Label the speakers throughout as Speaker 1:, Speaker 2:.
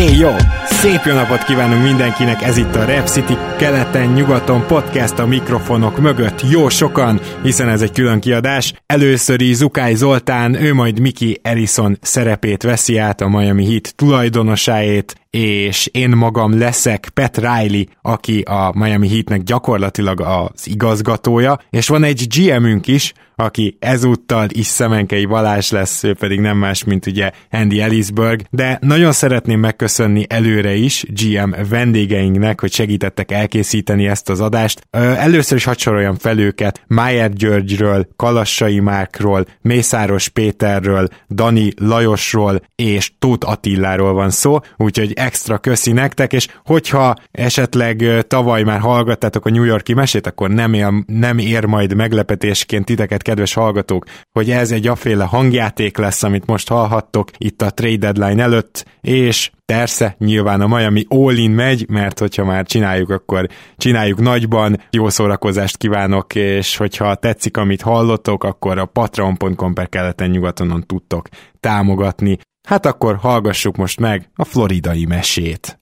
Speaker 1: Éj jó! Szép jó napot kívánunk mindenkinek, ez itt a Rap City keleten-nyugaton podcast a mikrofonok mögött jó sokan, hiszen ez egy külön kiadás. Is Zukály Zoltán, ő majd Miki Erison szerepét veszi át a Miami Heat tulajdonosáét, és én magam leszek Pat Riley, aki a Miami Heatnek gyakorlatilag az igazgatója, és van egy GM-ünk is, aki ezúttal is Szemenkei Balázs lesz, ő pedig nem más, mint ugye Andy Ellisberg, de nagyon szeretném megköszönni előre is GM vendégeinknek, hogy segítettek elkészíteni ezt az adást. Először is hadd soroljam fel őket, Májer Györgyről, Kalassai Márkról, Mészáros Péterről, Dani Lajosról és Tóth Attiláról van szó, úgyhogy extra köszi nektek, és hogyha esetleg tavaly már hallgattátok a New Yorki mesét, akkor nem ér, nem ér majd meglepetésként titeket, kedves hallgatók, hogy ez egy aféle hangjáték lesz, amit most hallhattok itt a trade deadline előtt, és Persze, nyilván a Miami all-in megy, mert hogyha már csináljuk, akkor csináljuk nagyban. Jó szórakozást kívánok, és hogyha tetszik, amit hallottok, akkor a patreon.com per keleten nyugatonon tudtok támogatni. Hát akkor hallgassuk most meg a floridai mesét.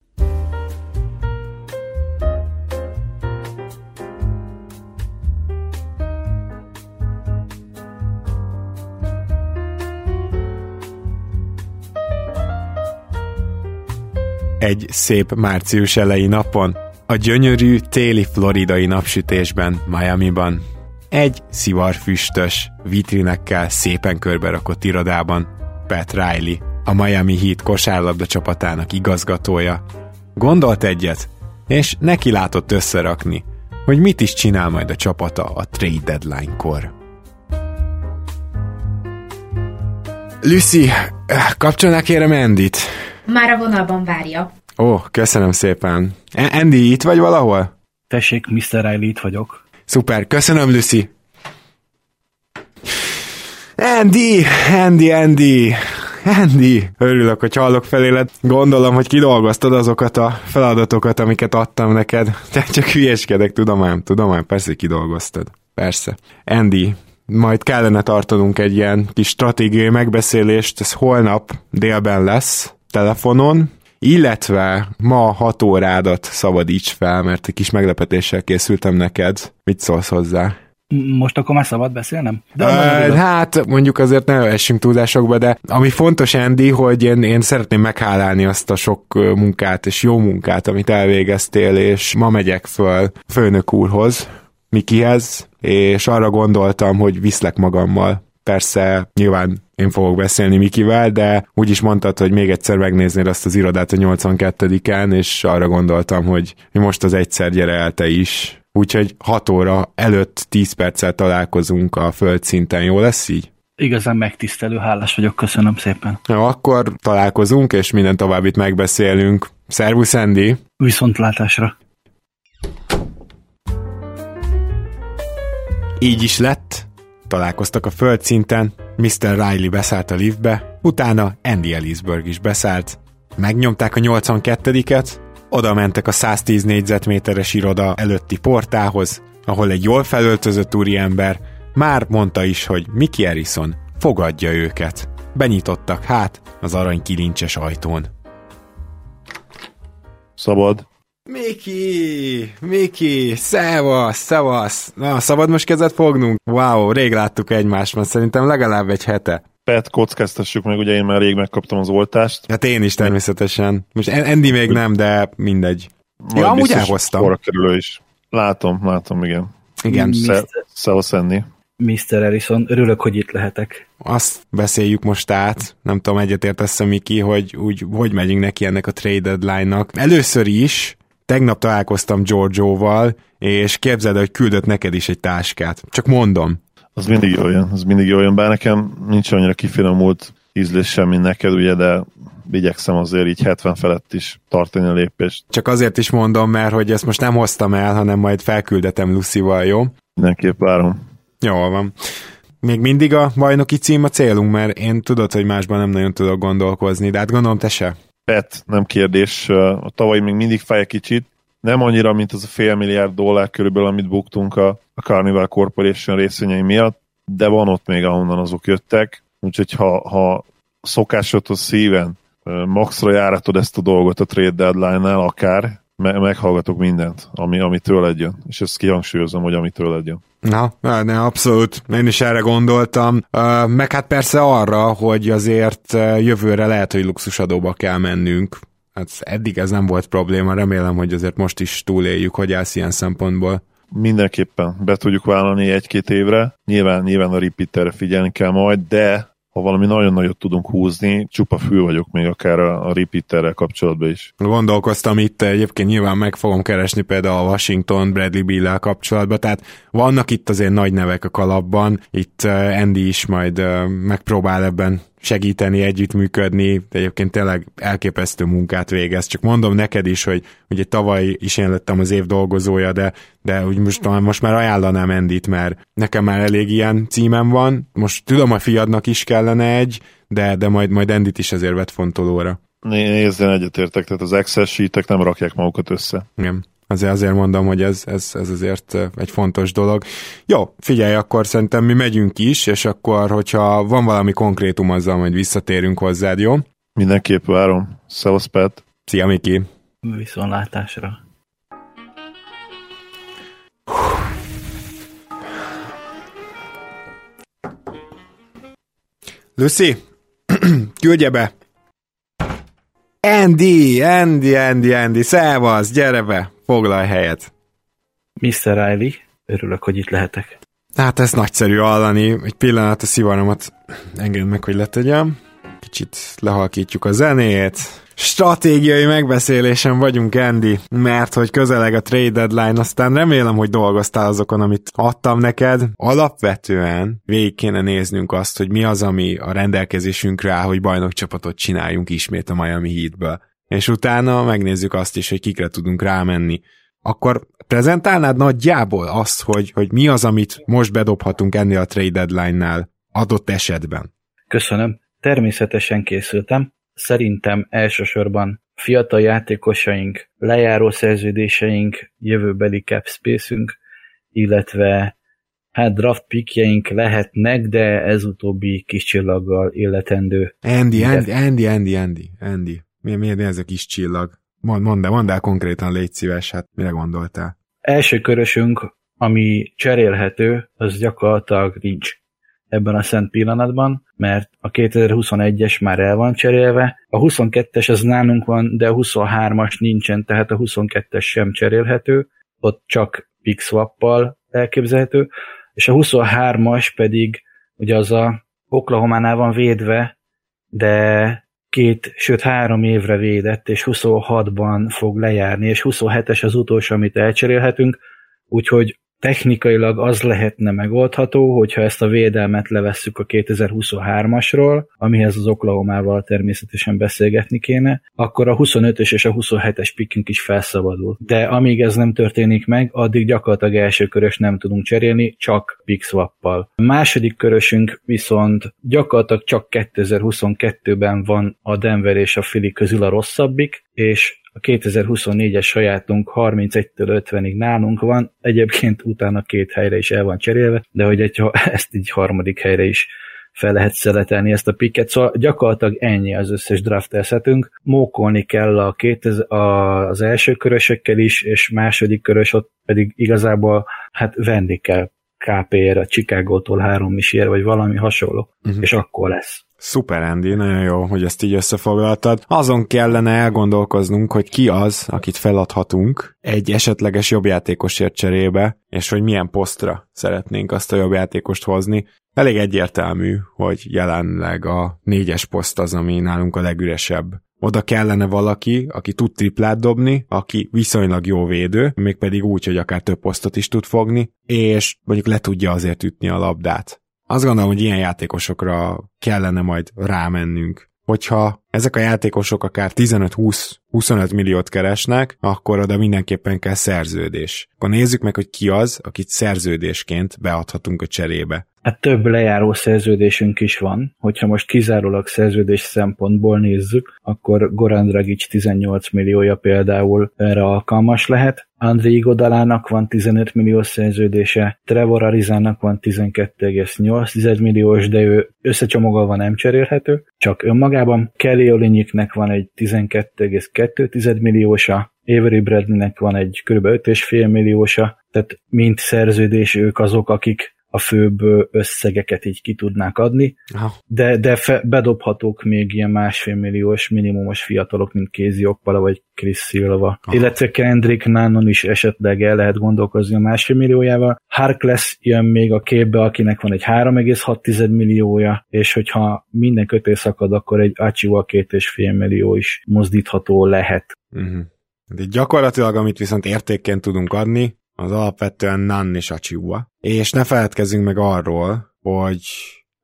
Speaker 1: Egy szép március elejé napon, a gyönyörű téli floridai napsütésben, Miami-ban. Egy szivarfüstös, vitrinekkel szépen körberakott irodában Pat Riley, a Miami Heat kosárlabda csapatának igazgatója. Gondolt egyet, és neki látott összerakni, hogy mit is csinál majd a csapata a trade deadline-kor. Lucy, kapcsolnál kérem Endit?
Speaker 2: Már a vonalban várja.
Speaker 1: Ó, köszönöm szépen. Andy, itt vagy valahol?
Speaker 3: Tessék, Mr. Riley, itt vagyok.
Speaker 1: Szuper, köszönöm, Lucy. Andy, Andy, Andy, Andy, örülök, hogy hallok feléled. Gondolom, hogy kidolgoztad azokat a feladatokat, amiket adtam neked. Te csak hülyeskedek, tudom ám, tudom ám, persze kidolgoztad. Persze. Andy, majd kellene tartanunk egy ilyen kis stratégiai megbeszélést, ez holnap délben lesz, telefonon, illetve ma 6 órádat szabadíts fel, mert egy kis meglepetéssel készültem neked. Mit szólsz hozzá?
Speaker 3: Most akkor már szabad beszélnem?
Speaker 1: De uh, hát mondjuk azért ne essünk túlzásokba, de ami fontos, Andy, hogy én, én szeretném meghálálni azt a sok munkát és jó munkát, amit elvégeztél, és ma megyek föl főnök úrhoz, Mikihez, és arra gondoltam, hogy viszlek magammal. Persze nyilván én fogok beszélni Mikivel, de úgy is mondtad, hogy még egyszer megnéznéd azt az irodát a 82-en, és arra gondoltam, hogy most az egyszer gyere el te is. Úgyhogy 6 óra előtt 10 perccel találkozunk a földszinten, jó lesz így?
Speaker 3: Igazán megtisztelő, hálás vagyok, köszönöm szépen.
Speaker 1: Jó, akkor találkozunk, és minden továbbit megbeszélünk. Szervusz, Andy!
Speaker 3: Viszontlátásra!
Speaker 1: Így is lett, találkoztak a földszinten, Mr. Riley beszállt a liftbe, utána Andy Ellisberg is beszállt, megnyomták a 82-et, oda mentek a 110 négyzetméteres iroda előtti portához, ahol egy jól felöltözött úriember már mondta is, hogy Mickey Harrison fogadja őket. Benyitottak hát az arany kilincses ajtón.
Speaker 4: Szabad.
Speaker 1: Miki, Miki, szevasz, szevasz. Na, szabad most kezet fognunk? Wow, rég láttuk egymást, mert szerintem legalább egy hete.
Speaker 4: Pet, kockáztassuk meg, ugye én már rég megkaptam az oltást.
Speaker 1: Hát én is természetesen. Most Andy még nem, de mindegy. Majd ja, amúgy elhoztam.
Speaker 4: kerülő is. Látom, látom, igen.
Speaker 1: Igen.
Speaker 4: Szevasz, Andy.
Speaker 3: Mr. Harrison, örülök, hogy itt lehetek.
Speaker 1: Azt beszéljük most át, nem tudom, egyetértesz Miki, hogy úgy, hogy megyünk neki ennek a trade deadline-nak. Először is tegnap találkoztam Giorgioval, és képzeld, hogy küldött neked is egy táskát. Csak mondom.
Speaker 4: Az mindig olyan, az mindig olyan, bár nekem nincs annyira kifinomult ízlés sem, mint neked, ugye, de igyekszem azért így 70 felett is tartani a lépést.
Speaker 1: Csak azért is mondom, mert hogy ezt most nem hoztam el, hanem majd felküldetem Lucival, jó?
Speaker 4: Mindenképp várom.
Speaker 1: Jól van. Még mindig a bajnoki cím a célunk, mert én tudod, hogy másban nem nagyon tudok gondolkozni, de hát gondolom te se.
Speaker 4: Pet, nem kérdés. A tavalyi még mindig fáj kicsit. Nem annyira, mint az a fél milliárd dollár körülbelül, amit buktunk a, a Carnival Corporation részvényei miatt, de van ott még, ahonnan azok jöttek. Úgyhogy ha, ha szokásodhoz szíven maxra járatod ezt a dolgot a trade deadline-nál akár, me- meghallgatok mindent, ami, ami tőled jön. És ezt kihangsúlyozom, hogy ami tőled jön.
Speaker 1: Na, ne, abszolút. Én is erre gondoltam. Meg hát persze arra, hogy azért jövőre lehet, hogy luxusadóba kell mennünk. Hát eddig ez nem volt probléma, remélem, hogy azért most is túléljük, hogy állsz ilyen szempontból.
Speaker 4: Mindenképpen be tudjuk vállalni egy-két évre. Nyilván, nyilván a repeaterre figyelni kell majd, de ha valami nagyon nagyot tudunk húzni, csupa fül vagyok még akár a, a repeaterrel kapcsolatban is.
Speaker 1: Gondolkoztam itt, egyébként nyilván meg fogom keresni például a Washington Bradley bill kapcsolatban, tehát vannak itt azért nagy nevek a kalapban, itt eh, Andy is majd eh, megpróbál ebben segíteni, együttműködni, de egyébként tényleg elképesztő munkát végez. Csak mondom neked is, hogy ugye tavaly is én lettem az év dolgozója, de, de úgy most, most már ajánlanám Endit, mert nekem már elég ilyen címem van. Most tudom, a fiadnak is kellene egy, de, de majd, majd Endit is azért vett fontolóra.
Speaker 4: Nézzen egyetértek, tehát az Excel sheetek nem rakják magukat össze.
Speaker 1: Igen. Azért, azért mondom, hogy ez, ez, ez azért egy fontos dolog. Jó, figyelj, akkor szerintem mi megyünk is, és akkor, hogyha van valami konkrétum, azzal majd visszatérünk hozzád, jó?
Speaker 4: Mindenképp várom. Szevasz, Pet.
Speaker 1: Szia, Miki.
Speaker 3: Viszontlátásra.
Speaker 1: Lucy, küldje be! Andy, Andy, Andy, Andy, szevasz, gyere be! Foglalj helyet.
Speaker 3: Mr. Riley, örülök, hogy itt lehetek.
Speaker 1: Hát ez nagyszerű hallani. Egy pillanat a szivaramat engedd meg, hogy letegyem. Kicsit lehalkítjuk a zenét. Stratégiai megbeszélésen vagyunk, Andy, mert hogy közeleg a trade deadline, aztán remélem, hogy dolgoztál azokon, amit adtam neked. Alapvetően végig kéne néznünk azt, hogy mi az, ami a rendelkezésünkre áll, hogy bajnokcsapatot csináljunk ismét a Miami Heatből és utána megnézzük azt is, hogy kikre tudunk rámenni. Akkor prezentálnád nagyjából azt, hogy, hogy mi az, amit most bedobhatunk ennél a trade deadline-nál adott esetben?
Speaker 3: Köszönöm. Természetesen készültem. Szerintem elsősorban fiatal játékosaink, lejáró szerződéseink, jövőbeli cap space-ünk, illetve hát draft pickjeink lehetnek, de ez utóbbi kis csillaggal illetendő.
Speaker 1: Andy, Andy, Andy, Andy, Andy, Andy. Mi, mi, mi ez a kis csillag? Mond, mondd, el, mondd el konkrétan, légy szíves, hát mire gondoltál?
Speaker 3: Első körösünk, ami cserélhető, az gyakorlatilag nincs ebben a szent pillanatban, mert a 2021-es már el van cserélve, a 22-es az nálunk van, de a 23-as nincsen, tehát a 22-es sem cserélhető, ott csak PixSwap-pal elképzelhető, és a 23-as pedig ugye az a Oklahoma-nál van védve, de két, sőt három évre védett, és 26-ban fog lejárni, és 27-es az utolsó, amit elcserélhetünk, úgyhogy technikailag az lehetne megoldható, hogyha ezt a védelmet levesszük a 2023-asról, amihez az Oklahoma-val természetesen beszélgetni kéne, akkor a 25-ös és a 27-es pickünk is felszabadul. De amíg ez nem történik meg, addig gyakorlatilag első körös nem tudunk cserélni, csak pick swap-pal. A második körösünk viszont gyakorlatilag csak 2022-ben van a Denver és a Philly közül a rosszabbik, és a 2024-es sajátunk 31-től 50-ig nálunk van, egyébként utána két helyre is el van cserélve, de hogy egy, ezt így harmadik helyre is fel lehet szeletelni ezt a picket, szóval gyakorlatilag ennyi az összes draft eszetünk. Mókolni kell a 2000, a, az első körösökkel is, és második körös ott pedig igazából hát venni kell KPR, a Chicago-tól három ér, vagy valami hasonló, uh-huh. és akkor lesz.
Speaker 1: Szuper, Andy, nagyon jó, hogy ezt így összefoglaltad. Azon kellene elgondolkoznunk, hogy ki az, akit feladhatunk egy esetleges jobbjátékosért cserébe, és hogy milyen posztra szeretnénk azt a jobbjátékost hozni. Elég egyértelmű, hogy jelenleg a négyes poszt az, ami nálunk a legüresebb. Oda kellene valaki, aki tud triplát dobni, aki viszonylag jó védő, mégpedig úgy, hogy akár több posztot is tud fogni, és mondjuk le tudja azért ütni a labdát. Azt gondolom, hogy ilyen játékosokra kellene majd rámennünk. Hogyha ezek a játékosok akár 15-20-25 milliót keresnek, akkor oda mindenképpen kell szerződés. Akkor nézzük meg, hogy ki az, akit szerződésként beadhatunk a cserébe.
Speaker 3: Hát több lejáró szerződésünk is van. Hogyha most kizárólag szerződés szempontból nézzük, akkor Goran Dragic 18 milliója például erre alkalmas lehet. André Godalának van 15 millió szerződése, Trevor Arizának van 12,8 milliós, de ő összecsomagolva nem cserélhető, csak önmagában. Olinyiknek van egy 12,2 milliósa, Avery Bradleynek van egy kb. 5,5 milliósa, tehát mint szerződés ők azok, akik a főbb összegeket így ki tudnák adni, Aha. de, de fe, bedobhatók még ilyen másfél milliós minimumos fiatalok, mint Kézi Okpala vagy Chris Silva. Aha. Illetve Kendrick Nannon is esetleg el lehet gondolkozni a másfél milliójával. Harkless jön még a képbe, akinek van egy 3,6 milliója, és hogyha minden kötél szakad, akkor egy Achiwa két és fél millió is mozdítható lehet.
Speaker 1: Uh-huh. De gyakorlatilag, amit viszont értékként tudunk adni, az alapvetően Nan és Achiwa. És ne feledkezzünk meg arról, hogy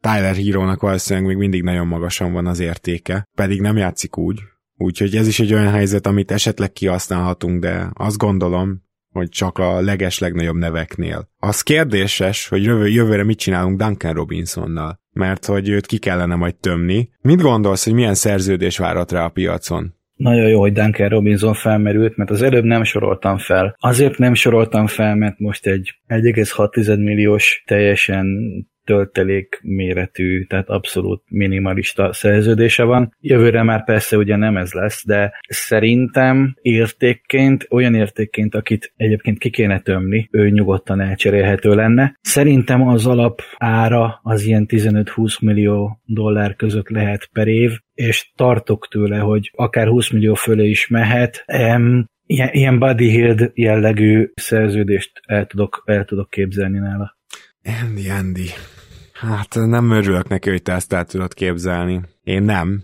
Speaker 1: Tyler Hero-nak valószínűleg még mindig nagyon magasan van az értéke, pedig nem játszik úgy. Úgyhogy ez is egy olyan helyzet, amit esetleg kihasználhatunk, de azt gondolom, hogy csak a leges legnagyobb neveknél. Az kérdéses, hogy jövő, jövőre mit csinálunk Duncan Robinsonnal, mert hogy őt ki kellene majd tömni. Mit gondolsz, hogy milyen szerződés várat rá a piacon?
Speaker 3: Nagyon jó, hogy Duncan Robinson felmerült, mert az előbb nem soroltam fel. Azért nem soroltam fel, mert most egy 1,6 milliós teljesen töltelék méretű, tehát abszolút minimalista szerződése van. Jövőre már persze ugye nem ez lesz, de szerintem értékként, olyan értékként, akit egyébként ki kéne tömni, ő nyugodtan elcserélhető lenne. Szerintem az alap ára az ilyen 15-20 millió dollár között lehet per év, és tartok tőle, hogy akár 20 millió fölé is mehet. Um, ilyen, ilyen body hill jellegű szerződést el tudok, el tudok képzelni nála.
Speaker 1: Andy, Andy. Hát nem örülök neki, hogy te ezt el tudod képzelni. Én nem.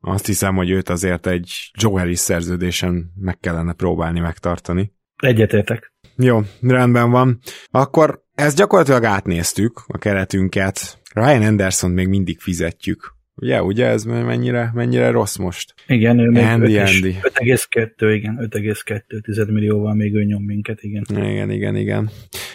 Speaker 1: Azt hiszem, hogy őt azért egy Joe Harris szerződésen meg kellene próbálni megtartani.
Speaker 3: Egyetértek.
Speaker 1: Jó, rendben van. Akkor ezt gyakorlatilag átnéztük, a keretünket. Ryan Anderson még mindig fizetjük. Ugye, ugye ez mennyire, mennyire rossz most?
Speaker 3: Igen, ő még
Speaker 1: Andy, 5, Andy.
Speaker 3: 5,2, igen, 5,2 millióval még ő nyom minket, igen.
Speaker 1: Igen, igen, igen.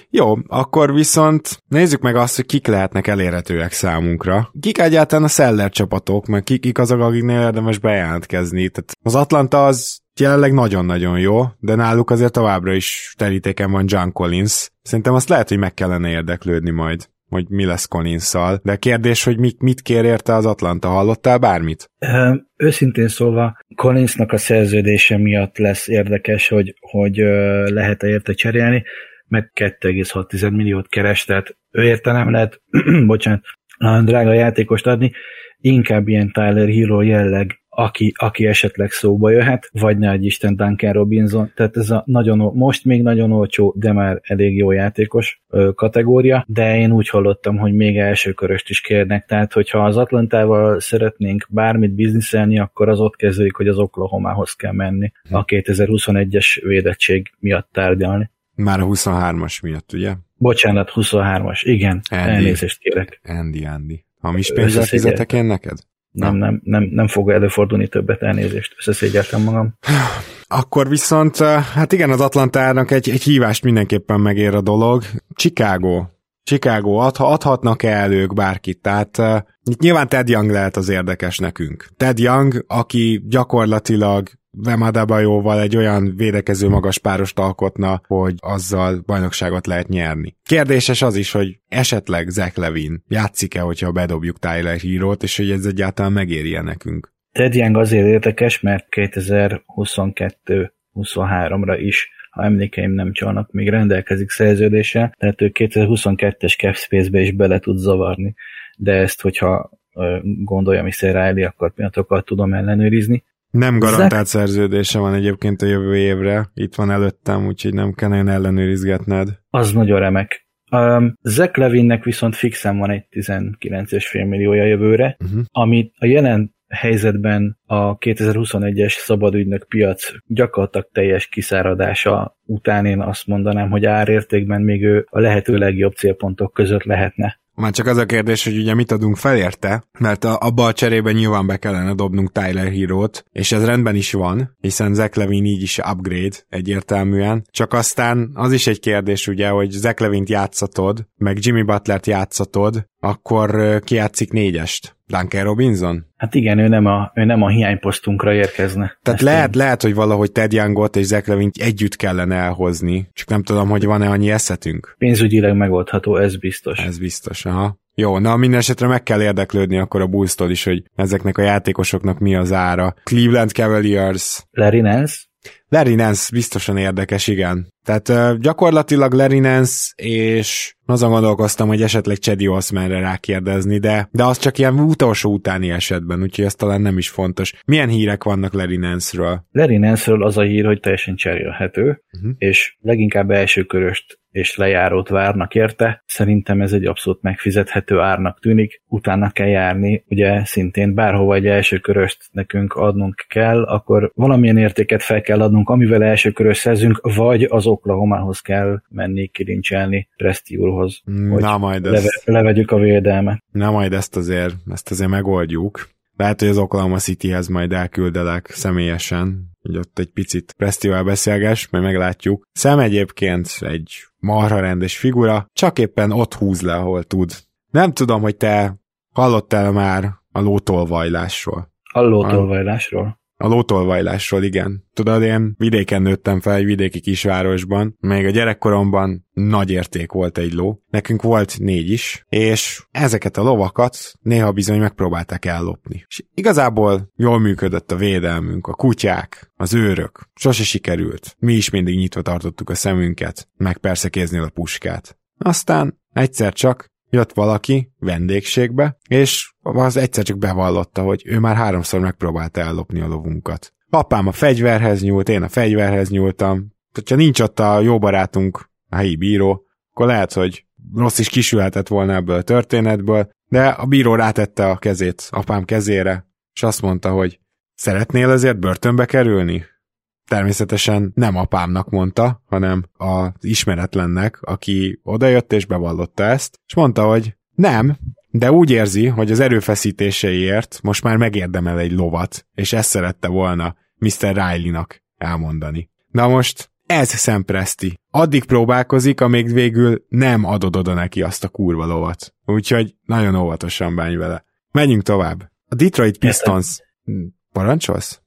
Speaker 1: Jó, akkor viszont nézzük meg azt, hogy kik lehetnek elérhetőek számunkra. Kik egyáltalán a Seller csapatok, meg kik, kik azok, akiknél érdemes bejelentkezni. Tehát az Atlanta az jelenleg nagyon-nagyon jó, de náluk azért továbbra is terítéken van John Collins. Szerintem azt lehet, hogy meg kellene érdeklődni majd hogy mi lesz collins de kérdés, hogy mit, mit kér érte az Atlanta, hallottál bármit?
Speaker 3: Ö, őszintén szólva, Collinsnak a szerződése miatt lesz érdekes, hogy, hogy lehet-e érte cserélni, meg 2,6 milliót keres, tehát ő érte nem lehet, bocsánat, drága játékost adni, inkább ilyen Tyler Hero jelleg aki, aki esetleg szóba jöhet, vagy ne egy Isten Duncan Robinson, tehát ez a nagyon, most még nagyon olcsó, de már elég jó játékos ö, kategória, de én úgy hallottam, hogy még első köröst is kérnek, tehát hogyha az Atlantával szeretnénk bármit bizniszelni, akkor az ott kezdődik, hogy az Oklahomához kell menni a 2021-es védettség miatt tárgyalni.
Speaker 1: Már a 23-as miatt, ugye?
Speaker 3: Bocsánat, 23-as, igen, Andy. elnézést kérek.
Speaker 1: Andy, Andy. Hamis pénzzel fizetek én neked?
Speaker 3: nem, nem, nem, nem fog előfordulni többet elnézést, összeszégyeltem magam.
Speaker 1: Akkor viszont, hát igen, az Atlantának egy, egy hívást mindenképpen megér a dolog. Chicago. Chicago, adha, adhatnak-e ők bárkit? Tehát uh, nyilván Ted Young lehet az érdekes nekünk. Ted Young, aki gyakorlatilag Vemadabajóval egy olyan védekező magas párost alkotna, hogy azzal bajnokságot lehet nyerni. Kérdéses az is, hogy esetleg Zach Levin játszik-e, hogyha bedobjuk Tyler Hero-t, és hogy ez egyáltalán megéri-e nekünk.
Speaker 3: Ted Young azért érdekes, mert 2022-23-ra is ha emlékeim nem csalnak, még rendelkezik szerződése, tehát ő 2022-es cap space-be is bele tud zavarni, de ezt, hogyha gondolja Mr. Riley, akkor pillanatokat tudom ellenőrizni.
Speaker 1: Nem garantált Zach... szerződése van egyébként a jövő évre, itt van előttem, úgyhogy nem kell nagyon ellenőrizgetned.
Speaker 3: Az nagyon remek. Um, Zach Levinnek viszont fixen van egy 19,5 milliója jövőre, uh-huh. amit a jelen helyzetben a 2021-es szabadügynök piac gyakorlatilag teljes kiszáradása után én azt mondanám, hogy árértékben még ő a lehető legjobb célpontok között lehetne.
Speaker 1: Már csak az a kérdés, hogy ugye mit adunk fel érte, mert a, abba a cserében nyilván be kellene dobnunk Tyler Hero-t, és ez rendben is van, hiszen Zach Levin így is upgrade egyértelműen. Csak aztán az is egy kérdés ugye, hogy Zach Levint játszatod, meg Jimmy Butlert játszatod, akkor ki játszik négyest? Duncan Robinson?
Speaker 3: Hát igen, ő nem a, ő nem a hiányposztunkra érkezne.
Speaker 1: Tehát lehet, én... lehet, hogy valahogy Ted Youngot és Zach Levint együtt kellene elhozni, csak nem tudom, hogy van-e annyi eszetünk.
Speaker 3: Pénzügyileg megoldható, ez biztos.
Speaker 1: Ez biztos, aha. Jó, na minden esetre meg kell érdeklődni akkor a bulls is, hogy ezeknek a játékosoknak mi az ára. Cleveland Cavaliers.
Speaker 3: Larry Nance?
Speaker 1: Larry Nance biztosan érdekes, igen. Tehát uh, gyakorlatilag Larry Nance, és azon gondolkoztam, hogy esetleg Chedi Osmanre rákérdezni, de, de az csak ilyen utolsó utáni esetben, úgyhogy ez talán nem is fontos. Milyen hírek vannak Larry Nance-ről?
Speaker 3: Larry Nance-ről az a hír, hogy teljesen cserélhető, uh-huh. és leginkább első köröst és lejárót várnak érte. Szerintem ez egy abszolút megfizethető árnak tűnik. Utána kell járni, ugye szintén bárhova egy első köröst nekünk adnunk kell, akkor valamilyen értéket fel kell adnunk, amivel első körös szerzünk, vagy az Oklahomához kell menni kilincselni Presti úrhoz, hogy
Speaker 1: Na majd
Speaker 3: leve, ezt... levegyük a védelmet.
Speaker 1: Na majd ezt azért, ezt azért megoldjuk. Lehet, hogy az Oklahoma Cityhez majd elküldelek személyesen, hogy ott egy picit Prestivel beszélges, majd meglátjuk. Szem egyébként egy marha rendes figura, csak éppen ott húz le, ahol tud. Nem tudom, hogy te hallottál már a lótolvajlásról.
Speaker 3: A lótolvajlásról?
Speaker 1: A lótolvajlásról, igen. Tudod, én vidéken nőttem fel, egy vidéki kisvárosban, még a gyerekkoromban nagy érték volt egy ló. Nekünk volt négy is, és ezeket a lovakat néha bizony megpróbálták ellopni. És igazából jól működött a védelmünk, a kutyák, az őrök. Sose sikerült. Mi is mindig nyitva tartottuk a szemünket, meg persze kéznél a puskát. Aztán egyszer csak jött valaki vendégségbe, és az egyszer csak bevallotta, hogy ő már háromszor megpróbálta ellopni a lovunkat. Apám a fegyverhez nyúlt, én a fegyverhez nyúltam. Ha nincs ott a jó barátunk, a helyi bíró, akkor lehet, hogy rossz is kisülhetett volna ebből a történetből, de a bíró rátette a kezét apám kezére, és azt mondta, hogy szeretnél ezért börtönbe kerülni? Természetesen nem apámnak mondta, hanem az ismeretlennek, aki odajött és bevallotta ezt, és mondta, hogy nem, de úgy érzi, hogy az erőfeszítéseiért most már megérdemel egy lovat, és ezt szerette volna Mr. Riley-nak elmondani. Na most ez szempreszti. Addig próbálkozik, amíg végül nem adod oda neki azt a kurva lovat. Úgyhogy nagyon óvatosan bánj vele. Menjünk tovább. A Detroit Pistons... Parancsolsz?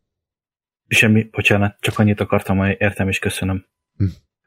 Speaker 3: Semmi, bocsánat, csak annyit akartam, hogy értem és köszönöm. Hm.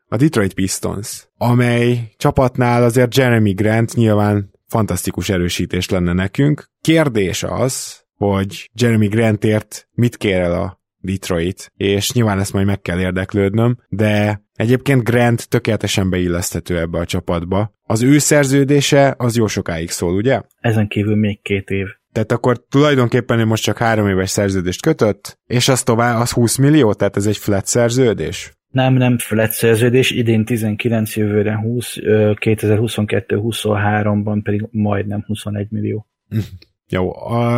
Speaker 1: A Detroit Pistons, amely csapatnál azért Jeremy Grant nyilván fantasztikus erősítés lenne nekünk. Kérdés az, hogy Jeremy Grantért mit kér el a Detroit, és nyilván ezt majd meg kell érdeklődnöm, de egyébként Grant tökéletesen beilleszthető ebbe a csapatba. Az ő szerződése az jó sokáig szól, ugye?
Speaker 3: Ezen kívül még két év.
Speaker 1: Tehát akkor tulajdonképpen ő most csak három éves szerződést kötött, és az tovább az 20 millió, tehát ez egy flat szerződés?
Speaker 3: Nem, nem flat szerződés, idén 19, jövőre 20, 2022-23-ban pedig majdnem 21 millió.
Speaker 1: Jó,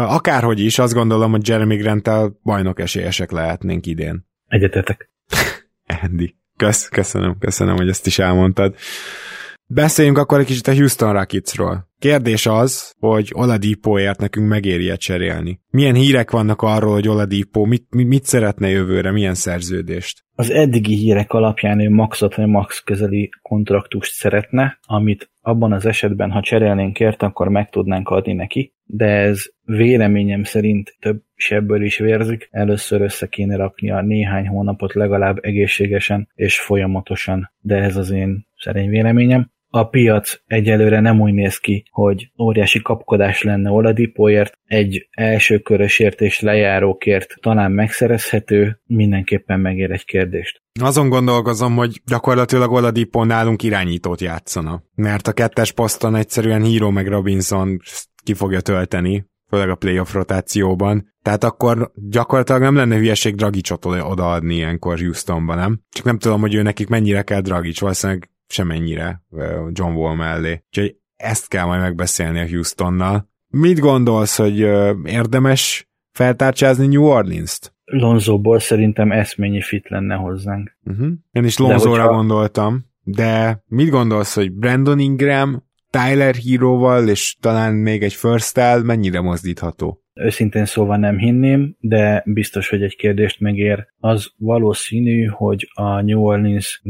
Speaker 1: akárhogy is, azt gondolom, hogy Jeremy Grant-tel bajnok esélyesek lehetnénk idén.
Speaker 3: Egyetetek.
Speaker 1: Andy, kösz, köszönöm, köszönöm, hogy ezt is elmondtad. Beszéljünk akkor egy kicsit a Houston Rocketsról. Kérdés az, hogy Oladipoért nekünk megéri cserélni. Milyen hírek vannak arról, hogy Oladipo mit, mit szeretne jövőre, milyen szerződést?
Speaker 3: Az eddigi hírek alapján ő maxot vagy max közeli kontraktust szeretne, amit abban az esetben, ha cserélnénk ért, akkor meg tudnánk adni neki, de ez véleményem szerint több sebből is vérzik. Először össze kéne rakni a néhány hónapot legalább egészségesen és folyamatosan, de ez az én szerény véleményem a piac egyelőre nem úgy néz ki, hogy óriási kapkodás lenne Oladipóért, egy első körösért és lejárókért talán megszerezhető, mindenképpen megér egy kérdést.
Speaker 1: Azon gondolkozom, hogy gyakorlatilag Oladipo nálunk irányítót játszana, mert a kettes poszton egyszerűen Hero meg Robinson ki fogja tölteni, főleg a playoff rotációban. Tehát akkor gyakorlatilag nem lenne hülyeség Dragicsot odaadni ilyenkor Houstonban, nem? Csak nem tudom, hogy ő nekik mennyire kell Dragics, valószínűleg semennyire John Wall mellé. Úgyhogy ezt kell majd megbeszélni a Houstonnal. Mit gondolsz, hogy érdemes feltárcsázni New Orleans-t?
Speaker 3: Lonzóból szerintem eszményi fit lenne hozzánk.
Speaker 1: Uh-huh. Én is Lonzóra hogyha... gondoltam, de mit gondolsz, hogy Brandon Ingram Tyler híróval, és talán még egy first mennyire mozdítható?
Speaker 3: Őszintén szóval nem hinném, de biztos, hogy egy kérdést megér. Az valószínű, hogy a New Orleans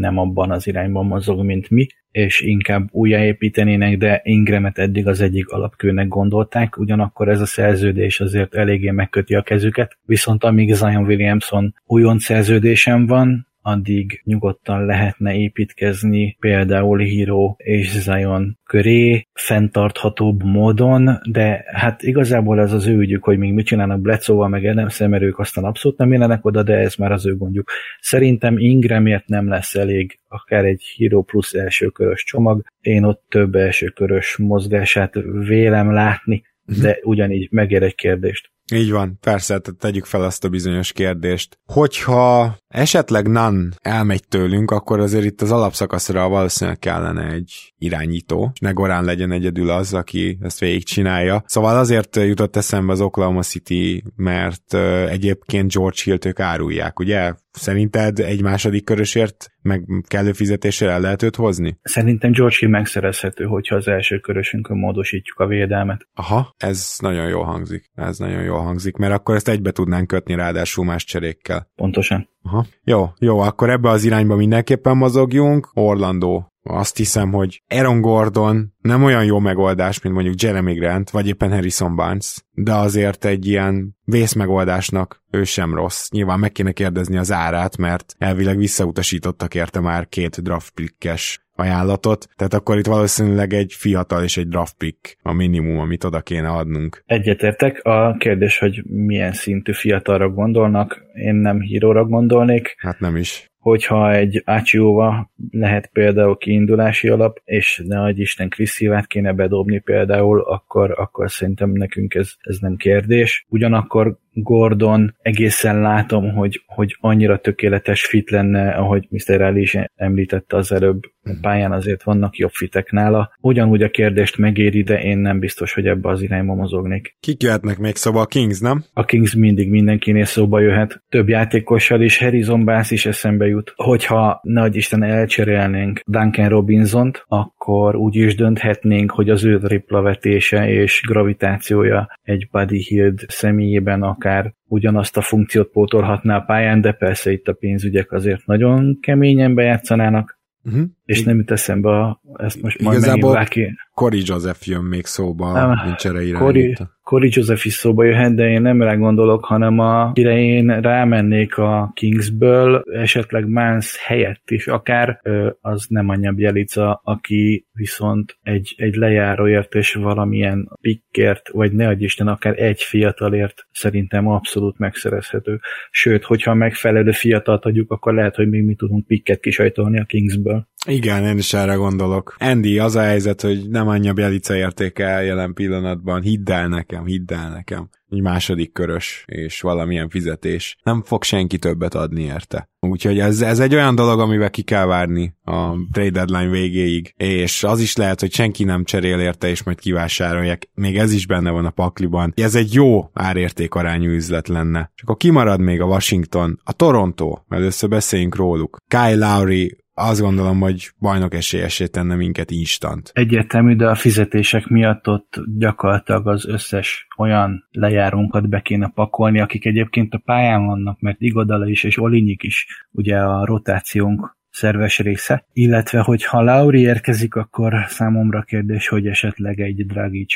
Speaker 3: nem abban az irányban mozog, mint mi, és inkább újjáépítenének, de Ingramet eddig az egyik alapkőnek gondolták, ugyanakkor ez a szerződés azért eléggé megköti a kezüket, viszont amíg Zion Williamson újon szerződésem van, addig nyugodtan lehetne építkezni például Hero és Zion köré fenntarthatóbb módon, de hát igazából ez az ő ügyük, hogy még mit csinálnak Bledsoe-val, meg Adams mert ők aztán abszolút nem jelenek oda, de ez már az ő gondjuk. Szerintem Ingramért nem lesz elég akár egy Hero plusz elsőkörös csomag, én ott több elsőkörös mozgását vélem látni, de ugyanígy megér egy kérdést.
Speaker 1: Így van, persze, tehát tegyük fel azt a bizonyos kérdést. Hogyha esetleg NAN elmegy tőlünk, akkor azért itt az alapszakaszra valószínűleg kellene egy irányító, ne Gorán legyen egyedül az, aki ezt végigcsinálja. Szóval azért jutott eszembe az Oklahoma City, mert egyébként George Hill-t ők árulják, ugye? Szerinted egy második körösért meg kellő fizetésre el lehet őt hozni?
Speaker 3: Szerintem George Hill megszerezhető, hogyha az első körösünkön módosítjuk a védelmet.
Speaker 1: Aha, ez nagyon jól hangzik. Ez nagyon jól hangzik, mert akkor ezt egybe tudnánk kötni ráadásul más cserékkel.
Speaker 3: Pontosan.
Speaker 1: Aha. Jó, jó, akkor ebbe az irányba mindenképpen mozogjunk. Orlandó. Azt hiszem, hogy Aaron Gordon nem olyan jó megoldás, mint mondjuk Jeremy Grant, vagy éppen Harrison Barnes, de azért egy ilyen vészmegoldásnak ő sem rossz. Nyilván meg kéne kérdezni az árát, mert elvileg visszautasítottak érte már két draft pickes ajánlatot, tehát akkor itt valószínűleg egy fiatal és egy draft pick a minimum, amit oda kéne adnunk.
Speaker 3: Egyetértek. A kérdés, hogy milyen szintű fiatalra gondolnak, én nem híróra gondolnék.
Speaker 1: Hát nem is
Speaker 3: hogyha egy Ácsióva lehet például kiindulási alap, és ne adj Isten Kriszívát kéne bedobni például, akkor, akkor szerintem nekünk ez, ez nem kérdés. Ugyanakkor Gordon egészen látom, hogy, hogy annyira tökéletes fit lenne, ahogy Mr. Ali is említette az előbb, a pályán azért vannak jobb fitek nála. Ugyanúgy a kérdést megéri, de én nem biztos, hogy ebbe az irányba mozognék.
Speaker 1: Kik jöhetnek még szóba? A Kings, nem?
Speaker 3: A Kings mindig mindenkinél szóba jöhet. Több játékossal is Harrison Bass is eszembe jut. Hogyha nagy Isten elcserélnénk Duncan Robinsont, akkor úgy is dönthetnénk, hogy az ő triplavetése és gravitációja egy Buddy Hield személyében akár ugyanazt a funkciót pótolhatná a pályán, de persze itt a pénzügyek azért nagyon keményen bejátszanának, uh-huh. És nem jut eszembe, a, ezt most majd
Speaker 1: Igazából Cory Joseph jön még szóba, nem, nincs erre irányíta.
Speaker 3: Corey Joseph is szóba jöhet, de én nem rá gondolok, hanem a, kire én rámennék a Kingsből, esetleg Mans helyett is, akár az nem a Bjelica, aki viszont egy, egy lejáróért és valamilyen pikkért, vagy ne Isten, akár egy fiatalért szerintem abszolút megszerezhető. Sőt, hogyha megfelelő fiatalt adjuk, akkor lehet, hogy még mi tudunk pikket kisajtolni a Kingsből.
Speaker 1: Igen, én is erre gondolok. Andy, az a helyzet, hogy nem annyi Bjelica értéke jelen pillanatban, hidd el nekem, hidd el nekem. Egy második körös és valamilyen fizetés. Nem fog senki többet adni érte. Úgyhogy ez, ez egy olyan dolog, amivel ki kell várni a trade deadline végéig, és az is lehet, hogy senki nem cserél érte, és majd kivásárolják. Még ez is benne van a pakliban. Ez egy jó árérték arányú üzlet lenne. Csak akkor kimarad még a Washington, a Toronto, először beszéljünk róluk. Kyle Lowry azt gondolom, hogy bajnok esélyesé tenne minket instant.
Speaker 3: Egyértelmű, de a fizetések miatt ott gyakorlatilag az összes olyan lejárunkat be kéne pakolni, akik egyébként a pályán vannak, mert Igodala is és Olinyik is ugye a rotációnk szerves része, illetve hogy ha Lauri érkezik, akkor számomra kérdés, hogy esetleg egy Dragic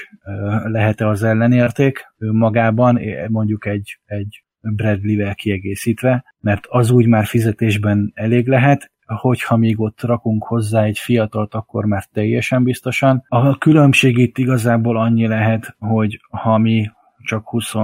Speaker 3: lehet-e az ellenérték ő magában, mondjuk egy, egy Bradley-vel kiegészítve, mert az úgy már fizetésben elég lehet, hogyha még ott rakunk hozzá egy fiatalt, akkor már teljesen biztosan. A különbség itt igazából annyi lehet, hogy ha mi csak 20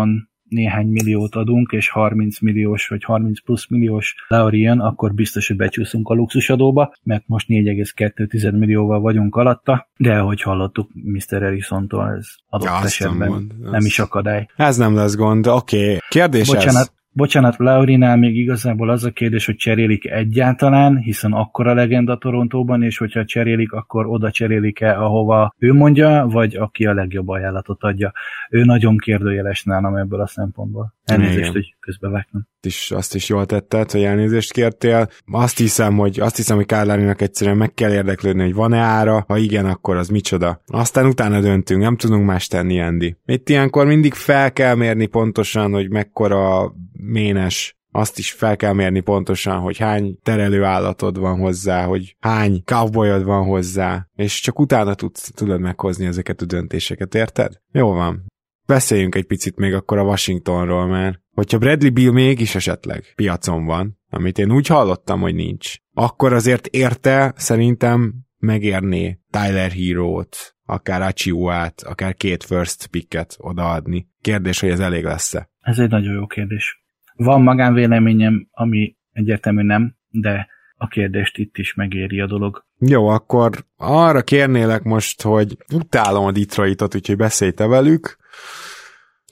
Speaker 3: néhány milliót adunk, és 30 milliós vagy 30 plusz milliós Lauri jön, akkor biztos, hogy becsúszunk a luxusadóba, mert most 4,2 millióval vagyunk alatta, de ahogy hallottuk Mr. Erisontól, ez adott ja, esetben nem, mond, nem is akadály.
Speaker 1: Ez nem lesz gond, oké. Okay. Kérdés
Speaker 3: Bocsánat,
Speaker 1: ez.
Speaker 3: Bocsánat, Laurinál még igazából az a kérdés, hogy cserélik egyáltalán, hiszen akkor a legenda Torontóban, és hogyha cserélik, akkor oda cserélik-e, ahova ő mondja, vagy aki a legjobb ajánlatot adja. Ő nagyon kérdőjeles nálam ebből a szempontból. Elnézést,
Speaker 1: Igen.
Speaker 3: hogy közbevágtam.
Speaker 1: is, azt is jól tetted, hogy elnézést kértél. Azt hiszem, hogy azt hiszem, hogy Kárlárinak egyszerűen meg kell érdeklődni, hogy van-e ára, ha igen, akkor az micsoda. Aztán utána döntünk, nem tudunk más tenni, Andy. Itt ilyenkor mindig fel kell mérni pontosan, hogy mekkora ménes azt is fel kell mérni pontosan, hogy hány terelő állatod van hozzá, hogy hány cowboyod van hozzá, és csak utána tudsz, tudod meghozni ezeket a döntéseket, érted? Jó van. Beszéljünk egy picit még akkor a Washingtonról, mert hogyha Bradley Bill mégis esetleg piacon van, amit én úgy hallottam, hogy nincs, akkor azért érte szerintem megérné Tyler Hero-t, akár Achiuát, akár két first picket odaadni. Kérdés, hogy ez elég lesz-e.
Speaker 3: Ez egy nagyon jó kérdés. Van magánvéleményem, ami egyértelmű nem, de a kérdést itt is megéri a dolog.
Speaker 1: Jó, akkor arra kérnélek most, hogy utálom a Detroitot, úgyhogy beszélj te velük.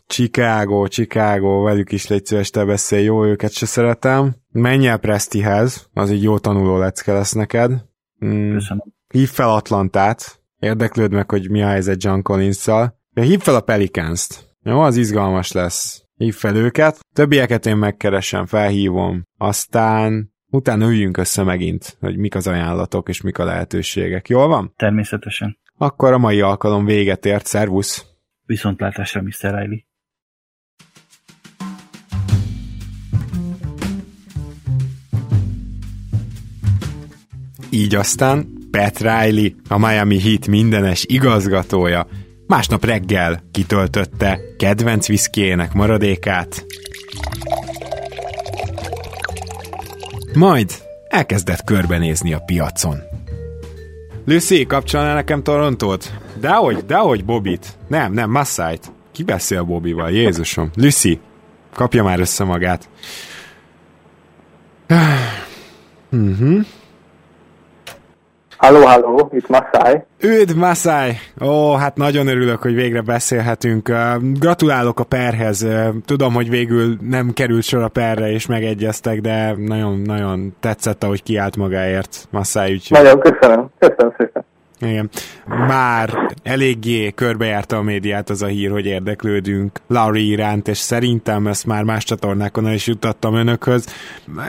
Speaker 1: Chicago, Chicago, velük is légy szíves, te beszélj, jó, őket se szeretem. Menj el Prestihez, az egy jó tanuló lecke lesz neked. Mm,
Speaker 3: Köszönöm.
Speaker 1: hív fel Atlantát, érdeklőd meg, hogy mi a helyzet John Collins-szal. De hív fel a Pelicans-t. Jó, az izgalmas lesz. Hív fel őket. Többieket én megkeresem, felhívom. Aztán utána üljünk össze megint, hogy mik az ajánlatok és mik a lehetőségek. Jól van?
Speaker 3: Természetesen.
Speaker 1: Akkor a mai alkalom véget ért. Szervusz!
Speaker 3: Viszontlátásra, Mr. Riley.
Speaker 1: Így aztán Pat Riley, a Miami Heat mindenes igazgatója, másnap reggel kitöltötte kedvenc viszkéjének maradékát, majd elkezdett körbenézni a piacon. Lucy, kapcsolnál nekem Torontót? Dehogy, dehogy Bobit. Nem, nem, Massájt. Ki beszél Bobival? Jézusom. Lucy, kapja már össze magát. Mhm.
Speaker 5: Halló, halló, itt Masai.
Speaker 1: Üdv, Masai! Ó, hát nagyon örülök, hogy végre beszélhetünk. Gratulálok a perhez. Tudom, hogy végül nem került sor a perre, és megegyeztek, de nagyon-nagyon tetszett, ahogy kiállt magáért Masai, úgyhogy
Speaker 5: Nagyon köszönöm. Köszönöm szépen.
Speaker 1: igen. Már eléggé körbejárta a médiát az a hír, hogy érdeklődünk Laurie iránt, és szerintem ezt már más csatornákon el is juttattam önökhöz.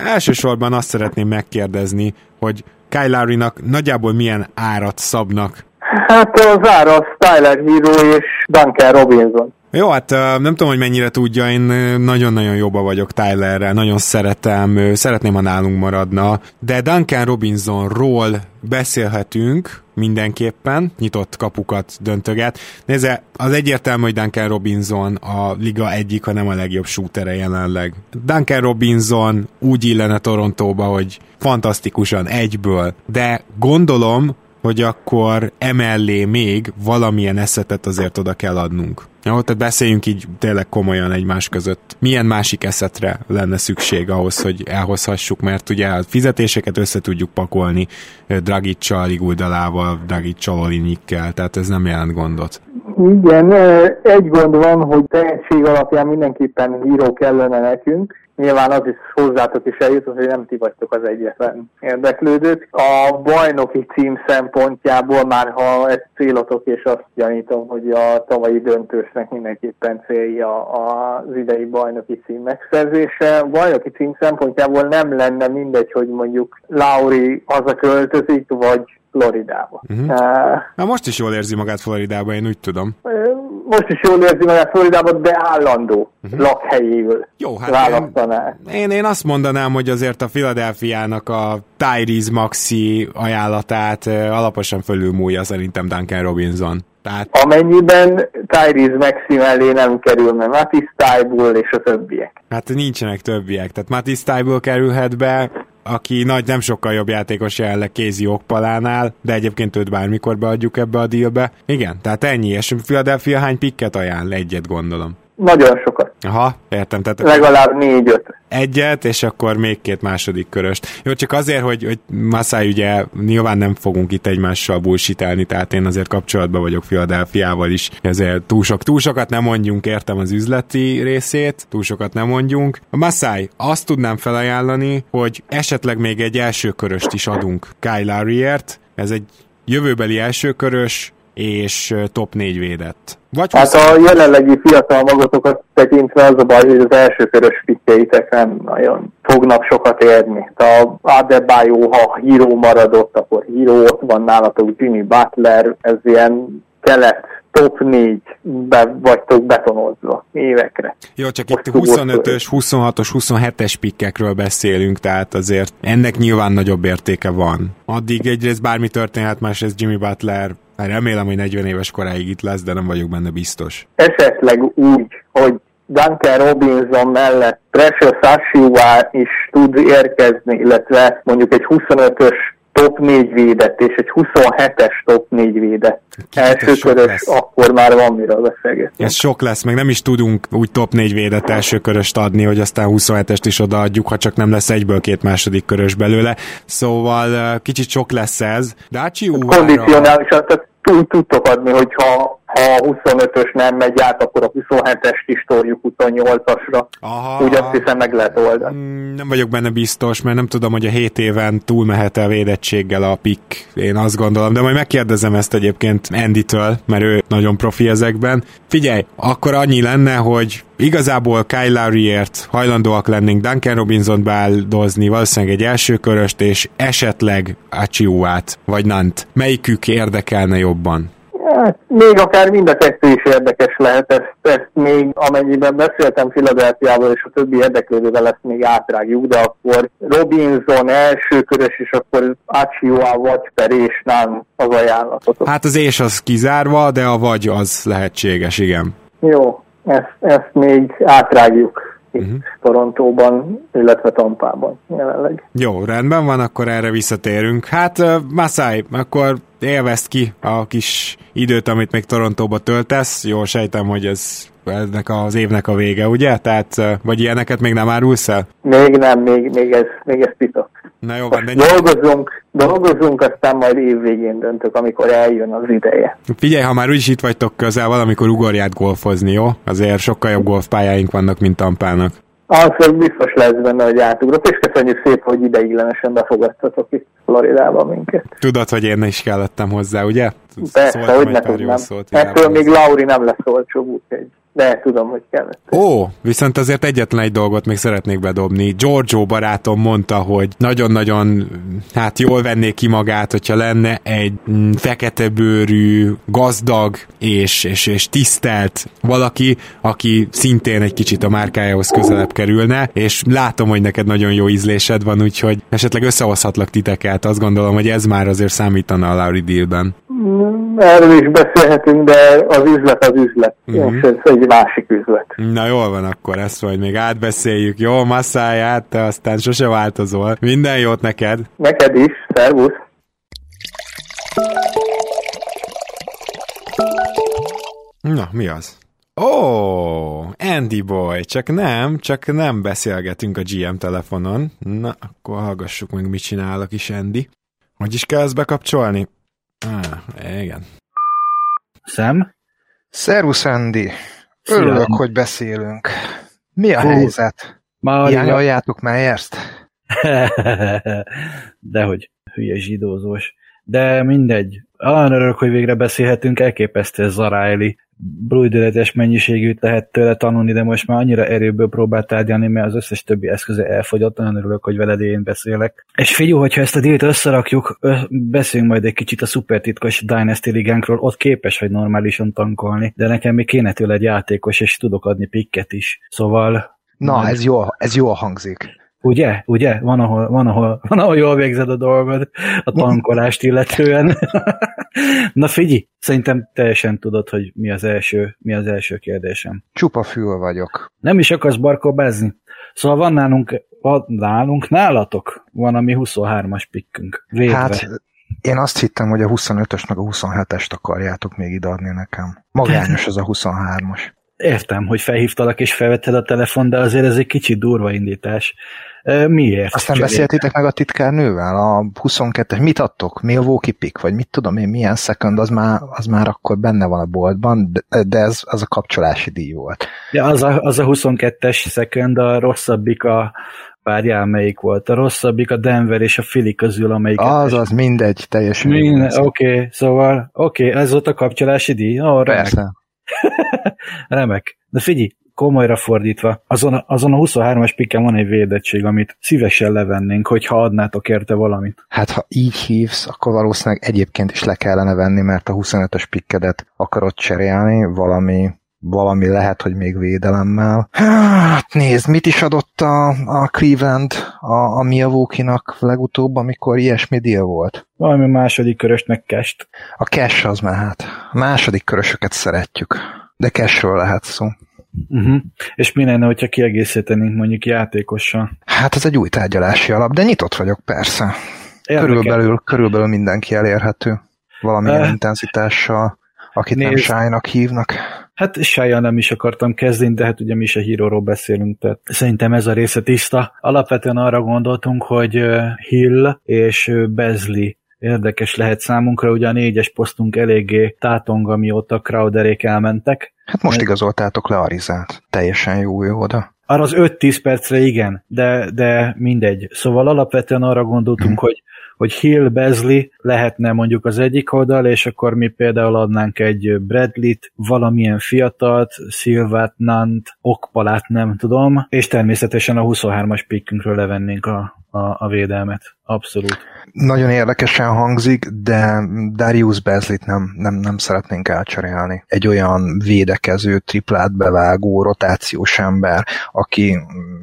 Speaker 1: Elsősorban azt szeretném megkérdezni, hogy Kyle Lowry-nak nagyjából milyen árat szabnak?
Speaker 5: Hát az ára az Tyler Hero és Duncan Robinson.
Speaker 1: Jó, hát nem tudom, hogy mennyire tudja, én nagyon-nagyon jobba vagyok Tylerrel, nagyon szeretem, szeretném, ha nálunk maradna, de Duncan Robinsonról beszélhetünk mindenképpen, nyitott kapukat döntöget. Nézze, az egyértelmű, hogy Duncan Robinson a liga egyik, ha nem a legjobb shootere jelenleg. Duncan Robinson úgy illene Torontóba, hogy fantasztikusan egyből, de gondolom, hogy akkor emellé még valamilyen eszetet azért oda kell adnunk. Jó, tehát beszéljünk így tényleg komolyan egymás között. Milyen másik eszetre lenne szükség ahhoz, hogy elhozhassuk, mert ugye a fizetéseket össze tudjuk pakolni ö, Dragicsal, Iguldalával, Dragicsal, Olinikkel, tehát ez nem jelent gondot.
Speaker 5: Igen, ö, egy gond van, hogy tehetség alapján mindenképpen Hero kellene nekünk. Nyilván az is hozzátok is eljutott, hogy nem ti vagytok az egyetlen érdeklődők. A bajnoki cím szempontjából már ha ez célotok, és azt gyanítom, hogy a tavalyi döntősnek mindenképpen célja az idei bajnoki cím megszerzése. A bajnoki cím szempontjából nem lenne mindegy, hogy mondjuk Lauri hazaköltözik, vagy Floridába.
Speaker 1: Mhm.
Speaker 5: Uh,
Speaker 1: Na most is jól érzi magát Floridában, én úgy tudom.
Speaker 5: Most is jól érzi magát Floridában, de állandó uh-huh. lakhelyéből
Speaker 1: Jó, hát
Speaker 5: választaná.
Speaker 1: Én, én azt mondanám, hogy azért a Philadelphiának a Tyrese Maxi ajánlatát alaposan fölülmúlja szerintem Duncan Robinson. Tehát
Speaker 5: Amennyiben Tyrese Maxi mellé nem kerül, mert Matisse Tybull és a többiek.
Speaker 1: Hát nincsenek többiek, tehát Matisse Tyből kerülhet be, aki nagy, nem sokkal jobb játékos jelenleg Kézi Okpalánál, de egyébként őt bármikor beadjuk ebbe a dealbe. Igen, tehát ennyi, és Philadelphia hány pikket ajánl? Egyet gondolom.
Speaker 5: Nagyon sokat.
Speaker 1: Aha, értem. Tehát
Speaker 5: Legalább négy-öt.
Speaker 1: egyet, és akkor még két második köröst. Jó, csak azért, hogy, hogy Masai ugye nyilván nem fogunk itt egymással bullshitálni, tehát én azért kapcsolatban vagyok Philadelphiával is, ezért túl, sok, túl sokat nem mondjunk, értem az üzleti részét, túl sokat nem mondjunk. A Masai, azt tudnám felajánlani, hogy esetleg még egy első köröst is adunk Kyle Lowry-ért, ez egy jövőbeli elsőkörös, és ö, top 4 védett. Vagy
Speaker 5: Hát a jelenlegi fiatal magatokat tekintve az a baj, hogy az első körös pikkeitek nem nagyon fognak sokat érni. A Adebayo, ha híró maradott, akkor híró ott van nálatok, Jimmy Butler, ez ilyen kelet top 4-be vagytok betonozva évekre.
Speaker 1: Jó, csak itt
Speaker 5: Most
Speaker 1: 25-ös, 26-os, 27-es pikkekről beszélünk, tehát azért ennek nyilván nagyobb értéke van. Addig egyrészt bármi történhet, másrészt Jimmy Butler, remélem, hogy 40 éves koráig itt lesz, de nem vagyok benne biztos.
Speaker 5: Esetleg úgy, hogy Duncan Robinson mellett Precious Ashiwa is tud érkezni, illetve mondjuk egy 25-ös top 4 védett és egy 27-es top 4 védett
Speaker 1: sok
Speaker 5: elsőkörös, akkor már van miről beszélgetni.
Speaker 1: Ez sok lesz, meg nem is tudunk úgy top 4 védett első köröst adni, hogy aztán 27-est is odaadjuk, ha csak nem lesz egyből két második körös belőle. Szóval kicsit sok lesz ez. Dácsi Uvára...
Speaker 5: kondicionálisan, tehát úgy tudtok adni, hogyha ha a 25-ös nem megy át, akkor a 27-est is toljuk 28-asra.
Speaker 1: Aha.
Speaker 5: Úgy azt hiszem meg lehet oldani.
Speaker 1: Mm, Nem vagyok benne biztos, mert nem tudom, hogy a 7 éven túl mehet el védettséggel a pick, én azt gondolom, de majd megkérdezem ezt egyébként Andy-től, mert ő nagyon profi ezekben. Figyelj, akkor annyi lenne, hogy igazából Kyle Lowry-ért hajlandóak lennénk Duncan Robinson beáldozni, valószínűleg egy első köröst, és esetleg Achiuát, vagy Nant. Melyikük érdekelne jobban?
Speaker 5: Hát, még akár mind a kettő is érdekes lehet, ezt, ezt még amennyiben beszéltem Philadelphiával és a többi érdeklődővel ezt még átrágjuk, de akkor Robinson első körös, és akkor Achioa vagy Per és nem az ajánlatot.
Speaker 1: Hát az és az kizárva, de a vagy az lehetséges, igen.
Speaker 5: Jó, ezt, ezt még átrágjuk itt uh-huh. Torontóban, illetve Tampában jelenleg.
Speaker 1: Jó, rendben van, akkor erre visszatérünk. Hát, Masai, akkor élvezd ki a kis időt, amit még Torontóba töltesz. Jól sejtem, hogy ez ennek az évnek a vége, ugye? Tehát, vagy ilyeneket még nem árulsz el?
Speaker 5: Még nem, még, még, ez, még ez titok.
Speaker 1: Na jó van, de
Speaker 5: Dolgozunk, dolgozunk, aztán majd év végén döntök, amikor eljön az ideje.
Speaker 1: figyelj, ha már úgyis itt vagytok közel, valamikor ugorját golfozni, jó? Azért sokkal jobb golfpályáink vannak, mint Tampának.
Speaker 5: Az biztos lesz benne, hogy átugrok, és köszönjük szépen, hogy ideiglenesen befogadtatok itt Floridában minket.
Speaker 1: Tudod, hogy én is kellettem hozzá, ugye?
Speaker 5: Persze,
Speaker 1: Szóltam
Speaker 5: hogy ne tudnám. Ettől még Lauri nem lesz olcsóbb, úgyhogy de tudom, hogy kellett.
Speaker 1: Ó, viszont azért egyetlen egy dolgot még szeretnék bedobni. Giorgio barátom mondta, hogy nagyon-nagyon hát jól venné ki magát, hogyha lenne egy mm, fekete bőrű, gazdag és, és, és tisztelt valaki, aki szintén egy kicsit a márkájához közelebb kerülne, és látom, hogy neked nagyon jó ízlésed van, úgyhogy esetleg összehozhatlak titeket. Azt gondolom, hogy ez már azért számítana a Lauri dealben.
Speaker 5: Mm, Erről is beszélhetünk, de az üzlet az üzlet,
Speaker 1: Mhm.
Speaker 5: uh-huh. és ez egy másik üzlet.
Speaker 1: Na jól van, akkor ezt majd még átbeszéljük. Jó, masszáját, te aztán sose változol. Minden jót neked!
Speaker 5: Neked is, szervusz!
Speaker 1: Na, mi az? Ó, oh, Andy Boy, csak nem, csak nem beszélgetünk a GM telefonon. Na, akkor hallgassuk meg, mit csinál a kis Andy. Hogy is kell ezt bekapcsolni? Ah, igen.
Speaker 3: Szem?
Speaker 6: Szervusz, Andy. Örülök, hogy beszélünk. Mi a
Speaker 3: Hú.
Speaker 6: helyzet?
Speaker 3: Már
Speaker 6: Hiányoljátok Meyerst?
Speaker 3: Dehogy, hülye zsidózós. De mindegy. Olyan örülök, hogy végre beszélhetünk, elképesztő ez Zaráeli. Brújdületes mennyiségűt lehet tőle tanulni, de most már annyira erőből próbál tárgyalni, mert az összes többi eszköze elfogyott, nagyon örülök, hogy veled én beszélek. És figyelj, hogyha ezt a dílt összerakjuk, beszéljünk majd egy kicsit a szupertitkos Dynasty ligánkról, ott képes vagy normálisan tankolni, de nekem még kéne tőle egy játékos, és tudok adni pikket is. Szóval
Speaker 6: Na,
Speaker 3: Majd-
Speaker 6: ez jól, ez jól hangzik.
Speaker 3: Ugye? Ugye? Van ahol, van, ahol, van, ahol jól végzed a dolgod a tankolást illetően. Na figyelj, szerintem teljesen tudod, hogy mi az első, mi az első kérdésem.
Speaker 6: Csupa fül vagyok.
Speaker 3: Nem is akarsz barkobázni? Szóval van nálunk, van nálunk, nálatok van a mi 23-as pikkünk. Védve.
Speaker 6: Hát, én azt hittem, hogy a 25-ös meg a 27-est akarjátok még ideadni nekem. Magányos az a 23-as.
Speaker 3: értem, hogy felhívtalak és felvetted a telefon, de azért ez egy kicsit durva indítás. Miért?
Speaker 6: Aztán
Speaker 3: Cserél-
Speaker 6: beszéltétek meg a titkárnővel? A 22-es, mit adtok? Milwaukee pick? Vagy mit tudom én, milyen second, az már, az már akkor benne van a boltban, de, de ez az a kapcsolási díj volt.
Speaker 3: Ja, az a, az a 22-es second, a rosszabbik a várjál, melyik volt. A rosszabbik a Denver és a Philly közül, amelyik
Speaker 6: Az, az mindegy, teljesen
Speaker 3: Minden, oké, okay, szóval, oké, okay, ez volt a kapcsolási díj? Ó, remek,
Speaker 6: Persze.
Speaker 3: remek. De figyelj, komolyra fordítva, azon, a- azon a 23-as pikken van egy védettség, amit szívesen levennénk, hogyha adnátok érte valamit.
Speaker 6: Hát ha így hívsz, akkor valószínűleg egyébként is le kellene venni, mert a 25-ös pikkedet akarod cserélni, valami, valami lehet, hogy még védelemmel. Hát nézd, mit is adott a, a Cleveland a, a Milwaukee-nak legutóbb, amikor ilyesmi deal volt?
Speaker 3: Valami második körösnek kest.
Speaker 6: A cash az mehet. Második körösöket szeretjük. De cashről lehet szó.
Speaker 3: Uh-huh. És mi lenne, hogyha kiegészítenénk mondjuk játékossal?
Speaker 6: Hát ez egy új tárgyalási alap, de nyitott vagyok persze.
Speaker 3: Érdekel.
Speaker 6: Körülbelül, körülbelül mindenki elérhető. Valamilyen
Speaker 3: Eh.
Speaker 6: intenzitással, akit nem
Speaker 3: Nézd.
Speaker 6: sájnak hívnak.
Speaker 3: Hát sájjal nem is akartam kezdeni, de hát ugye mi se híróról beszélünk, tehát szerintem ez a része tiszta. Alapvetően arra gondoltunk, hogy ö, Hill és ö, Beasley érdekes lehet számunkra, ugye a négyes posztunk eléggé tátong, amióta Crowderék elmentek.
Speaker 6: Hát most igazoltátok le Arizát. Teljesen jó jó oda.
Speaker 3: Arra az 5-10 percre igen, de, de mindegy. Szóval alapvetően arra gondoltunk, hogy, hogy Hill, Beasley lehetne mondjuk az egyik oldal, és akkor mi például adnánk egy Bradley-t, valamilyen fiatalt, Silvát, Nant, Okpalát, nem tudom, és természetesen a 23-as pikkünkről levennénk a, a, a védelmet. Abszolút.
Speaker 6: Nagyon érdekesen hangzik, de Darius Bezlit nem, nem, nem szeretnénk elcserélni. Egy olyan védekező, triplát bevágó, rotációs ember, aki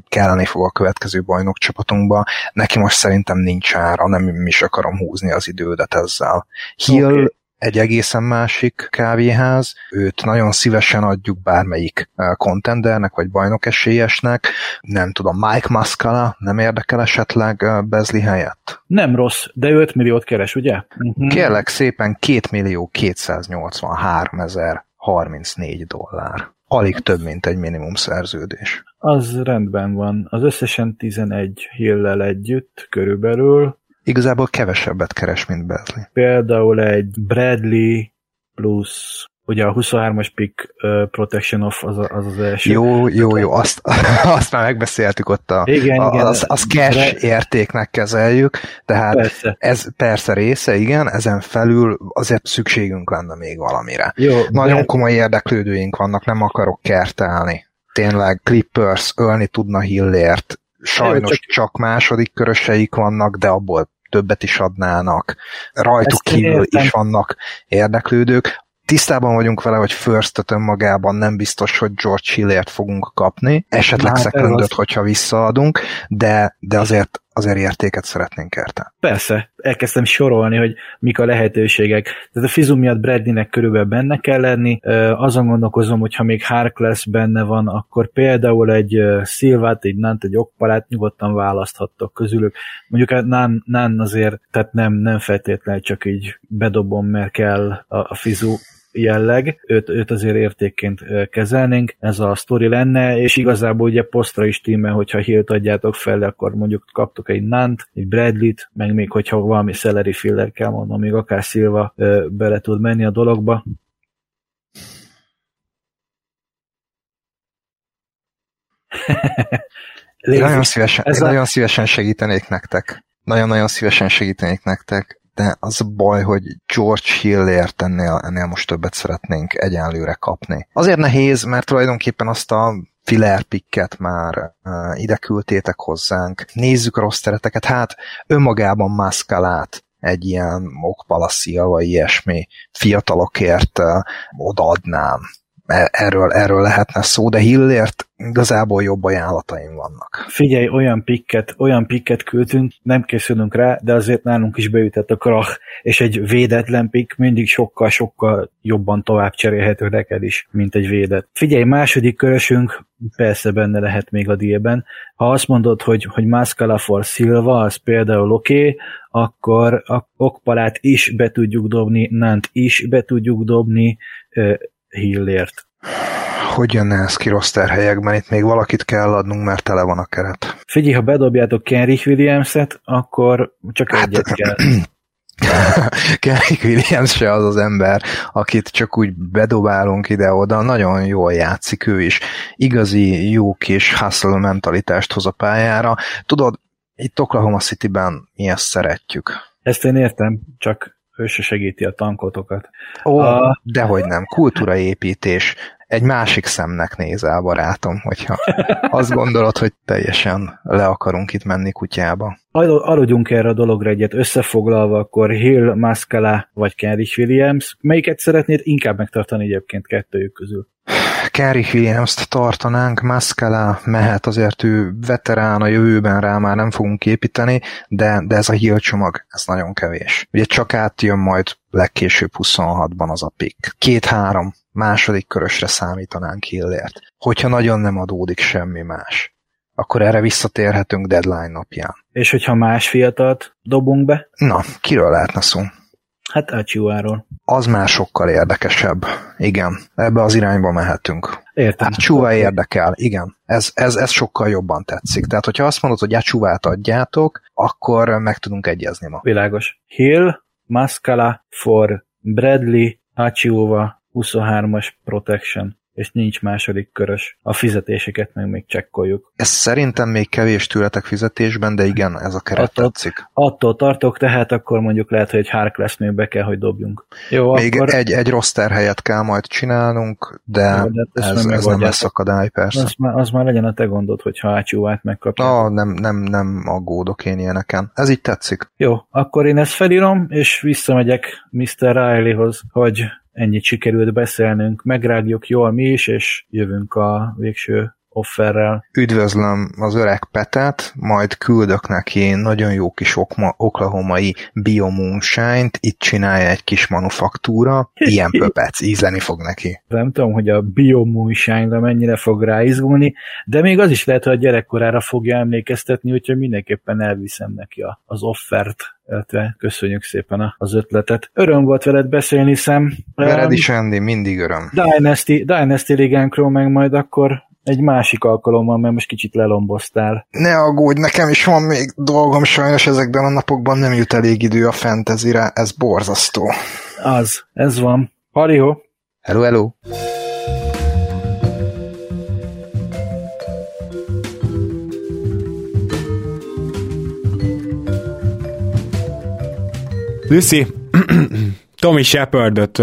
Speaker 6: kelleni fog a következő bajnokcsapatunkba. Neki most szerintem nincs ára, nem is akarom húzni az idődet ezzel. Hill
Speaker 3: Oké.
Speaker 6: Egy egészen másik kávéház, őt nagyon szívesen adjuk bármelyik eh, contendernek, vagy bajnok esélyesnek, nem tudom, Mike Muscala nem érdekel esetleg eh, Bezli helyett?
Speaker 3: Nem rossz, de 5 milliót keres, ugye? Uh-huh.
Speaker 6: Kérlek szépen 2 millió 283 ezer 34 dollár. Alig több, mint egy minimum szerződés.
Speaker 3: Az rendben van. Az összesen 11 hillel együtt körülbelül.
Speaker 6: Igazából kevesebbet keres, mint Bezli.
Speaker 3: például egy Bradley plusz ugye a 23-as pick uh, protection off az az, az első.
Speaker 6: Jó, jó, jó, azt, azt már megbeszéltük ott a,
Speaker 3: Igen,
Speaker 6: a,
Speaker 3: igen.
Speaker 6: az, az cash
Speaker 3: De-
Speaker 6: értéknek kezeljük, tehát
Speaker 3: Persze.
Speaker 6: ez persze része, igen, ezen felül azért szükségünk lenne még valamire.
Speaker 3: Jó,
Speaker 6: Nagyon
Speaker 3: de-
Speaker 6: komoly érdeklődőink vannak, nem akarok kertelni. Tényleg Clippers ölni tudna Hillért, sajnos
Speaker 3: Jó,
Speaker 6: csak... csak második köröseik vannak, de abból többet is adnának. Rajtuk
Speaker 3: Ezt
Speaker 6: kívül
Speaker 3: értem.
Speaker 6: is vannak érdeklődők. Tisztában vagyunk vele, hogy first önmagában nem biztos, hogy George Hillért fogunk kapni, esetleg
Speaker 3: Hát,
Speaker 6: secondöt, hogyha visszaadunk, de, de azért, azért értéket szeretnénk érte.
Speaker 3: Persze, elkezdtem sorolni, hogy mik a lehetőségek. Tehát a Fizu miatt Bradleynek körülbelül benne kell lenni. Azon gondolkozom, hogy ha még Harkless benne van, akkor például egy Szilvát, egy Nant, egy Okpalát nyugodtan választhattok közülük. Mondjuk a Nan, Nan azért, tehát nem, nem feltétlenül csak így bedobom, mert kell a, a Fizu jelleg, őt, őt azért értékként kezelnénk, ez a sztori lenne, és igazából ugye posztra is tímmel, hogyha Hilt adjátok fel, akkor mondjuk kaptok egy Nant, egy Bradley-t, meg még hogyha valami celery filler kell mondom, még akár Silva bele tud menni a dologba.
Speaker 6: Nagyon szívesen,
Speaker 3: Ez a-
Speaker 6: nagyon szívesen segítenék nektek. Nagyon-nagyon szívesen segítenék nektek, de az a baj, hogy George Hillért ennél, ennél most többet szeretnénk egyenlőre kapni. Azért nehéz, mert tulajdonképpen azt a filler picket már uh, ide küldtétek hozzánk. Nézzük a rossz tereteket. Hát önmagában Mascalát egy ilyen Okpala Silva, ilyesmi fiatalokért uh, odaadnám. Erről, erről lehetne szó, de Hillért igazából jobb ajánlataim vannak.
Speaker 3: Figyelj, olyan pikket, olyan pikket küldtünk, nem készülünk rá, de azért nálunk is beütett a krach, és egy védetlen pikk mindig sokkal-sokkal jobban tovább cserélhető neked is, mint egy védett. Figyelj, második körösünk persze benne lehet még a díjban. Ha azt mondod, hogy, hogy Mascala for Silva, az például oké, okay, akkor a Okpalát is be tudjuk dobni, Nant is be tudjuk dobni, Hillért.
Speaker 6: hogy jönne ez ki roster helyekben? Itt még valakit kell adnunk, mert tele van a keret.
Speaker 3: Figyelj, ha bedobjátok Kenrich Williams-et, akkor csak
Speaker 6: Hát,
Speaker 3: egyet kell.
Speaker 6: Kenrick Williams se az az ember, akit csak úgy bedobálunk ide-oda, nagyon jól játszik ő is. Igazi jó kis hustle mentalitást hoz a pályára. Tudod, itt Oklahoma City-ben mi ezt szeretjük.
Speaker 3: Ezt én értem, csak ő se segíti a tankotokat.
Speaker 6: Ó,
Speaker 3: A-
Speaker 6: dehogy nem, kultúraépítés. Egy másik szemnek nézel, barátom, hogyha azt gondolod, hogy teljesen le akarunk itt menni kutyába.
Speaker 3: Al- Aludjunk erre a dologra egyet összefoglalva, akkor Hill, Muscala vagy Kenrich Williams. Melyiket szeretnéd inkább megtartani egyébként kettőjük közül?
Speaker 6: Kerry Williams-t tartanánk, Muscala mehet, azért ő veterán, a jövőben rá már nem fogunk építeni, de, de ez a csomag, ez nagyon kevés. Ugye csak átjön majd legkésőbb 26-ban az a pick. Két-három második körösre számítanánk Hillért. Hogyha nagyon nem adódik semmi más, akkor erre visszatérhetünk deadline napján.
Speaker 3: És hogyha más fiatalt dobunk be?
Speaker 6: Na, kiről lehetne szó?
Speaker 3: Hát Achiuáról.
Speaker 6: Az már sokkal érdekesebb. Igen, ebbe az irányba mehetünk.
Speaker 3: Értem.
Speaker 6: Ácsúvá érdekel, igen. Ez, ez, ez sokkal jobban tetszik. Tehát, hogyha azt mondod, hogy Ácsúvát adjátok, akkor meg tudunk egyezni ma.
Speaker 3: Világos. Hill, Muscala for Bradley, Achiuva, 23-as protection, és nincs második körös. A fizetéseket meg még csekkoljuk.
Speaker 6: Ez szerintem még kevés tőletek fizetésben, de igen, ez a keret
Speaker 3: Attól-
Speaker 6: tetszik.
Speaker 3: Attól tartok, tehát akkor mondjuk lehet, hogy egy Harkless be kell, hogy dobjunk. Jó,
Speaker 6: Még
Speaker 3: akkor
Speaker 6: egy, egy roster helyet kell majd csinálnunk, de
Speaker 3: Jó, de
Speaker 6: ez,
Speaker 3: majd
Speaker 6: ez nem lesz akadály, persze.
Speaker 3: az már, az már legyen a te gondod, hogyha Achiuvát megkapjuk.
Speaker 6: Na, nem, nem, nem aggódok én ilyeneken. Ez így tetszik.
Speaker 3: Jó, akkor én ezt felírom, és visszamegyek Mr. Rileyhoz, hogy ennyit sikerült beszélnünk, megrágjuk jól mi is, és jövünk a végső offerrel.
Speaker 6: Üdvözlöm az öreg Petet, majd küldök neki nagyon jó kis okma, oklahomai biomoonshine-t, itt csinálja egy kis manufaktúra, ilyen pöpec, ízleni fog neki.
Speaker 3: Nem tudom, hogy a biomoonshine mennyire fog ráizgulni, de még az is lehet, hogy a gyerekkorára fogja emlékeztetni, úgyhogy mindenképpen elviszem neki az offert, illetve köszönjük szépen az ötletet. Öröm volt veled beszélni, szem.
Speaker 6: Vered is, Andy, mindig öröm.
Speaker 3: Dynasty, Dynasty ligánkról meg majd akkor egy másik alkalommal, mert most kicsit lelomboztál.
Speaker 6: Ne aggódj, nekem is van még dolgom, sajnos ezekben a napokban nem jut elég idő a fentezire, ez borzasztó.
Speaker 3: Az, ez van. Hariho!
Speaker 6: Hello, hello!
Speaker 1: Lucy, Tommy Shepardot,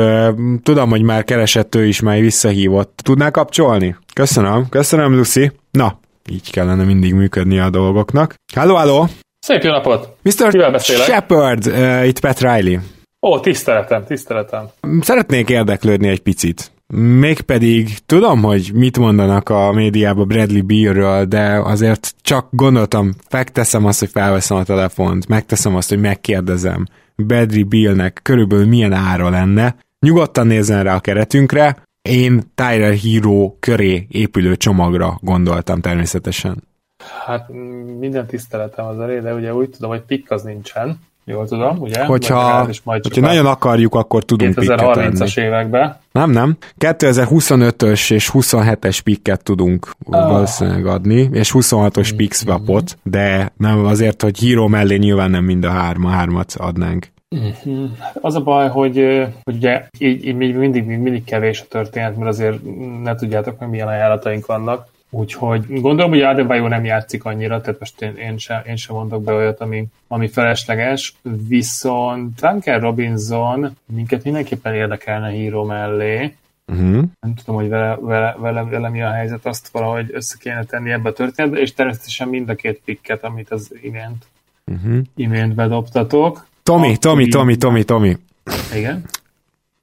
Speaker 1: tudom, hogy már keresett ő is, már visszahívott. Tudnál kapcsolni? Köszönöm, köszönöm, Lucy. Na, így kellene mindig működni a dolgoknak. Halló, halló!
Speaker 7: Szép jó napot!
Speaker 1: Mr.
Speaker 7: Kivel beszélek?
Speaker 1: Shepard, uh, itt Pat Riley.
Speaker 7: Ó, tiszteletem, tiszteletem.
Speaker 1: Szeretnék érdeklődni egy picit. Mégpedig tudom, hogy mit mondanak a médiában Bradley Bealről, de azért csak gondoltam, megteszem azt, hogy felveszem a telefont, megteszem azt, hogy megkérdezem Bradley Bealnek körülbelül milyen ára lenne. Nyugodtan nézzen rá a keretünkre, én Tyler Hero köré épülő csomagra gondoltam természetesen.
Speaker 7: Hát minden tiszteletem az elé, de ugye úgy tudom, hogy pikk az nincsen. Jól tudom, ugye?
Speaker 1: Hogyha,
Speaker 7: majd csak
Speaker 1: hogyha
Speaker 7: a
Speaker 1: nagyon akarjuk, akkor tudunk pikket adni.
Speaker 7: 2030-as években.
Speaker 1: Nem, nem. 2025-ös és 27-es pikket tudunk
Speaker 7: Ah.
Speaker 1: valószínűleg adni, és 26-os pick swapot, de nem azért, hogy híró mellé nyilván nem mind a hárma, hármat adnánk.
Speaker 7: Az a baj, hogy, hogy ugye így, így mindig, mindig kevés a történet, mert azért ne tudjátok meg milyen ajánlataink vannak. Úgyhogy gondolom, hogy Adebayo nem játszik annyira, tehát most én, én, sem, én sem mondok be olyat, ami, ami felesleges, viszont Duncan Robinson minket mindenképpen érdekelne híró mellé,
Speaker 1: Uh-huh.
Speaker 7: nem tudom, hogy vele, vele, vele, vele mi a helyzet, azt valahogy össze kéne tenni ebbe a történetbe, és természetesen mind a két pikket, amit az imént,
Speaker 1: Uh-huh.
Speaker 7: imént bedobtatok.
Speaker 1: Tomi, Tomi, Tomi, Tomi, Tomi.
Speaker 7: Igen.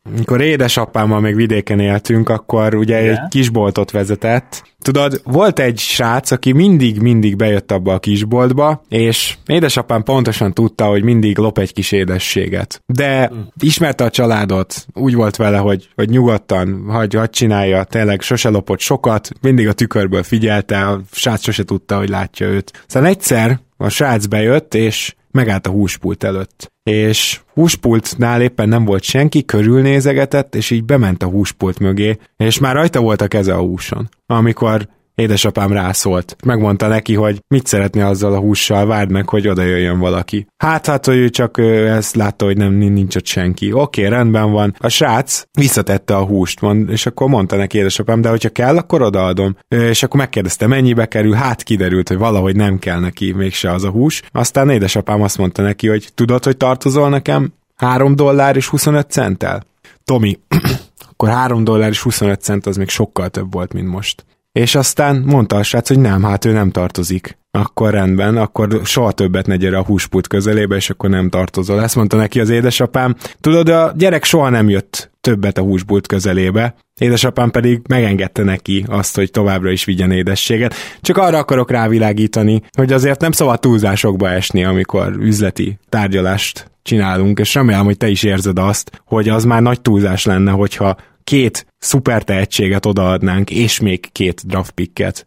Speaker 1: Amikor édesapámmal még vidéken éltünk, akkor ugye
Speaker 7: Igen.
Speaker 1: egy kisboltot vezetett. Tudod, volt egy srác, aki mindig-mindig bejött abba a kisboltba, és édesapám pontosan tudta, hogy mindig lop egy kis édességet. De
Speaker 7: Hm.
Speaker 1: ismerte a családot, úgy volt vele, hogy, hogy nyugodtan, hagy, hagy csinálja, tényleg sose lopott sokat, mindig a tükörből figyelte, a srác sose tudta, hogy látja őt. Szóval egyszer a srác bejött, és megállt a húspult előtt. És húspultnál éppen nem volt senki, körülnézegetett, és így bement a húspult mögé, és már rajta volt a keze a húson. Amikor Édesapám rászólt. Megmondta neki, hogy mit szeretné azzal a hússal, várd meg, hogy oda jöjjön valaki. Hát, hát, hogy ő csak ő ezt látta, hogy nem nincs ott senki. Oké, rendben van. A srác visszatette a húst, mond, és akkor mondta neki édesapám, de hogyha kell, akkor odaadom. És akkor megkérdezte, mennyibe kerül, hát kiderült, hogy valahogy nem kell neki mégse az a hús. Aztán édesapám azt mondta neki, hogy tudod, hogy tartozol nekem? 3 dollár és 25 centtel? Tomi, akkor 3 dollár és 25 cent az még sokkal több volt, mint most. És aztán mondta a srác, hogy nem, hát ő nem tartozik. Akkor rendben, akkor soha többet ne gyere a húspult közelébe, és akkor nem tartozol. Ezt mondta neki az édesapám. Tudod, a gyerek soha nem jött többet a húspult közelébe, édesapám pedig megengedte neki azt, hogy továbbra is vigyen édességet. Csak arra akarok rávilágítani, hogy azért nem szabad túlzásokba esni, amikor üzleti tárgyalást csinálunk, és remélem, hogy te is érzed azt, hogy az már nagy túlzás lenne, hogyha két szuper tehetséget odaadnánk, és még két draft picket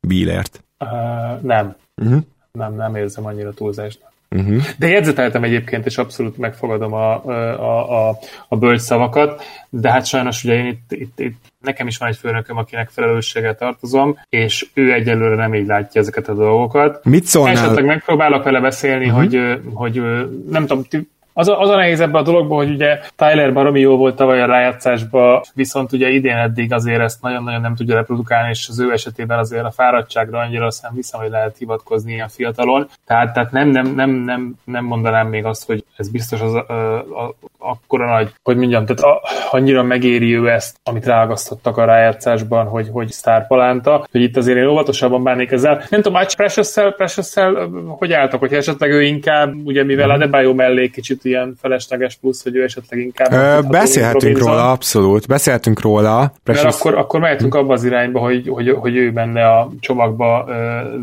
Speaker 1: Bílert.
Speaker 7: Uh, nem. Uh-huh. Nem, nem érzem annyira túlzásnak. Uh-huh. De jegyzeteltem egyébként, és abszolút megfogadom a, a, a, a bölcs szavakat, de hát sajnos ugye én itt, itt, itt nekem is van egy főnököm, akinek felelősséggel tartozom, és ő egyelőre nem így látja ezeket a dolgokat.
Speaker 1: Mit szólnál?
Speaker 7: Esetleg megpróbálok vele beszélni, uh-huh. hogy, hogy nem tudom, az a, az a nehéz ebben a dologban, hogy ugye Tyler baromi jó volt tavaly a rájátszásban, viszont ugye idén eddig azért ezt nagyon-nagyon nem tudja reprodukálni, és az ő esetében azért a fáradtságra annyira aztán hiszem, hogy lehet hivatkozni ilyen fiatalon. Tehát, tehát nem, nem, nem, nem, nem mondanám még azt, hogy ez biztos az, a, a, akkora nagy, hogy mondjam, tehát a, annyira megéri ő ezt, amit rágasztottak a rájátszásban, hogy, hogy sztárpalánta, hogy itt azért én óvatosabban bánnék ezzel. Nem tudom, Precious-szel, Precious-szel hogy álltak, hogy esetleg ő inkább, ugye mivel mm. Adebayo mellé kicsit ilyen felesleges plusz, hogy ő esetleg inkább...
Speaker 1: Ö, beszélhetünk róla, abszolút, beszélhetünk róla.
Speaker 7: Precious... Mert akkor, akkor mehetünk abba az irányba, hogy, hogy, hogy ő benne a csomagba uh,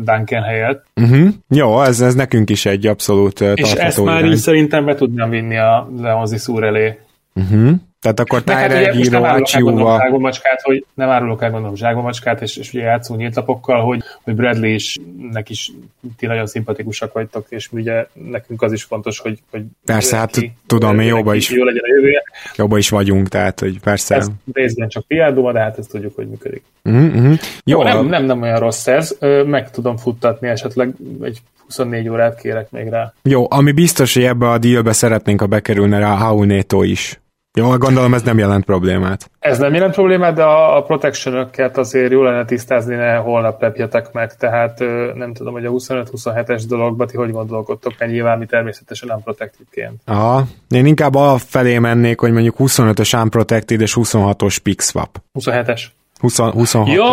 Speaker 7: Duncan helyett.
Speaker 1: Uh-huh. Jó, ez, ez nekünk is egy abszolút uh,
Speaker 7: És ezt már irány. így szerintem be tudnám vinni a Leonzi szúr elé.
Speaker 1: Uh-huh. Tehát akkor Tyler hát Giro, Achiuva...
Speaker 7: Zságomacskát, hogy nem árulok el gondolom zságomacskát, és, és ugye játszunk nyíltlapokkal, hogy, hogy Bradley is, nek is ti nagyon szimpatikusak vagytok, és ugye nekünk az is fontos, hogy, hogy
Speaker 1: persze, hát ki, tudom, mi jóba is,
Speaker 7: jó legyen a jövője.
Speaker 1: Jóba is vagyunk, tehát, hogy persze.
Speaker 7: Ez részben csak piádóma, de hát ezt tudjuk, hogy működik.
Speaker 1: Uh-huh.
Speaker 7: Jó, nem, nem, nem olyan rossz ez, meg tudom futtatni esetleg egy 24 órát kérek még rá.
Speaker 1: Jó, ami biztos, hogy ebbe a dealbe szeretnénk, ha bekerülne rá a Hauneto is. Jó, gondolom ez nem jelent problémát.
Speaker 7: Ez nem jelent problémát, de a, a protection azért jó lenne tisztázni, ne holnap lepjetek meg, tehát nem tudom, hogy a 25-27-es dologba ti hogy gondolkodtok, mert nyilván mi természetesen unprotected-ként.
Speaker 1: Aha, én inkább a felé mennék, hogy mondjuk 25-ös unprotected és 26-os pick swap.
Speaker 7: 27-es.
Speaker 1: 20, 26-os.
Speaker 7: Jó,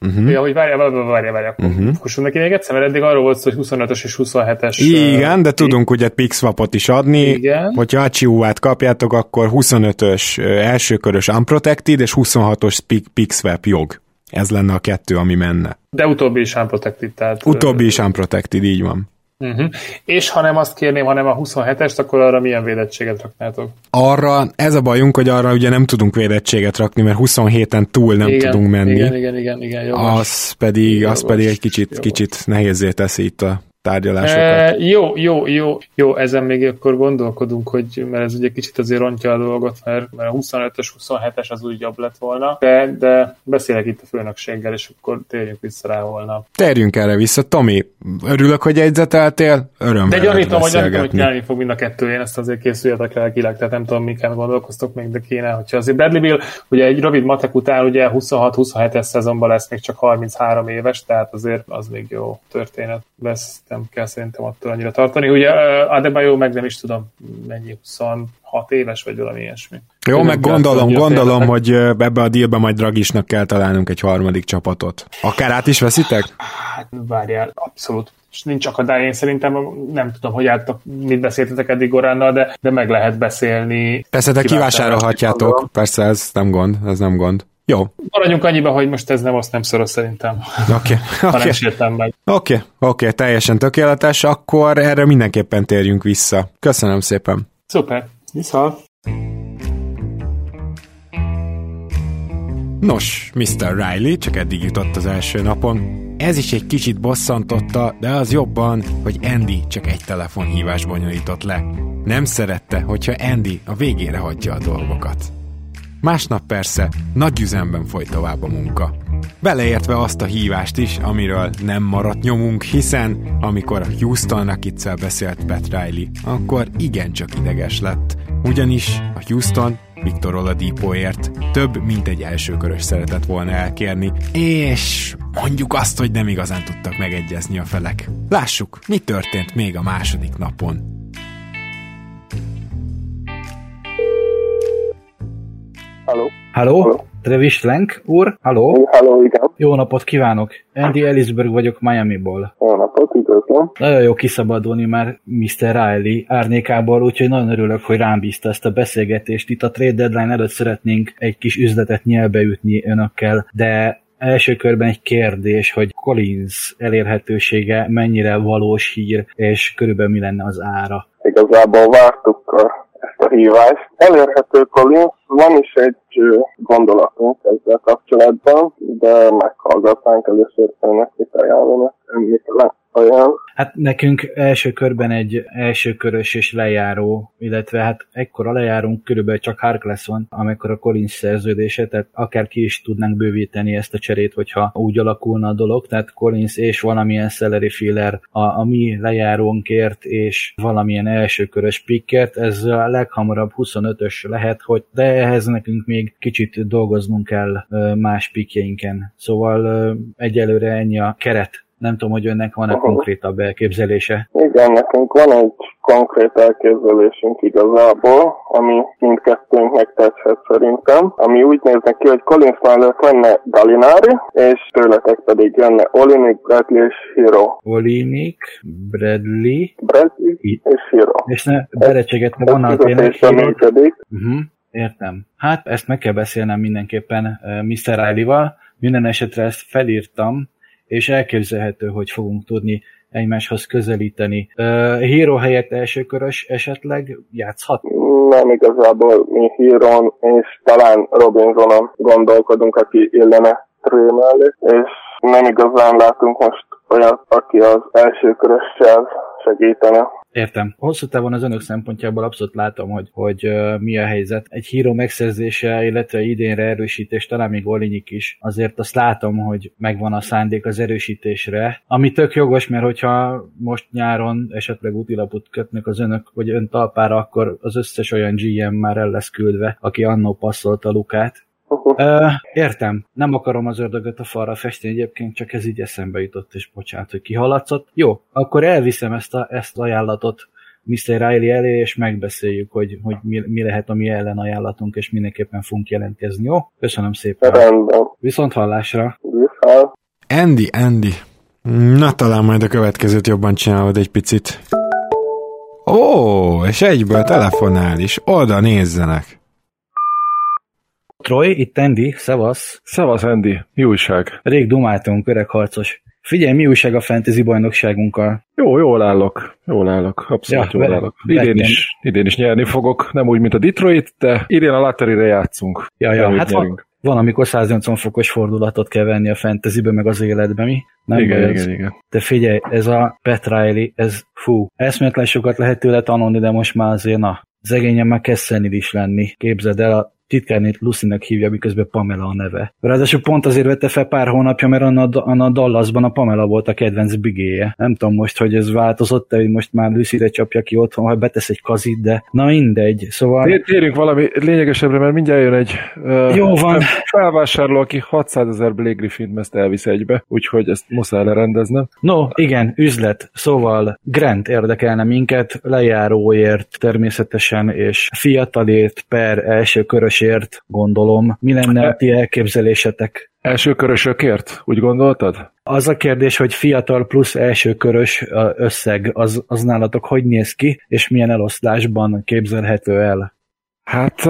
Speaker 7: Uh-huh. Ja, hogy várjál, várjál, várjál, várjál. Uh-huh. Fussunk neki még egyszer, mert eddig arról volt szó, hogy 25-ös és 27-es.
Speaker 1: Igen, de tudunk ugye pick is adni. Igen. Hogyha Achiuát kapjátok, akkor 25-ös elsőkörös unprotected és 26-os pick, pick swap jog. Ez lenne a kettő, ami menne.
Speaker 7: De utóbbi is unprotected, tehát...
Speaker 1: Utóbbi is unprotected, így van.
Speaker 7: Uh-huh. És ha nem azt kérném, hanem a 27-est, akkor arra milyen védettséget raknátok?
Speaker 1: Arra, ez a bajunk, hogy arra ugye nem tudunk védettséget rakni, mert 27-en túl nem
Speaker 7: igen,
Speaker 1: tudunk menni.
Speaker 7: Igen, igen, igen, igen jó
Speaker 1: az pedig, jó az pedig egy kicsit, kicsit nehézé teszi itt a tárgyalásokat. E,
Speaker 7: jó, jó, jó, jó, ezen még akkor gondolkodunk, hogy mert ez ugye kicsit azért rontja a dolgot, mert, mert a 25-ös, 27-es az úgy jobb lett volna, de, de beszélek itt a főnökséggel, és akkor térjünk vissza rá holnap.
Speaker 1: Térjünk erre vissza. Tomi, örülök, hogy egyzeteltél, öröm
Speaker 7: De gyanítom, hogy gyanítom, hogy nyelni fog mind a kettő, én ezt azért készüljetek rá kileg, tehát nem tudom, miken gondolkoztok még, de kéne, hogyha azért Bradley Bill, ugye egy rövid matek után ugye 26-27-es szezonban lesz még csak 33 éves, tehát azért az még jó történet lesz nem kell szerintem attól annyira tartani. Ugye Adebayo meg nem is tudom mennyi, 26 éves vagy valami ilyesmi.
Speaker 1: Jó, meg gondolom, gondolom, hogy ebbe a dílbe majd Dragisnak kell találnunk egy harmadik csapatot. Akár át is veszitek?
Speaker 7: Hát várjál, abszolút és nincs akadály, én szerintem nem tudom, hogy álltak, mit beszéltetek eddig Goránnal, de, de meg lehet beszélni.
Speaker 1: Persze, te kivásárolhatjátok, persze ez nem gond, ez nem gond. Jó.
Speaker 7: Maradjunk annyiba, hogy most ez nem azt nem szoros szerintem.
Speaker 1: Oké. Okay.
Speaker 7: okay. nem meg.
Speaker 1: Oké, okay. oké, okay. teljesen tökéletes, akkor erre mindenképpen térjünk vissza. Köszönöm szépen.
Speaker 7: Szuper. Viszont.
Speaker 1: Nos, Mr. Riley csak eddig jutott az első napon. Ez is egy kicsit bosszantotta, de az jobban, hogy Andy csak egy telefonhívás bonyolított le. Nem szerette, hogyha Andy a végére hagyja a dolgokat. Másnap persze nagy üzemben folyt tovább a munka. Beleértve azt a hívást is, amiről nem maradt nyomunk, hiszen amikor a Houstonnak itt beszélt Pat Riley, akkor igencsak ideges lett. Ugyanis a Houston Viktor Oladipoért több, mint egy elsőkörös szeretett volna elkérni, és mondjuk azt, hogy nem igazán tudtak megegyezni a felek. Lássuk, mi történt még a második napon.
Speaker 8: Halló?
Speaker 3: Halló? Travis Lenk úr? Halló?
Speaker 8: Halló, igen.
Speaker 3: Jó napot kívánok! Andy Ellisberg vagyok Miami-ból.
Speaker 8: Jó napot, üdvözlöm.
Speaker 3: Nagyon jó kiszabadulni már Mr. Riley árnyékából, úgyhogy nagyon örülök, hogy rám bízta ezt a beszélgetést. Itt a trade deadline előtt szeretnénk egy kis üzletet nyelbeütni önökkel, de első körben egy kérdés, hogy Collins elérhetősége mennyire valós hír, és körülbelül mi lenne az ára.
Speaker 8: Igazából vártuk a ezt a hívást. Elérhető Collins, van is egy gondolatunk ezzel kapcsolatban, de meghallgatnánk először, hogy mit ajánlanak, mit ajánl.
Speaker 3: Hát nekünk első körben egy első körös és lejáró, illetve hát ekkora lejárunk körülbelül csak Harkless van, amikor a Collins szerződése, tehát akár ki is tudnánk bővíteni ezt a cserét, hogyha úgy alakulna a dolog, tehát Collins és valamilyen salary filler a, a mi lejárónkért és valamilyen első körös pickert, ez a leghamarabb 25-ös lehet, hogy de ehhez nekünk még kicsit dolgoznunk kell más pikjeinken. Szóval egyelőre ennyi a keret nem tudom, hogy önnek van-e uh-huh. konkrétabb elképzelése.
Speaker 8: Igen, nekünk van egy konkrét elképzelésünk igazából, ami mindkettőnknek tetszett szerintem, ami úgy néz ki, hogy Collins mellett lenne Galinari, és tőletek pedig jönne Olinik, Bradley és Hero.
Speaker 3: Olinik, Bradley,
Speaker 8: Bradley és Hero.
Speaker 3: És ne berecsegetne vonal tényleg uh-huh. Értem. Hát ezt meg kell beszélnem mindenképpen Mr. Riley-val. Minden esetre ezt felírtam, és elképzelhető, hogy fogunk tudni egymáshoz közelíteni. Uh, Hero helyett elsőkörös esetleg játszhat?
Speaker 8: Nem igazából mi Hero és talán Robinsonon gondolkodunk, aki illene Tré mellé, és nem igazán látunk most olyat, aki az elsőkörössel segítene.
Speaker 3: Értem. Hosszú távon az önök szempontjából abszolút látom, hogy, hogy uh, mi a helyzet. Egy híró megszerzése, illetve idénre erősítés, talán még Olinyik is, azért azt látom, hogy megvan a szándék az erősítésre, ami tök jogos, mert hogyha most nyáron esetleg útilapot kötnek az önök, vagy ön talpára, akkor az összes olyan GM már el lesz küldve, aki annó passzolta Lukát, Uh, értem, nem akarom az ördögöt a falra festeni egyébként, csak ez így eszembe jutott, és bocsánat, hogy kihaladszott. Jó, akkor elviszem ezt, a, ezt ajánlatot Mr. Riley elé, és megbeszéljük, hogy, hogy mi, mi lehet a mi ellenajánlatunk, és mindenképpen fogunk jelentkezni, jó? Köszönöm szépen.
Speaker 8: Rendben.
Speaker 3: Viszont hallásra.
Speaker 8: Viszont.
Speaker 1: Andy, Andy. Na, talán majd a következőt jobban csinálod egy picit. Ó, és egyből telefonál is. Oda nézzenek.
Speaker 3: Troy, itt Andy, szevasz.
Speaker 9: Szevasz, Andy. Mi újság?
Speaker 3: Rég dumáltunk, öreg harcos. Figyelj, mi újság a fantasy bajnokságunkkal?
Speaker 9: Jó, jól állok. Jól állok. Abszolút ja, jól állok. Idén is, idén is nyerni fogok. Nem úgy, mint a Detroit, de idén a lottery játszunk.
Speaker 3: Ja, ja, hát van, van, amikor 180 fokos fordulatot kell venni a fantasybe, meg az életbe, mi?
Speaker 9: Nem igen, igen, ez. igen.
Speaker 3: De figyelj, ez a Pat Riley, ez fú, eszméletlen sokat lehet tőle tanulni, de most már azért na, szegényen már kezd is lenni. Képzeld el, a titkárnét Lucy-nek hívja, miközben Pamela a neve. Ráadásul pont azért vette fel pár hónapja, mert Anna, Anna Dallasban a Pamela volt a kedvenc bigéje. Nem tudom most, hogy ez változott hogy most már Lucy-re csapja ki otthon, ha betesz egy kazit, de na mindegy. Szóval...
Speaker 9: Térjünk valami lényegesebbre, mert mindjárt jön egy
Speaker 3: uh, Jó van.
Speaker 9: felvásárló, aki 600 ezer Blake Griffin ezt elvisz egybe, úgyhogy ezt muszáj lerendeznem.
Speaker 3: No, igen, üzlet. Szóval Grant érdekelne minket, lejáróért természetesen, és fiatalért per első körös körösért, gondolom. Mi lenne a ti elképzelésetek?
Speaker 9: Első körösökért? Úgy gondoltad?
Speaker 3: Az a kérdés, hogy fiatal plusz első körös összeg, az, az nálatok hogy néz ki, és milyen eloszlásban képzelhető el?
Speaker 9: Hát,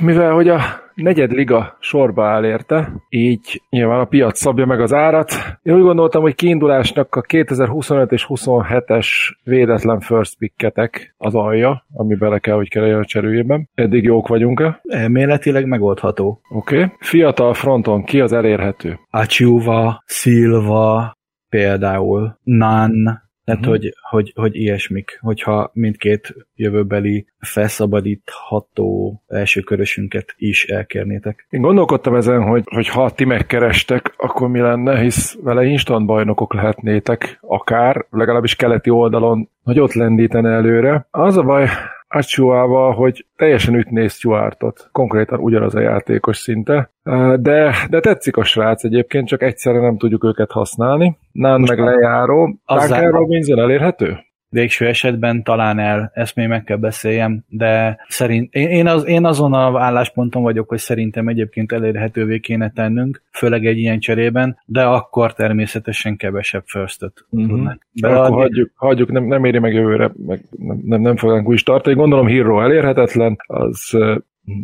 Speaker 9: mivel hogy a negyed liga sorba áll érte, így nyilván a piac szabja meg az árat. Én úgy gondoltam, hogy kiindulásnak a 2025 és 27-es védetlen first picketek az alja, ami bele kell, hogy kerüljön a cserőjében. Eddig jók vagyunk-e?
Speaker 3: Elméletileg megoldható.
Speaker 9: Oké. Okay. Fiatal fronton ki az elérhető?
Speaker 3: Achiuva, Silva, például Nan, tehát, uh-huh. hogy, hogy, hogy ilyesmik, hogyha mindkét jövőbeli felszabadítható első körösünket is elkérnétek.
Speaker 9: Én gondolkodtam ezen, hogy, hogy ha ti megkerestek, akkor mi lenne, hisz vele instant bajnokok lehetnétek, akár, legalábbis keleti oldalon, hogy ott lendítene előre. Az a baj, Achuával, hogy teljesen ütné Stuartot. Konkrétan ugyanaz a játékos szinte. De, de tetszik a srác egyébként, csak egyszerre nem tudjuk őket használni. Nán meg lejáró. Duncan Robinson elérhető?
Speaker 3: Végső esetben talán el, ezt még meg kell beszéljem, de szerint, én, én, az, én azon a állásponton vagyok, hogy szerintem egyébként elérhetővé kéne tennünk, főleg egy ilyen cserében, de akkor természetesen kevesebb first-öt
Speaker 9: uh-huh. tudnak. De akkor hagyjuk, hagyjuk nem, nem éri meg jövőre, meg nem, nem, nem fogunk úgy tartani. Gondolom Hero elérhetetlen, az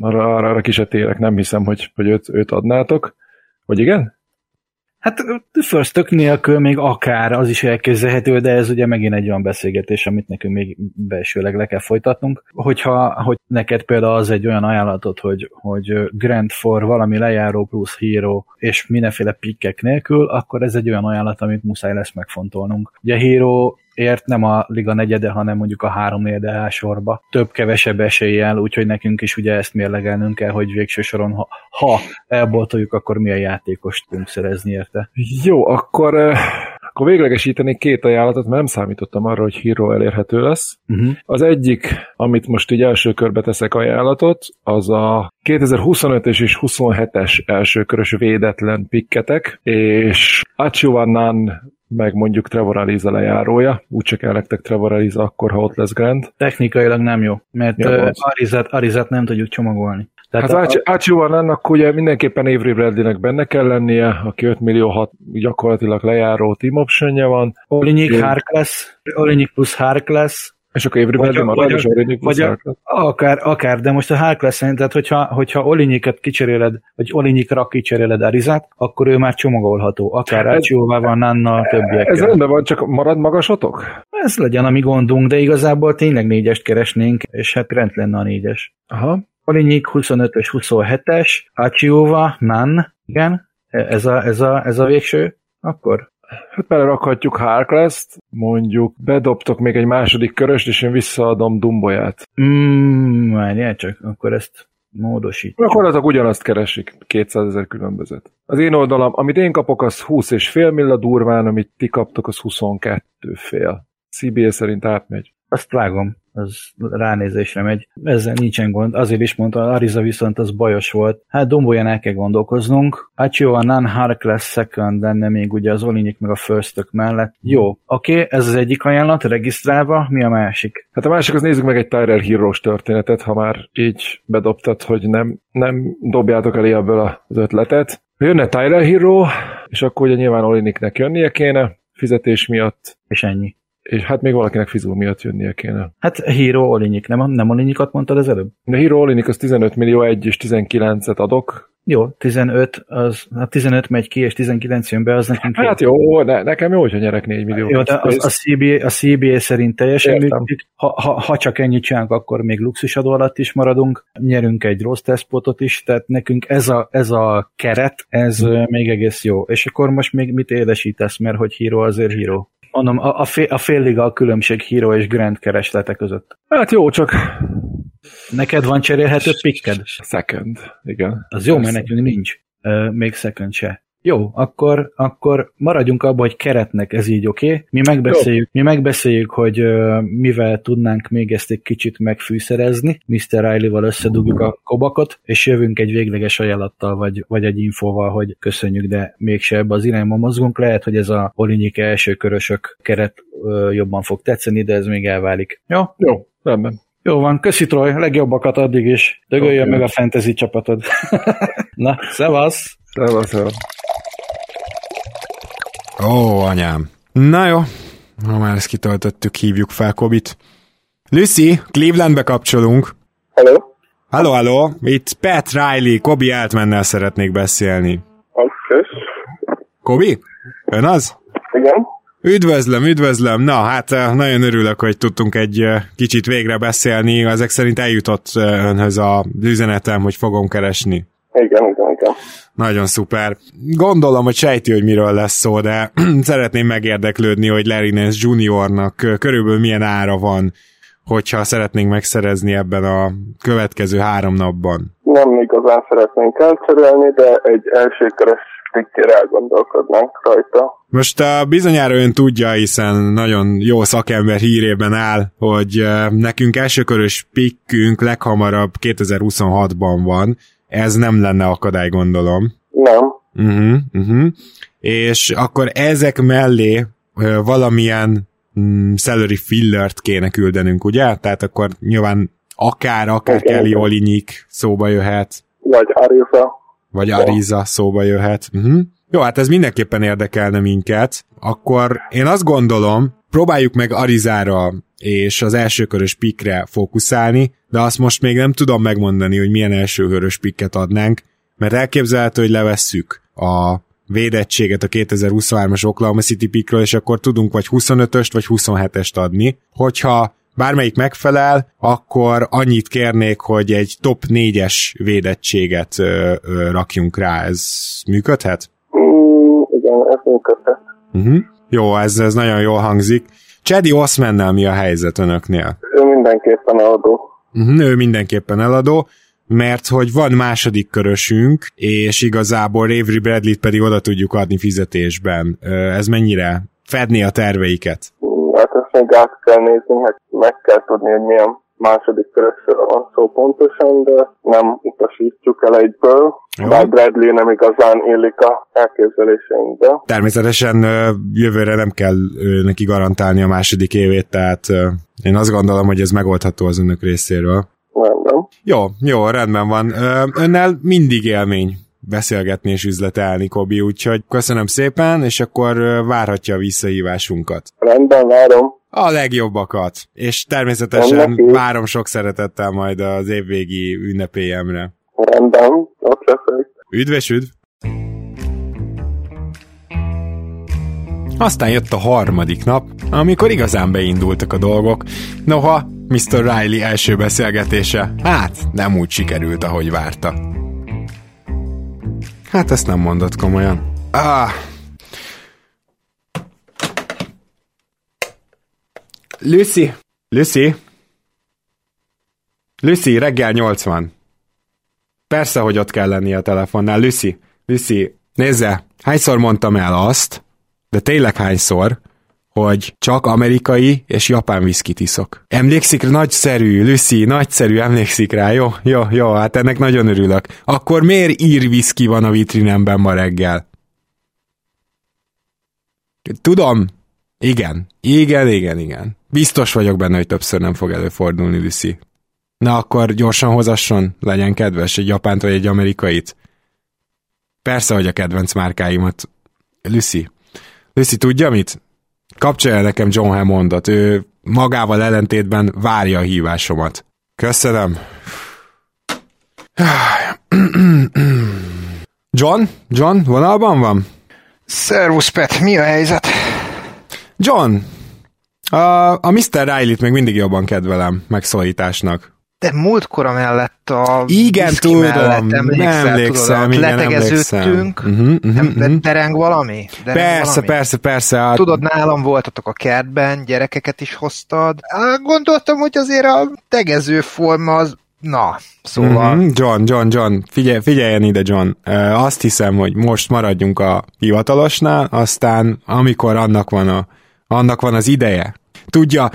Speaker 9: arra, arra, arra kisetélek, nem hiszem, hogy, hogy őt, őt adnátok. Vagy igen?
Speaker 3: Hát first nélkül még akár az is elképzelhető, de ez ugye megint egy olyan beszélgetés, amit nekünk még belsőleg le kell folytatnunk. Hogyha hogy neked például az egy olyan ajánlatot, hogy, hogy Grand for valami lejáró plusz hero és mindenféle pikkek nélkül, akkor ez egy olyan ajánlat, amit muszáj lesz megfontolnunk. Ugye hero ért nem a liga negyede, hanem mondjuk a három negyede sorba. Több-kevesebb eséllyel, úgyhogy nekünk is ugye ezt mérlegelnünk kell, hogy végső soron, ha, ha elboltoljuk, akkor milyen játékost tudunk szerezni érte.
Speaker 9: Jó, akkor akkor véglegesítenék két ajánlatot, mert nem számítottam arra, hogy Hero elérhető lesz. Uh-huh. Az egyik, amit most így első körbe teszek ajánlatot, az a 2025-es és 27-es elsőkörös védetlen pikketek, és Achuanan meg mondjuk Trevor Ariza lejárója, úgyse kell nektek Trevor Ariza akkor, ha ott lesz Grant.
Speaker 3: Technikailag nem jó, mert ja, Arizat nem tudjuk csomagolni.
Speaker 9: Tehát hát a... Ácsiúan ennek ugye mindenképpen Avery Bradleynek benne kell lennie, aki 5 millió 6 gyakorlatilag lejáró team optionja van.
Speaker 3: Olinyik Harkless, Olinyik plusz Harkless,
Speaker 9: és akkor Avery Bradley marad, és Olinyik
Speaker 3: vagy a, akár, akár, de most a Harkless tehát hogyha, hogyha Olinyiket kicseréled, vagy Olinyikra kicseréled Arizát, akkor ő már csomagolható, akár Ácsióvával, Nanna, többiek.
Speaker 9: Ez rendben van, csak marad magasotok?
Speaker 3: Ez legyen a mi gondunk, de igazából tényleg négyest keresnénk, és hát rend lenne a négyes.
Speaker 9: Aha.
Speaker 3: Olinyik 25-ös, 27-es, Hachiova, Nan, igen, ez a, ez a, ez a végső, akkor?
Speaker 9: Hát belerakhatjuk Harkless-t, mondjuk bedobtok még egy második köröst, és én visszaadom Dumboyát.
Speaker 3: Mm, várjál csak, akkor ezt módosítjuk.
Speaker 9: Akkor azok ugyanazt keresik, 200 ezer különbözet. Az én oldalam, amit én kapok, az 20 és fél milla durván, amit ti kaptok, az 22 fél. CBA szerint átmegy.
Speaker 3: Azt vágom az ránézésre megy. Ezzel nincsen gond. Azért is mondta, Ariza viszont az bajos volt. Hát Dombolyan el kell gondolkoznunk. Achio a non Harkless second lenne még ugye az Olinyik meg a first mellett. Jó, oké, okay, ez az egyik ajánlat, regisztrálva, mi a másik?
Speaker 9: Hát a másik az nézzük meg egy Tyler hero történetet, ha már így bedobtad, hogy nem, nem dobjátok elé ebből az ötletet. Jönne Tyler Hero, és akkor ugye nyilván Oliniknek jönnie kéne, fizetés miatt.
Speaker 3: És ennyi.
Speaker 9: És hát még valakinek fizul miatt jönnie kéne.
Speaker 3: Hát Hero Olinyik, nem, nem Olinyikat mondtad az előbb?
Speaker 9: De Hero Olinyik az 15 millió 1 és 19-et adok.
Speaker 3: Jó, 15, az, hát 15 megy ki, és 19 jön be, az nekünk
Speaker 9: Hát jó, ne, nekem jó, hogyha nyerek 4 millió.
Speaker 3: Jó, de az, a, CBA, a CBA szerint teljesen működik. Ha, ha, ha, csak ennyit csinálunk, akkor még luxusadó alatt is maradunk. Nyerünk egy rossz tesztpotot is, tehát nekünk ez a, ez a keret, ez hmm. még egész jó. És akkor most még mit élesítesz, mert hogy híró azért híró. Mondom, a, a, fél, a fél liga a különbség Hero és Grand kereslete között.
Speaker 9: Hát jó, csak...
Speaker 3: Neked van cserélhető pikked?
Speaker 9: Second, igen.
Speaker 3: Az jó, mert nekünk nincs. Uh, még second se. Jó, akkor, akkor maradjunk abban, hogy keretnek ez így oké. Okay? Mi megbeszéljük, mi megbeszéljük, hogy uh, mivel tudnánk még ezt egy kicsit megfűszerezni. Mr. Riley-val összedugjuk a kobakot, és jövünk egy végleges ajánlattal, vagy, vagy egy infóval, hogy köszönjük, de mégse ebbe az irányba mozgunk. Lehet, hogy ez a Olinyik első körösök keret uh, jobban fog tetszeni, de ez még elválik. Jó?
Speaker 9: Jó, rendben.
Speaker 3: Jó van, köszi Troy, legjobbakat addig is. Dögöljön okay. meg a fantasy csapatod. Na, szevasz!
Speaker 9: Szevasz, szevasz.
Speaker 1: Ó, anyám. Na jó, ha már ezt kitöltöttük, hívjuk fel Kobit. Lucy, Clevelandbe kapcsolunk.
Speaker 5: Hello.
Speaker 1: Halló, halló, itt Pat Riley, Kobi Altmannel szeretnék beszélni.
Speaker 8: Oké.
Speaker 1: Kobi? Ön az?
Speaker 8: Igen.
Speaker 1: Üdvözlöm, üdvözlöm. Na, hát eh, nagyon örülök, hogy tudtunk egy eh, kicsit végre beszélni. Ezek szerint eljutott eh, önhöz a üzenetem, hogy fogom keresni.
Speaker 8: Igen, igen, igen.
Speaker 1: Nagyon szuper. Gondolom, hogy sejti, hogy miről lesz szó, de szeretném megérdeklődni, hogy Larry Nance Juniornak körülbelül milyen ára van, hogyha szeretnénk megszerezni ebben a következő három napban.
Speaker 8: Nem igazán szeretnénk elcserélni, de egy elsőkörös pikkére elgondolkodnánk rajta.
Speaker 1: Most uh, bizonyára ön tudja, hiszen nagyon jó szakember hírében áll, hogy uh, nekünk elsőkörös pikkünk leghamarabb 2026-ban van. Ez nem lenne akadály, gondolom.
Speaker 8: Nem.
Speaker 1: Uh-huh, uh-huh. És akkor ezek mellé uh, valamilyen mm, salary fillert kéne küldenünk, ugye? Tehát akkor nyilván akár, akár
Speaker 8: Igen.
Speaker 1: Kelly Olinyik szóba jöhet,
Speaker 8: Vagy Ariza.
Speaker 1: vagy Ariza szóba jöhet. Uh-huh. Jó, hát ez mindenképpen érdekelne minket. Akkor én azt gondolom, próbáljuk meg Arizára és az elsőkörös pikre fókuszálni, de azt most még nem tudom megmondani, hogy milyen elsőkörös pikket adnánk, mert elképzelhető, hogy levesszük a védettséget a 2023-as Oklahoma City pikről, és akkor tudunk vagy 25-öst, vagy 27-est adni. Hogyha bármelyik megfelel, akkor annyit kérnék, hogy egy top 4-es védettséget ö, ö, rakjunk rá. Ez működhet?
Speaker 8: Mm, igen, ez működhet.
Speaker 1: Uh-huh. Jó, ez, ez nagyon jól hangzik. Chedi Osmannel mi a helyzet önöknél?
Speaker 8: Ő mindenképpen eladó.
Speaker 1: Uh-huh, ő mindenképpen eladó, mert hogy van második körösünk, és igazából Avery Bradley-t pedig oda tudjuk adni fizetésben. Ez mennyire fedni a terveiket?
Speaker 8: Hát ezt még át kell nézni, hát meg kell tudni, hogy milyen második körösről van szó pontosan, de nem utasítjuk el egyből.
Speaker 1: Jó.
Speaker 8: Bár Bradley nem igazán illik a elképzeléseinkbe.
Speaker 1: Természetesen jövőre nem kell neki garantálni a második évét, tehát én azt gondolom, hogy ez megoldható az önök részéről.
Speaker 8: Nem, nem.
Speaker 1: Jó, jó, rendben van. Önnel mindig élmény beszélgetni és üzletelni, Kobi, úgyhogy köszönöm szépen, és akkor várhatja a visszahívásunkat.
Speaker 8: Rendben, várom.
Speaker 1: A legjobbakat. És természetesen várom sok szeretettel majd az évvégi ünnepélyemre.
Speaker 8: Rendben, ott leszek.
Speaker 1: Üdvös, üdv! Aztán jött a harmadik nap, amikor igazán beindultak a dolgok. Noha, Mr. Riley első beszélgetése, hát nem úgy sikerült, ahogy várta. Hát ezt nem mondott komolyan. Ah. Lucy! Lucy! Lucy, reggel 80. Persze, hogy ott kell lennie a telefonnál. Lucy, Lucy, nézze, hányszor mondtam el azt, de tényleg hányszor, hogy csak amerikai és japán viszkit iszok. Emlékszik? Nagyszerű, Lucy, nagyszerű, emlékszik rá, jó? Jó, jó, hát ennek nagyon örülök. Akkor miért ír viszki van a vitrinemben ma reggel? Tudom. Igen. Igen, igen, igen. Biztos vagyok benne, hogy többször nem fog előfordulni, Lucy. Na akkor gyorsan hozasson, legyen kedves, egy japánt vagy egy amerikait. Persze, hogy a kedvenc márkáimat. Lucy. Lucy, tudja mit? Kapcsolja nekem John Hammondot. Ő magával ellentétben várja a hívásomat. Köszönöm. John? John, vonalban van?
Speaker 6: Szervusz, Pet, mi a helyzet?
Speaker 1: John, a, a Mr. Riley-t még mindig jobban kedvelem megszólításnak.
Speaker 6: De múltkor mellett a
Speaker 1: Igen, tudom,
Speaker 6: mellett emlékszel,
Speaker 1: emlékszem,
Speaker 6: tudod,
Speaker 1: igen,
Speaker 6: letegeződtünk.
Speaker 1: Uh-huh, uh-huh, uh-huh.
Speaker 6: valami? Dereng
Speaker 1: Persze,
Speaker 6: valami?
Speaker 1: persze, persze. hát-
Speaker 6: Tudod, nálam voltatok a kertben, gyerekeket is hoztad. Gondoltam, hogy azért a tegező forma az... Na, szóval...
Speaker 1: Mhm, John, John, John, figyelj, figyeljen ide, John. Azt hiszem, hogy most maradjunk a hivatalosnál, aztán amikor annak van, a, annak van az ideje. Tudja,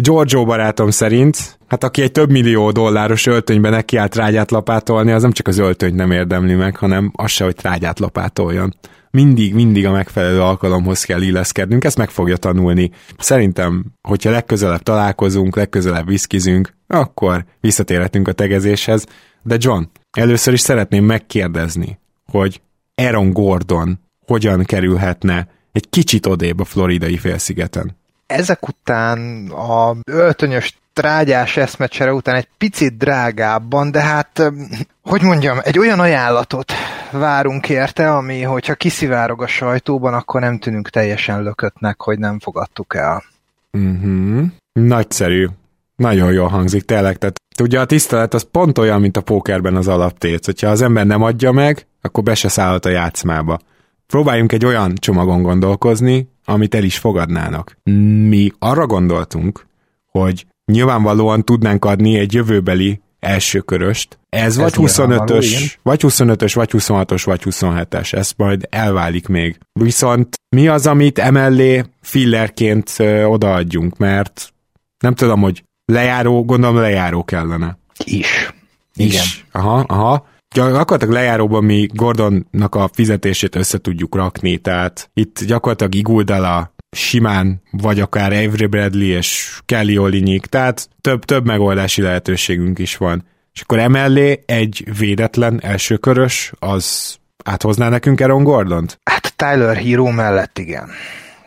Speaker 1: Giorgio barátom szerint, hát aki egy több millió dolláros öltönyben nekiállt trágyát lapátolni, az nem csak az öltönyt nem érdemli meg, hanem az se, hogy trágyát lapátoljon. Mindig, mindig a megfelelő alkalomhoz kell illeszkednünk, ezt meg fogja tanulni. Szerintem, hogyha legközelebb találkozunk, legközelebb viszkizünk, akkor visszatérhetünk a tegezéshez. De John, először is szeretném megkérdezni, hogy Aaron Gordon hogyan kerülhetne egy kicsit odébb a floridai félszigeten.
Speaker 6: ezek után a öltönyös trágyás eszmecsere után egy picit drágábban, de hát, hogy mondjam, egy olyan ajánlatot várunk érte, ami, hogyha kiszivárog a sajtóban, akkor nem tűnünk teljesen lökötnek, hogy nem fogadtuk el.
Speaker 1: Uh-huh. Nagyszerű. Nagyon jól hangzik, tényleg. Tehát ugye a tisztelet az pont olyan, mint a pókerben az alaptét. Hogyha az ember nem adja meg, akkor be se szállhat a játszmába. Próbáljunk egy olyan csomagon gondolkozni, amit el is fogadnának. Mi arra gondoltunk, hogy nyilvánvalóan tudnánk adni egy jövőbeli első köröst. Ez, vagy 25-ös, vagy 25-ös, vagy 26-os, vagy 27-es. Ez majd elválik még. Viszont mi az, amit emellé fillerként odaadjunk, mert nem tudom, hogy lejáró, gondolom lejáró kellene.
Speaker 6: Is.
Speaker 1: Is. Igen. Aha, aha. Gyakorlatilag lejáróban mi Gordonnak a fizetését össze tudjuk rakni, tehát itt gyakorlatilag Iguldala simán, vagy akár Avery Bradley és Kelly Olinyik, tehát több, több megoldási lehetőségünk is van. És akkor emellé egy védetlen elsőkörös, az áthozná nekünk Aaron Gordont?
Speaker 6: Hát Tyler Hero mellett igen.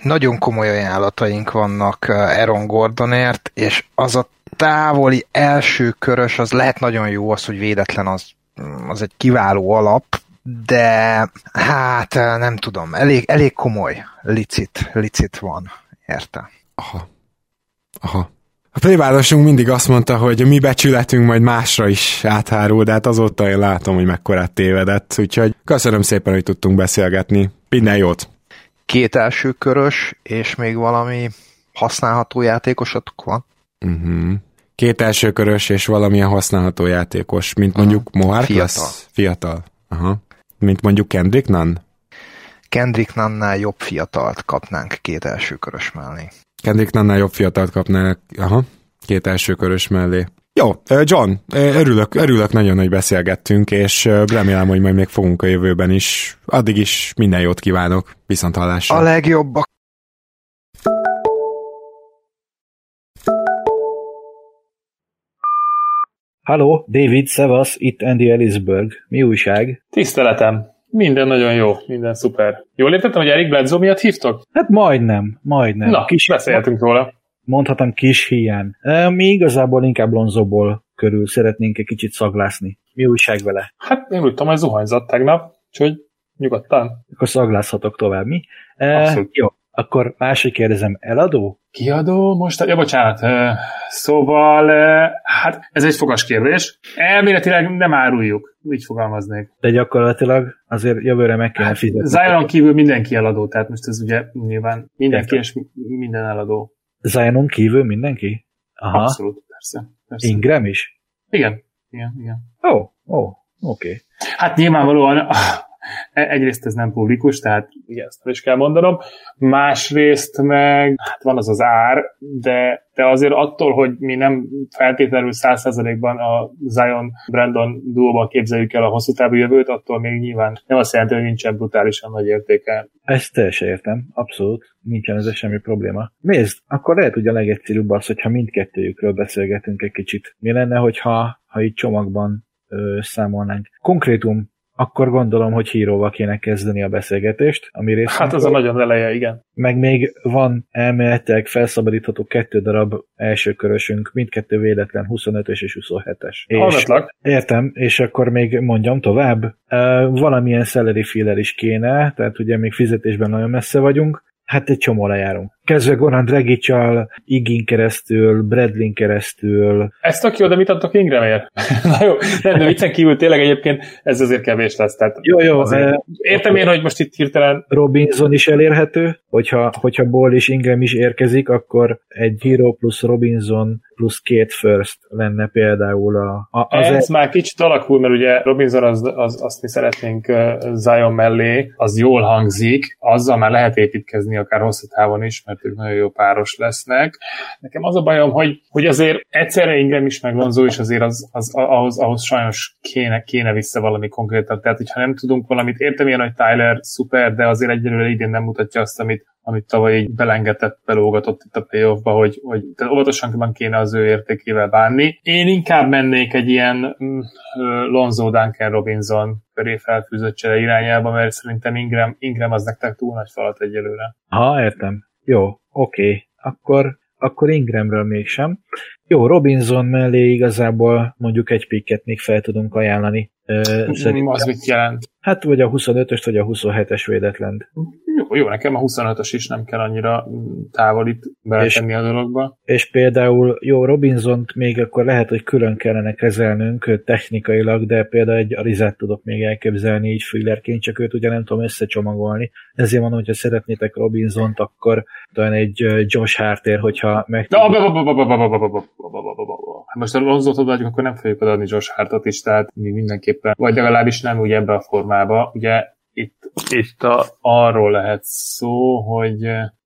Speaker 6: Nagyon komoly ajánlataink vannak uh, Aaron Gordonért, és az a távoli első körös, az lehet nagyon jó, az, hogy védetlen, az, az egy kiváló alap, de hát nem tudom, elég, elég komoly licit, licit van, érte.
Speaker 1: Aha. Aha. A plébádosunk mindig azt mondta, hogy a mi becsületünk majd másra is áthárul, de hát azóta én látom, hogy mekkorát tévedett, úgyhogy köszönöm szépen, hogy tudtunk beszélgetni. Minden jót!
Speaker 6: Két első körös, és még valami használható játékosatok van?
Speaker 1: Uh-huh. Két első körös, és valamilyen használható játékos, mint mondjuk Mohart
Speaker 6: Fiatal.
Speaker 1: lesz? Fiatal. Aha. Mint mondjuk Kendrick Nunn?
Speaker 6: Kendrick Nannál jobb fiatalt kapnánk két első körös mellé.
Speaker 1: Kendrick Nannál jobb fiatalt kapnánk, aha, két első körös mellé. Jó, John, örülök, örülök nagyon, hogy beszélgettünk, és remélem, hogy majd még fogunk a jövőben is. Addig is minden jót kívánok, viszont hallásra.
Speaker 6: A legjobbak.
Speaker 3: Halló, David, szevasz, itt Andy Ellisberg. Mi újság?
Speaker 7: Tiszteletem. Minden nagyon jó, minden szuper. Jól értettem, hogy Eric Bledsoe miatt hívtok?
Speaker 3: Hát majdnem, majdnem.
Speaker 7: Na, kis, beszéltünk róla.
Speaker 3: Mondhatom kis hiány. Mi igazából inkább Lonzoból körül szeretnénk egy kicsit szaglászni. Mi újság vele?
Speaker 7: Hát én úgy tudom, hogy zuhanyzott tegnap, úgyhogy nyugodtan.
Speaker 3: Akkor szaglázhatok tovább, mi?
Speaker 7: Abszolút.
Speaker 3: Jó, akkor másik kérdezem, eladó?
Speaker 7: Kiadó most? Ja, bocsánat. Szóval, hát ez egy fogas kérdés. Elméletileg nem áruljuk, így fogalmaznék.
Speaker 3: De gyakorlatilag azért jövőre meg kéne fizetni.
Speaker 7: Zionon kívül mindenki eladó, tehát most ez ugye nyilván mindenki és minden eladó.
Speaker 3: Zionon kívül mindenki? Aha.
Speaker 7: Abszolút, persze. persze.
Speaker 3: Ingram is?
Speaker 7: Igen, igen, igen.
Speaker 3: Ó, oh, ó, oh, oké. Okay.
Speaker 7: Hát nyilvánvalóan egyrészt ez nem publikus, tehát ugye ezt is kell mondanom, másrészt meg hát van az az ár, de, de azért attól, hogy mi nem feltétlenül 100%-ban a Zion Brandon duóban képzeljük el a hosszú távú jövőt, attól még nyilván nem azt jelenti, hogy nincsen brutálisan nagy értéke.
Speaker 3: Ezt teljesen értem, abszolút, nincsen ez semmi probléma. Nézd, akkor lehet, hogy a legegyszerűbb az, hogyha mindkettőjükről beszélgetünk egy kicsit. Mi lenne, hogyha ha itt csomagban ö, számolnánk. Konkrétum akkor gondolom, hogy híróval kéne kezdeni a beszélgetést, ami részünkről.
Speaker 7: Hát az a nagyon eleje, igen.
Speaker 3: Meg még van elméletileg felszabadítható kettő darab elsőkörösünk, mindkettő véletlen 25-ös és 27-es.
Speaker 7: Hallgatlak.
Speaker 3: Értem, és akkor még mondjam tovább. Uh, valamilyen szeleri filler is kéne, tehát ugye még fizetésben nagyon messze vagyunk, Hát egy csomó lejárunk. Kezdve Goran Dragic-al, Igin keresztül, Bradlin keresztül.
Speaker 7: Ez tök jó, de mit adtok Ingramért? Na jó, nem, de viccen kívül tényleg egyébként ez azért kevés lesz. Tehát
Speaker 3: jó, jó.
Speaker 7: Azért, értem én, hogy most itt hirtelen...
Speaker 3: Robinson is elérhető, hogyha, hogyha Ball és Ingram is érkezik, akkor egy Hero plusz Robinson plusz két first lenne például a... a
Speaker 7: az Ez el... már kicsit alakul, mert ugye Robinson az, az, azt mi szeretnénk Zion mellé, az jól hangzik, azzal már lehet építkezni akár hosszú távon is, mert ők nagyon jó páros lesznek. Nekem az a bajom, hogy, hogy azért egyszerre Ingram is, meg Lonzo is azért az, az, ahhoz, ahhoz sajnos kéne, kéne vissza valami konkrétan. Tehát, hogyha nem tudunk valamit, értem ilyen, hogy Tyler szuper, de azért egyelőre idén nem mutatja azt, amit, amit tavaly így belengetett, belógatott itt a playoffba, hogy, hogy óvatosan kéne az ő értékével bánni. Én inkább mennék egy ilyen mm, Lonzo Duncan Robinson köré felfűzött csere irányába, mert szerintem Ingram, Ingram az nektek túl nagy falat egyelőre.
Speaker 3: Ha, értem. Jó, oké. Okay. Akkor akkor Ingramről mégsem. Jó, Robinson mellé igazából mondjuk egy picket még fel tudunk ajánlani.
Speaker 7: Szerintem. Az mit jelent?
Speaker 3: Hát vagy a 25-öst, vagy a 27-es védetlent.
Speaker 7: Jó, jó, nekem a 25-ös is nem kell annyira távolít beletenni a dologba.
Speaker 3: És például, jó, robinson még akkor lehet, hogy külön kellene kezelnünk technikailag, de például egy Arizát tudok még elképzelni így fillerként, csak őt ugye nem tudom összecsomagolni. Ezért mondom, hogyha szeretnétek Robinson-t, akkor talán egy Josh Harter, hogyha meg...
Speaker 7: Most a Lonzot odaadjuk, akkor nem fogjuk adni Josh Hartot is, tehát mi mindenképpen, vagy legalábbis nem úgy ebbe a formába. Ugye itt, itt a, arról lehet szó, hogy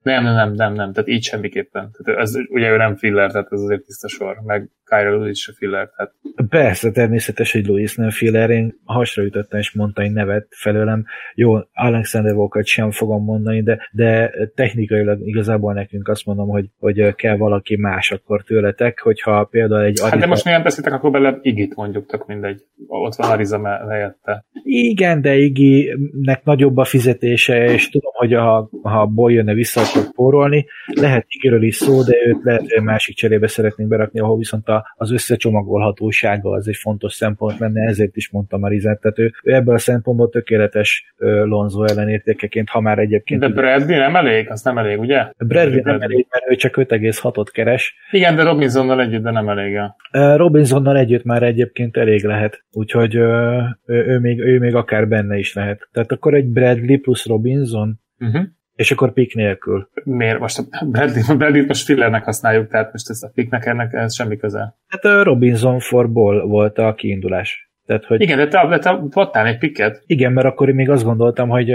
Speaker 7: nem, nem, nem, nem, nem, tehát így semmiképpen. Tehát ez, ugye ő nem filler, tehát ez azért tiszta sor, meg Kyra Lewis se filler. Tehát...
Speaker 3: Persze, természetes, hogy Lewis nem filler, én hasra ütöttem és mondta egy nevet felőlem. Jó, Alexander Walker sem fogom mondani, de, de technikailag igazából nekünk azt mondom, hogy, hogy kell valaki más akkor tőletek, hogyha például egy
Speaker 7: Ariza... Hát de most milyen beszéltek, akkor bele Igit mondjuk, tök mindegy. Ott van Ariza helyette.
Speaker 3: Igen, de Iginek nagyobb a fizetése, és tudom, hogy ha, ha ból jönne vissza, akkor pórolni. Lehet Igiről is szó, de őt lehet másik cserébe szeretnénk berakni, ahol viszont a az összecsomagolhatósága az egy fontos szempont lenne, ezért is mondtam Marizát, tehát ő, ő ebből a szempontból tökéletes Lonzo ellenértékeként, ha már egyébként...
Speaker 7: De Bradley nem elég? Az nem elég, ugye?
Speaker 3: Bradley nem elég, mert ő csak 5,6-ot keres.
Speaker 7: Igen, de Robinsonnal együtt, de nem elég.
Speaker 3: Robinsonnal együtt már egyébként elég lehet, úgyhogy ő, ő, még, ő még akár benne is lehet. Tehát akkor egy Bradley plusz Robinson, uh-huh. És akkor pick nélkül.
Speaker 7: Miért? Most a Bradley, Bradley most fillernek használjuk, tehát most ez a picknek ennek ez semmi köze.
Speaker 3: Hát a Robinson for Ball volt a kiindulás. Tehát, hogy...
Speaker 7: Igen, de te, de te adtál egy picket.
Speaker 3: Igen, mert akkor én még azt gondoltam, hogy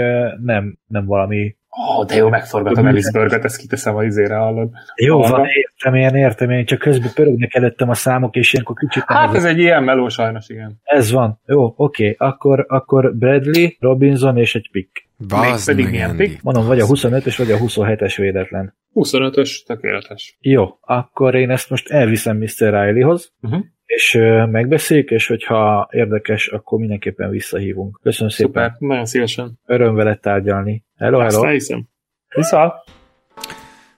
Speaker 3: nem, nem valami
Speaker 7: Ó, oh, de jó, megforgatom Elisburgot, ezt kiteszem a izére, hallod.
Speaker 3: Jó Hallom. van, értem, én értem, én csak közben pörögnek előttem a számok, és ilyenkor kicsit...
Speaker 7: Hát ez, ez egy ilyen meló sajnos, igen.
Speaker 3: Ez van. Jó, oké. Okay. Akkor, akkor Bradley, Robinson és egy pick.
Speaker 7: Bazd pedig milyen pick?
Speaker 3: Mondom, vagy a 25-ös, vagy a 27-es védetlen.
Speaker 7: 25-ös, tökéletes.
Speaker 3: Jó, akkor én ezt most elviszem Mr. Rileyhoz, uh-huh. és megbeszéljük, és hogyha érdekes, akkor mindenképpen visszahívunk. Köszönöm
Speaker 7: Szuper,
Speaker 3: szépen.
Speaker 7: nagyon szívesen.
Speaker 3: Öröm veled tárgyalni. Hello, hello.
Speaker 7: Ezt elhiszem. Vissza.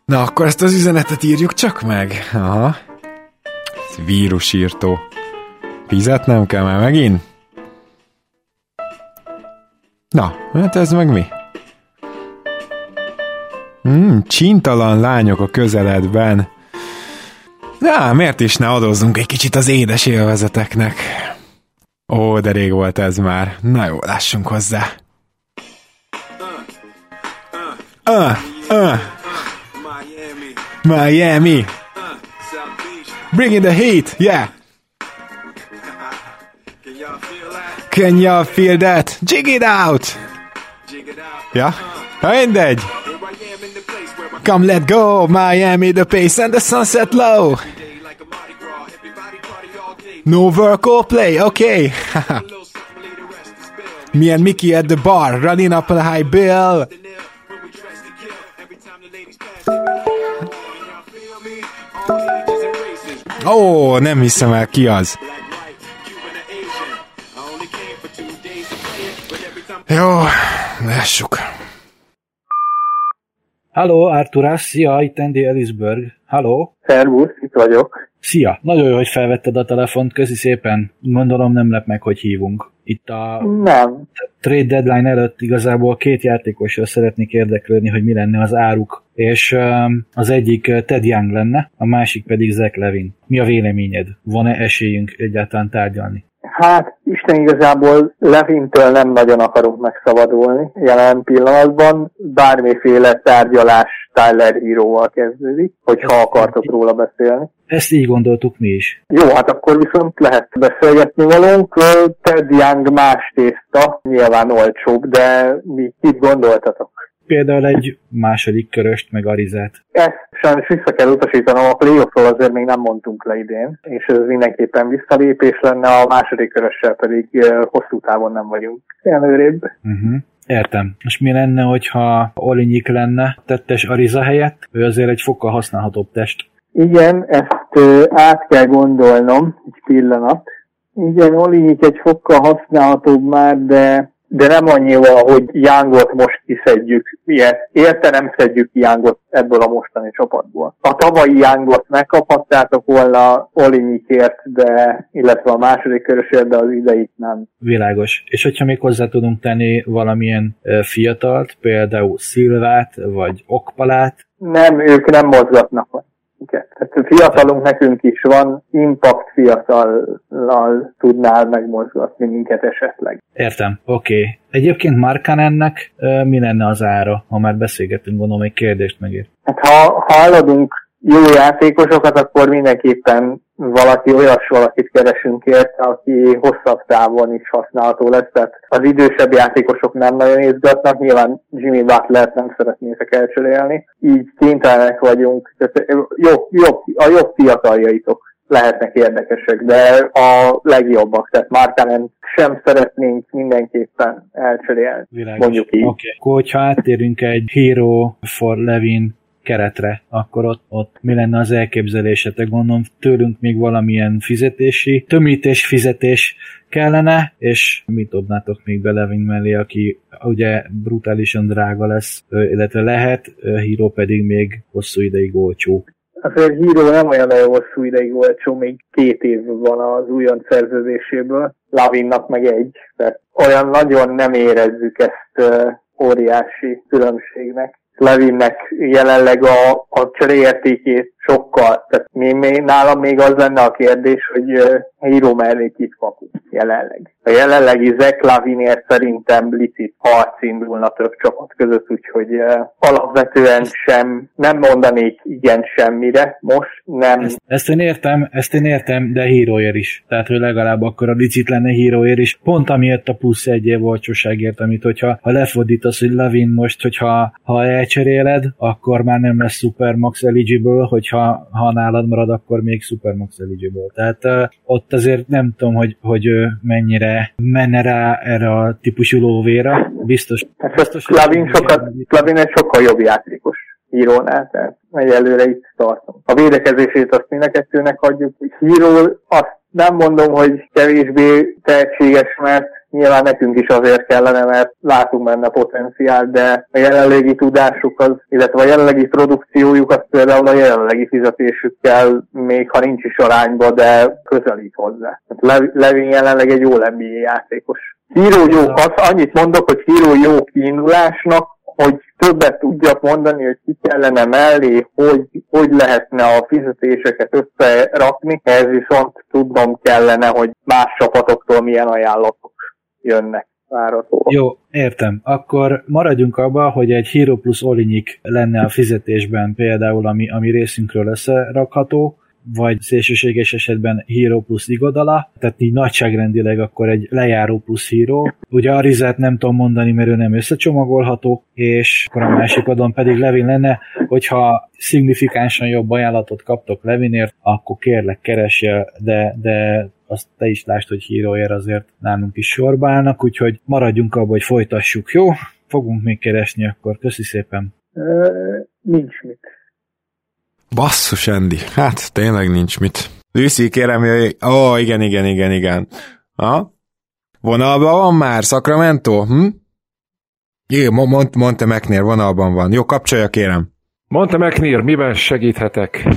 Speaker 1: Na, akkor ezt az üzenetet írjuk csak meg. Aha. Ez vírusírtó. Fizetnem kell már megint? Na, hát ez meg mi? Hmm, csintalan lányok a közeledben. Na, miért is ne adozzunk egy kicsit az édes élvezeteknek? Ó, de rég volt ez már. Na jó, lássunk hozzá. Uh, uh. Miami. Bring in the heat, yeah. Can y'all feel that? Jig it out! Ja? Ha mindegy! Come let go, Miami, the pace and the sunset low! No work or play, okay! Me and Mickey at the bar, running up a high bill. Ó, oh, nem hiszem el, ki az. Jó, lássuk.
Speaker 3: Halló, Arturás, szia, itt Andy Ellisberg. Halló.
Speaker 5: Szervusz, itt vagyok.
Speaker 3: Szia, nagyon jó, hogy felvetted a telefont, közi szépen. Gondolom nem lep meg, hogy hívunk. Itt a
Speaker 5: nem.
Speaker 3: trade deadline előtt igazából két játékosra szeretnék érdeklődni, hogy mi lenne az áruk. És um, az egyik Ted Young lenne, a másik pedig Zach Levin. Mi a véleményed? Van-e esélyünk egyáltalán tárgyalni?
Speaker 5: Hát, Isten igazából Levintől nem nagyon akarunk megszabadulni jelen pillanatban. Bármiféle tárgyalás Tyler Hero-val kezdődik, hogyha akartok róla beszélni.
Speaker 3: Ezt így gondoltuk mi is.
Speaker 5: Jó, hát akkor viszont lehet beszélgetni velünk. Ted Young más tészta, nyilván olcsóbb, de mi itt gondoltatok?
Speaker 3: Például egy második köröst, meg Arizát.
Speaker 5: Ezt sajnos vissza kell utasítanom, a playoffról azért még nem mondtunk le idén, és ez mindenképpen visszalépés lenne, a második körössel pedig hosszú távon nem vagyunk előrébb.
Speaker 3: Uh-huh. Értem. És mi lenne, hogyha Olinyik lenne tettes Ariza helyett? Ő azért egy fokkal használhatóbb test.
Speaker 5: Igen, ezt át kell gondolnom egy pillanat. Igen, Olinyik egy fokkal használhatóbb már, de de nem annyival, hogy Youngot most kiszedjük. Ilyet. Érte nem szedjük Youngot ebből a mostani csapatból. A tavalyi Youngot megkaphattátok volna Olinyikért, de, illetve a második körösért, de az ideit nem.
Speaker 3: Világos. És hogyha még hozzá tudunk tenni valamilyen fiatalt, például Szilvát, vagy Okpalát,
Speaker 5: Nem, ők nem mozgatnak. Igen. Tehát fiatalunk nekünk is van, impact fiatallal tudnál megmozgatni minket esetleg.
Speaker 3: Értem, oké. Okay. Egyébként Markanennek mi lenne az ára, ha már beszélgetünk, gondolom egy kérdést megír.
Speaker 5: Hát ha, ha eladunk jó játékosokat, akkor mindenképpen valaki olyas valakit keresünk érte, aki hosszabb távon is használható lesz. Tehát az idősebb játékosok nem nagyon izgatnak, nyilván Jimmy Butler nem szeretnétek elcserélni, így kénytelenek vagyunk. Tehát jobb, jobb, a jobb fiataljaitok lehetnek érdekesek, de a legjobbak, tehát Markanen sem szeretnénk mindenképpen elcserélni,
Speaker 3: Világos.
Speaker 5: mondjuk így.
Speaker 3: Oké. Okay. Akkor, hogyha áttérünk egy Hero for Levin keretre, akkor ott, ott mi lenne az elképzelésetek? Gondolom tőlünk még valamilyen fizetési, tömítés fizetés kellene, és mit dobnátok még be Levin mellé, aki ugye brutálisan drága lesz, illetve lehet, Hero pedig még hosszú ideig olcsó.
Speaker 5: Azért Híró nem olyan nagyon hosszú ideig olcsó, még két év van az újon szerződéséből, Lavinnak meg egy. Tehát olyan nagyon nem érezzük ezt óriási különbségnek. Levinnek jelenleg a, a cseréértékét sokkal, tehát mi, mi, nálam még az lenne a kérdés, hogy uh, Híró mellé kit kapunk jelenleg. A jelenlegi Zach Lavinért szerintem licit harc indulna több csapat között, úgyhogy uh, alapvetően sem, nem mondanék igen semmire, most nem.
Speaker 3: Ezt, ezt én értem, ezt én értem, de híróért is. Tehát, hogy legalább akkor a licit lenne híróért is. Pont amiért a plusz egy év olcsóságért, amit hogyha ha lefordítasz, hogy Levin most, hogyha ha elcseréled, akkor már nem lesz Supermax eligible, hogyha ha nálad marad, akkor még Supermax eligible. Tehát uh, ott azért nem tudom, hogy, hogy uh, mennyire menne rá erre a típusú lóvéra. Biztos.
Speaker 5: Hát
Speaker 3: biztos
Speaker 5: Klavin, sokat, Klavin egy sokkal jobb játékos hírónál, tehát egyelőre itt tartom. A védekezését azt mind a kettőnek hagyjuk. Híró azt nem mondom, hogy kevésbé tehetséges, mert nyilván nekünk is azért kellene, mert látunk benne potenciál, de a jelenlegi tudásuk, az, illetve a jelenlegi produkciójuk az például a jelenlegi fizetésükkel, még ha nincs is arányba, de közelít hozzá. Tehát Levin jelenleg egy jó NBA játékos. Híró jó, az annyit mondok, hogy híró jó kiindulásnak, hogy többet tudjak mondani, hogy ki kellene mellé, hogy, hogy lehetne a fizetéseket összerakni, ez viszont tudnom kellene, hogy más csapatoktól milyen ajánlatok jönnek várató.
Speaker 3: Jó, értem. Akkor maradjunk abba, hogy egy Hero plus Olinyik lenne a fizetésben például, ami, ami részünkről összerakható, vagy szélsőséges esetben Hero plusz Igodala, tehát így nagyságrendileg akkor egy lejáró plusz Hero. Ugye a Rizet nem tudom mondani, mert ő nem összecsomagolható, és akkor a másik adon pedig Levin lenne, hogyha szignifikánsan jobb ajánlatot kaptok Levinért, akkor kérlek keresje, de, de azt te is lásd, hogy híróért azért nálunk is sorba állnak, úgyhogy maradjunk abba, hogy folytassuk, jó? Fogunk még keresni akkor, köszi szépen.
Speaker 5: Ö, nincs mit.
Speaker 1: Basszus, Andy. Hát, tényleg nincs mit. Lucy, kérem, jöjj. Ó, igen, igen, igen, igen. Ha? Vonalban van már, Sacramento? Hm? Jé, mond, mondta McNair, vonalban van. Jó, kapcsolja, kérem.
Speaker 9: Mondta McNair, miben segíthetek?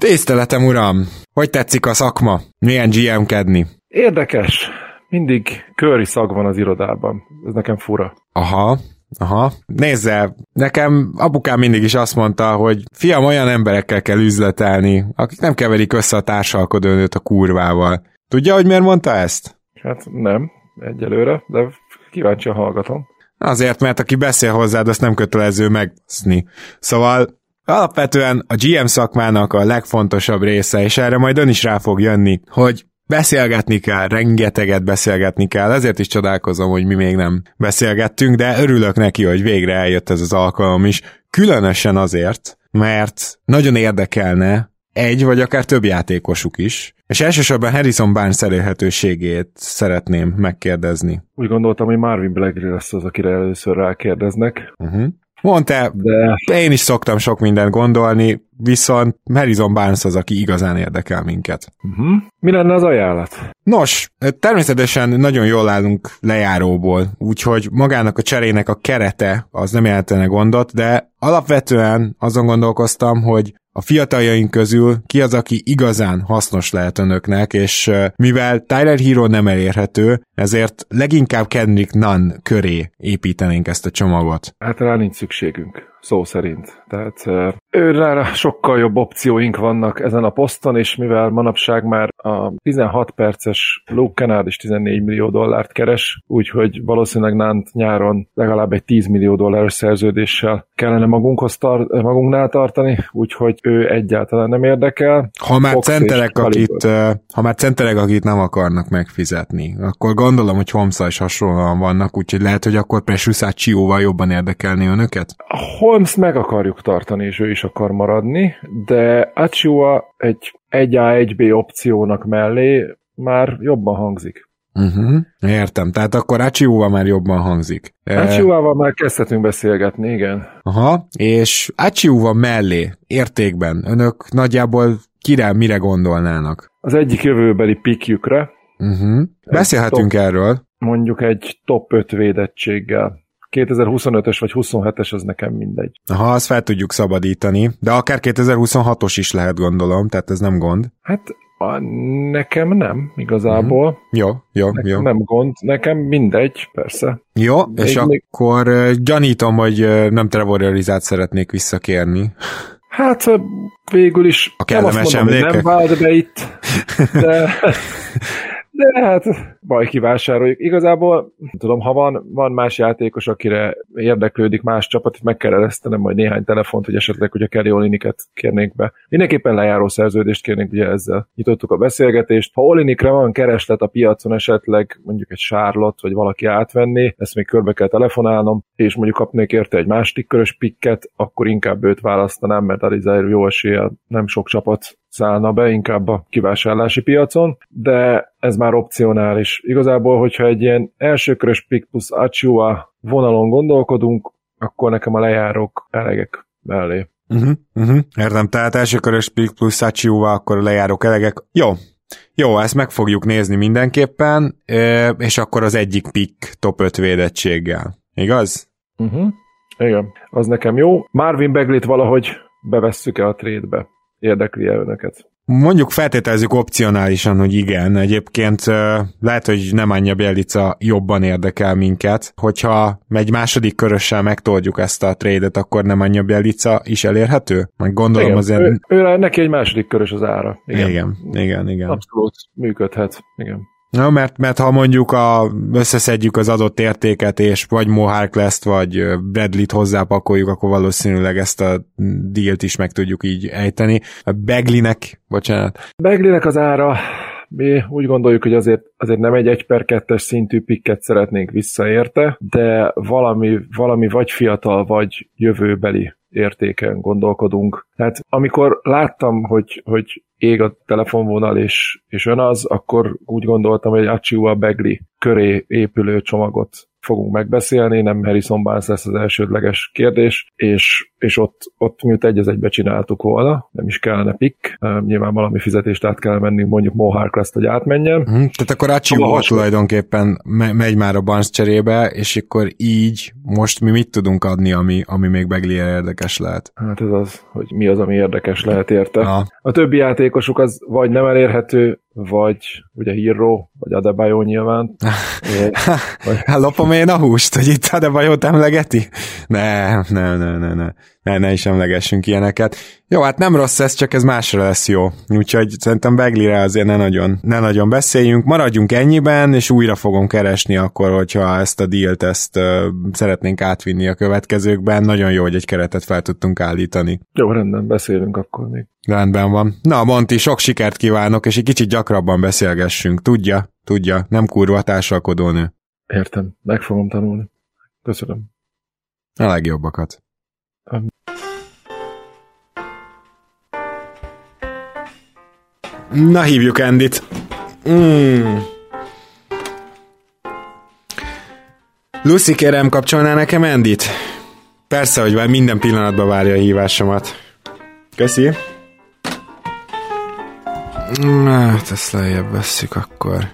Speaker 1: Tiszteletem, uram! Hogy tetszik a szakma? Milyen GM-kedni?
Speaker 9: Érdekes. Mindig köri szag van az irodában. Ez nekem fura.
Speaker 1: Aha, Aha, nézze, nekem apukám mindig is azt mondta, hogy fiam, olyan emberekkel kell üzletelni, akik nem keverik össze a társalkodónőt a kurvával. Tudja, hogy miért mondta ezt?
Speaker 9: Hát nem, egyelőre, de kíváncsian hallgatom.
Speaker 1: Azért, mert aki beszél hozzád, azt nem kötelező megszni. Szóval alapvetően a GM szakmának a legfontosabb része, és erre majd ön is rá fog jönni, hogy Beszélgetni kell, rengeteget beszélgetni kell, ezért is csodálkozom, hogy mi még nem beszélgettünk, de örülök neki, hogy végre eljött ez az alkalom is, különösen azért, mert nagyon érdekelne egy vagy akár több játékosuk is, és elsősorban Harrison Barnes elérhetőségét szeretném megkérdezni.
Speaker 9: Úgy gondoltam, hogy Marvin Blackry lesz az, akire először rákérdeznek.
Speaker 1: Uh-huh. Mondta, de... én is szoktam sok mindent gondolni, viszont Harrison Barnes az, aki igazán érdekel minket.
Speaker 9: Uh-huh. Mi lenne az ajánlat?
Speaker 1: Nos, természetesen nagyon jól állunk lejáróból, úgyhogy magának a cserének a kerete az nem jelentene gondot, de alapvetően azon gondolkoztam, hogy a fiataljaink közül ki az, aki igazán hasznos lehet önöknek, és mivel Tyler Hero nem elérhető, ezért leginkább Kendrick Nunn köré építenénk ezt a csomagot.
Speaker 9: Hát rá nincs szükségünk szó szerint. Tehát őre sokkal jobb opcióink vannak ezen a poszton, és mivel manapság már a 16 perces Luke Kennard is 14 millió dollárt keres, úgyhogy valószínűleg Nant nyáron legalább egy 10 millió dolláros szerződéssel kellene magunkhoz tar- magunknál tartani, úgyhogy ő egyáltalán nem érdekel.
Speaker 1: Ha már, centerek, akit, ha már centerek, akit nem akarnak megfizetni, akkor gondolom, hogy holmes is hasonlóan vannak, úgyhogy lehet, hogy akkor Precious Chióval jobban érdekelni önöket?
Speaker 9: Holmes meg akarjuk tartani, és ő is akar maradni, de Achua egy 1A-1B opciónak mellé már jobban hangzik.
Speaker 1: Uh-huh. Értem, tehát akkor Achiuval már jobban hangzik.
Speaker 9: Achiuval már kezdhetünk beszélgetni, igen.
Speaker 1: Aha, és Achiuval mellé, értékben, önök nagyjából kire, mire gondolnának?
Speaker 9: Az egyik jövőbeli pikjükre.
Speaker 1: Uh-huh. Beszélhetünk top, erről.
Speaker 9: Mondjuk egy top 5 védettséggel. 2025-ös vagy 27-es, az nekem mindegy.
Speaker 1: Ha azt fel tudjuk szabadítani, de akár 2026-os is lehet gondolom, tehát ez nem gond.
Speaker 9: Hát a, nekem nem, igazából. Mm-hmm.
Speaker 1: Jó, jó,
Speaker 9: nekem
Speaker 1: jó.
Speaker 9: Nem gond, nekem mindegy, persze.
Speaker 1: Jó, még, és még... akkor gyanítom, hogy nem Trevor szeretnék visszakérni.
Speaker 9: Hát végül is
Speaker 1: a kellemes
Speaker 9: nem azt mondom, nem vált be itt, de de hát baj kivásároljuk. Igazából, tudom, ha van, van más játékos, akire érdeklődik más csapat, meg kell eresztenem majd néhány telefont, hogy esetleg, hogyha Kelly Oliniket kérnénk be. Mindenképpen lejáró szerződést kérnénk, ugye ezzel nyitottuk a beszélgetést. Ha Olinikre van kereslet a piacon esetleg, mondjuk egy Charlotte, vagy valaki átvenné, ezt még körbe kell telefonálnom, és mondjuk kapnék érte egy másik körös pikket, akkor inkább őt választanám, mert Alizair jó eséllyel nem sok csapat szállna be, inkább a kivásárlási piacon, de ez már opcionális. Igazából, hogyha egy ilyen elsőkörös pick plusz Achua vonalon gondolkodunk, akkor nekem a lejárók elegek mellé.
Speaker 1: Uh-huh, uh-huh. Értem, tehát elsőkörös pick plusz Achua, akkor a lejárók elegek. Jó, jó, ezt meg fogjuk nézni mindenképpen, és akkor az egyik pick top 5 védettséggel. Igaz?
Speaker 9: Uh-huh. Igen, az nekem jó. Marvin Beglit valahogy bevesszük-e a trade-be? Érdekli -e önöket?
Speaker 1: Mondjuk feltételezzük opcionálisan, hogy igen. Egyébként lehet, hogy nem Anya Bielica jobban érdekel minket. Hogyha egy második körössel megtoldjuk ezt a trédet, akkor nem Anya Bielica is elérhető? Meg gondolom
Speaker 9: igen,
Speaker 1: azért...
Speaker 9: Ő, ő, neki egy második körös az ára.
Speaker 1: Igen, igen, igen. igen.
Speaker 9: Abszolút működhet. Igen.
Speaker 1: Na, mert, mert ha mondjuk a, összeszedjük az adott értéket, és vagy Mo Harkless-t, vagy Bradley-t hozzápakoljuk, akkor valószínűleg ezt a dílt is meg tudjuk így ejteni. A Beglinek, bocsánat.
Speaker 9: Beglinek az ára, mi úgy gondoljuk, hogy azért, azért nem egy 1 per 2 szintű pikket szeretnénk visszaérte, de valami, valami vagy fiatal, vagy jövőbeli értéken gondolkodunk. Tehát amikor láttam, hogy, hogy ég a telefonvonal és, és ön az, akkor úgy gondoltam, hogy Achiua Begli köré épülő csomagot fogunk megbeszélni, nem Harrison Barnes lesz az elsődleges kérdés, és, és ott, ott miut egy egybe csináltuk volna, nem is kellene pick, nyilván valami fizetést át kell menni, mondjuk Mo Harkless, hogy átmenjen.
Speaker 1: Hmm, tehát akkor Achiua tulajdonképpen megy már a Barnes cserébe, és akkor így most mi mit tudunk adni, ami, ami még Beglier érdekes lehet?
Speaker 9: Hát ez az, hogy mi az, ami érdekes lehet érte. Ha. A többi játékosuk az vagy nem elérhető, vagy ugye Hero, vagy Adebayo nyilván.
Speaker 1: vagy... Lopom én a húst, hogy itt Adebayo-t emlegeti? Ne, ne, ne, ne, ne ne, ne is emlegessünk ilyeneket. Jó, hát nem rossz ez, csak ez másra lesz jó. Úgyhogy szerintem Beglire azért ne nagyon, ne nagyon beszéljünk. Maradjunk ennyiben, és újra fogom keresni akkor, hogyha ezt a dílt ezt uh, szeretnénk átvinni a következőkben. Nagyon jó, hogy egy keretet fel tudtunk állítani.
Speaker 9: Jó, rendben, beszélünk akkor még.
Speaker 1: Rendben van. Na, Monti, sok sikert kívánok, és egy kicsit gyakrabban beszélgessünk. Tudja, tudja, nem kurva társalkodó nő.
Speaker 9: Értem, meg fogom tanulni. Köszönöm.
Speaker 1: A legjobbakat. Na, hívjuk Endit. Mm. Lucy, kérem, kapcsolná nekem Endit? Persze, hogy már minden pillanatban várja a hívásomat. Köszi. Mm, Hát ezt lejjebb vesszük akkor.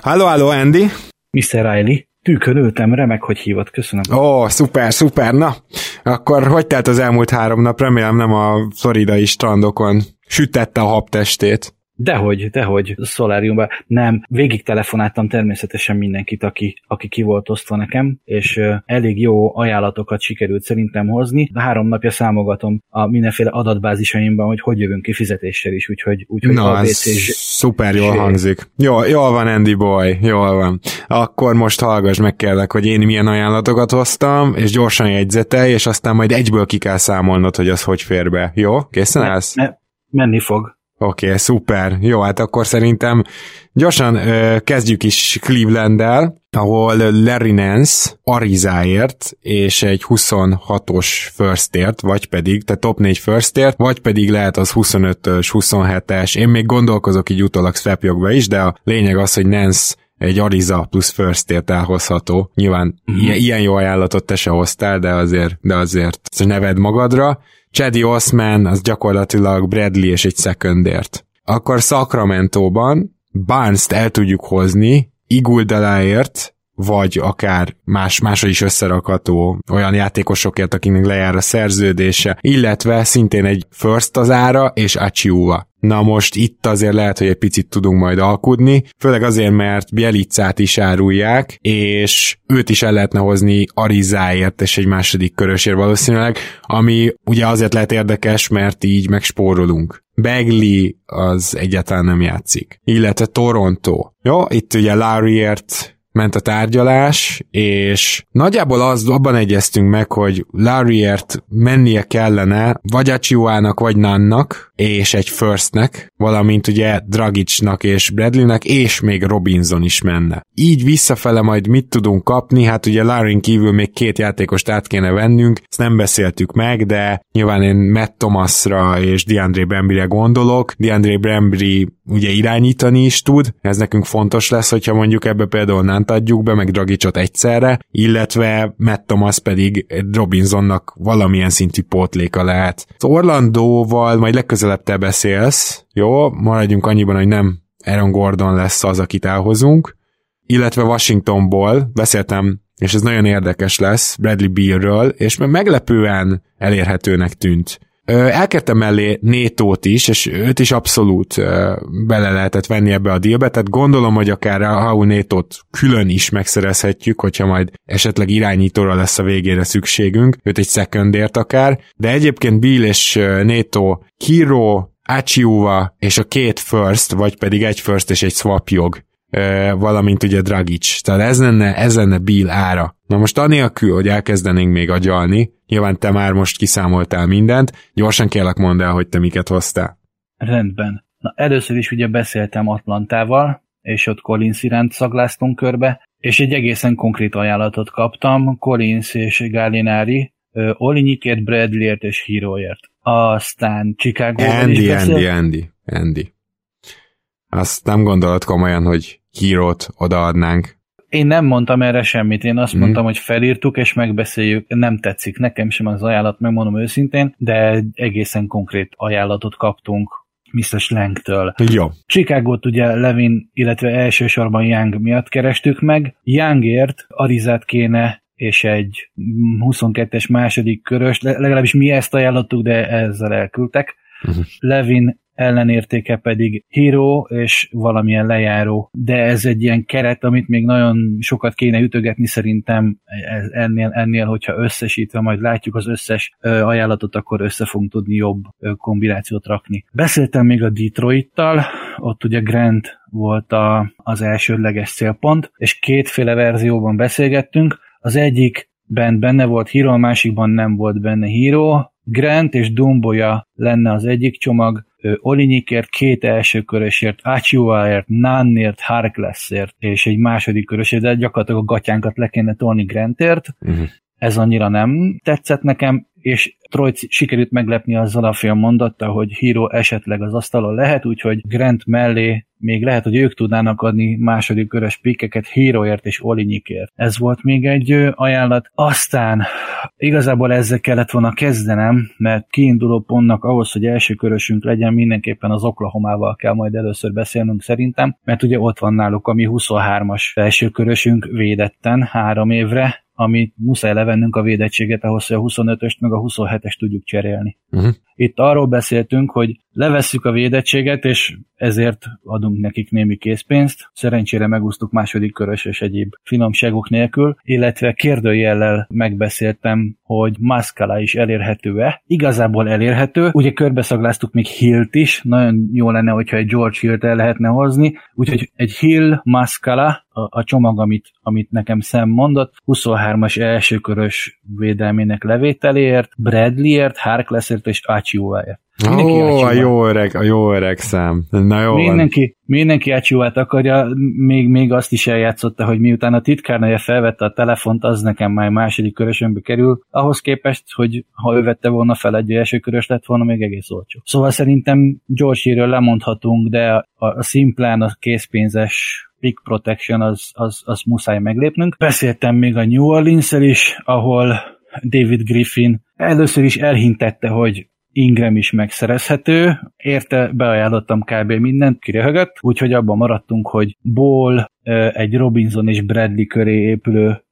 Speaker 1: Halló, halló, Andy.
Speaker 3: Mr. Riley, tűkön ültem, remek, hogy hívott, köszönöm.
Speaker 1: Ó, szuper, szuper, na. Akkor hogy telt az elmúlt három nap? Remélem nem a floridai strandokon sütette a habtestét.
Speaker 3: Dehogy, dehogy, szoláriumban. Nem, végig telefonáltam természetesen mindenkit, aki, aki ki volt osztva nekem, és elég jó ajánlatokat sikerült szerintem hozni. Három napja számogatom a mindenféle adatbázisaimban, hogy hogy jövünk ki fizetéssel is, úgyhogy, úgyhogy
Speaker 1: Na, ez szuper jól hangzik. Jól, jól van, Andy boy, jól van. Akkor most hallgass meg kérlek, hogy én milyen ajánlatokat hoztam, és gyorsan jegyzetelj, és aztán majd egyből ki kell számolnod, hogy az hogy fér be. Jó? Készen állsz?
Speaker 3: me- menni fog.
Speaker 1: Oké, okay, szuper. Jó, hát akkor szerintem gyorsan ö, kezdjük is Cleveland-del, ahol Larry Nance Arizáért és egy 26-os firstért, vagy pedig, tehát top 4 firstért, vagy pedig lehet az 25-ös, 27-es. Én még gondolkozok így utólag swapjogba is, de a lényeg az, hogy Nance egy Ariza plusz firstért elhozható. Nyilván uh-huh. ilyen, ilyen jó ajánlatot te se hoztál, de azért, de azért neved magadra. Chaddy Osman az gyakorlatilag Bradley és egy secondért. Akkor Sacramento-ban Barnes-t el tudjuk hozni Iguldaláért, vagy akár más, máshogy is összerakható olyan játékosokért, akiknek lejár a szerződése, illetve szintén egy first az ára, és Achiuva. Na most itt azért lehet, hogy egy picit tudunk majd alkudni, főleg azért, mert Bielicát is árulják, és őt is el lehetne hozni Arizáért és egy második körösért valószínűleg, ami ugye azért lehet érdekes, mert így megspórolunk. Bagley az egyáltalán nem játszik. Illetve Toronto. Jó, itt ugye Larryért ment a tárgyalás, és nagyjából az, abban egyeztünk meg, hogy Larryért mennie kellene vagy Achiuának, vagy Nannak, és egy firstnek, valamint ugye Dragicnak és Bradleynek, és még Robinson is menne. Így visszafele majd mit tudunk kapni, hát ugye Larryn kívül még két játékost át kéne vennünk, ezt nem beszéltük meg, de nyilván én Matt Thomasra és DeAndre Brambry-re gondolok. DeAndre Brambry ugye irányítani is tud, ez nekünk fontos lesz, hogyha mondjuk ebbe például Nant adjuk be, meg Dragicot egyszerre, illetve Matt Thomas pedig Robinsonnak valamilyen szintű pótléka lehet. Az Orlandóval majd legközelebb te beszélsz, jó? Maradjunk annyiban, hogy nem Aaron Gordon lesz az, akit elhozunk, illetve Washingtonból beszéltem, és ez nagyon érdekes lesz, Bradley Bealről, és meglepően elérhetőnek tűnt. Elkértem mellé Nétót is, és őt is abszolút bele lehetett venni ebbe a dílbe, tehát gondolom, hogy akár a Hau Nétót külön is megszerezhetjük, hogyha majd esetleg irányítóra lesz a végére szükségünk, őt egy secondért akár, de egyébként Bill és ö, Nétó Kiro, Achiuva és a két first, vagy pedig egy first és egy swap jog valamint ugye Dragic. Tehát ez lenne, ez lenne Bill ára. Na most anélkül, hogy elkezdenénk még agyalni, nyilván te már most kiszámoltál mindent, gyorsan kérlek mondd el, hogy te miket hoztál.
Speaker 3: Rendben. Na, először is ugye beszéltem Atlantával, és ott Collins iránt szagláztunk körbe, és egy egészen konkrét ajánlatot kaptam, Collins és Gallinari, Olinyikért, Bradleyért és Heroért. Aztán Chicago
Speaker 1: Andy,
Speaker 3: is
Speaker 1: Andy,
Speaker 3: beszélt.
Speaker 1: Andy, Andy. Azt nem gondolod komolyan, hogy hírót odaadnánk.
Speaker 3: Én nem mondtam erre semmit, én azt
Speaker 1: Mhm.
Speaker 3: mondtam, hogy felírtuk és megbeszéljük. Nem tetszik nekem sem az ajánlat, megmondom őszintén, de egészen konkrét ajánlatot kaptunk Mr. Slangtől.
Speaker 1: Jó.
Speaker 3: Chicagót ugye Levin, illetve elsősorban Young miatt kerestük meg. Youngért Arizát kéne és egy mm, 22-es második körös, le- legalábbis mi ezt ajánlottuk, de ezzel elküldtek.
Speaker 1: Uh-huh.
Speaker 3: Levin ellenértéke pedig Hero és valamilyen lejáró, de ez egy ilyen keret, amit még nagyon sokat kéne ütögetni szerintem ez, ennél, ennél, hogyha összesítve majd látjuk az összes ajánlatot, akkor össze fogunk tudni jobb kombinációt rakni. Beszéltem még a Detroit-tal, ott ugye Grant volt a, az elsődleges célpont, és kétféle verzióban beszélgettünk. Az egyikben benne volt Hero, a másikban nem volt benne Hero. Grant és Dumboya lenne az egyik csomag, Olinyikért, két első körösért, Achiuaért, Nannért, Harklessért és egy második körösért, de gyakorlatilag a gatyánkat le kéne tolni Grantért.
Speaker 1: Uh-huh.
Speaker 3: Ez annyira nem tetszett nekem, és Troy sikerült meglepni azzal a fél mondatta, hogy Hero esetleg az asztalon lehet, úgyhogy Grant mellé még lehet, hogy ők tudnának adni második körös pikkeket Híróért és Olinyikért. Ez volt még egy ajánlat. Aztán igazából ezzel kellett volna kezdenem, mert kiinduló pontnak ahhoz, hogy első körösünk legyen, mindenképpen az Oklahomával kell majd először beszélnünk szerintem, mert ugye ott van náluk a mi 23-as első körösünk védetten három évre, amit muszáj levennünk a védettséget ahhoz, hogy a 25-öst meg a 27-est tudjuk cserélni.
Speaker 1: Uh-huh.
Speaker 3: Itt arról beszéltünk, hogy levesszük a védettséget, és ezért adunk nekik némi készpénzt. Szerencsére megúsztuk második körös és egyéb finomságok nélkül, illetve kérdőjellel megbeszéltem, hogy Mascala is elérhető-e. Igazából elérhető. Ugye körbeszagláztuk még Hillt is, nagyon jó lenne, hogyha egy George Hillt el lehetne hozni, úgyhogy egy Hill, Mascala, a, a csomag, amit, amit nekem szem mondott, 23-as elsőkörös védelmének levételéért, Bradleyért, Harklessért és Achiuáért.
Speaker 1: Mindenki Ó, a jó öreg, a jó öreg szám. Na jó
Speaker 3: mindenki, mindenki Achiuát akarja, még, még azt is eljátszotta, hogy miután a titkárnője felvette a telefont, az nekem már második körösömbe kerül, ahhoz képest, hogy ha ő vette volna fel egy első körös lett volna, még egész olcsó. Szóval szerintem George lemondhatunk, de a, a szimplán a készpénzes pick protection az, az, az muszáj meglépnünk. Beszéltem még a New orleans is, ahol David Griffin először is elhintette, hogy Ingram is megszerezhető, érte beajánlottam kb. mindent, kiröhögött, úgyhogy abban maradtunk, hogy Ball, egy Robinson és Bradley köré épülő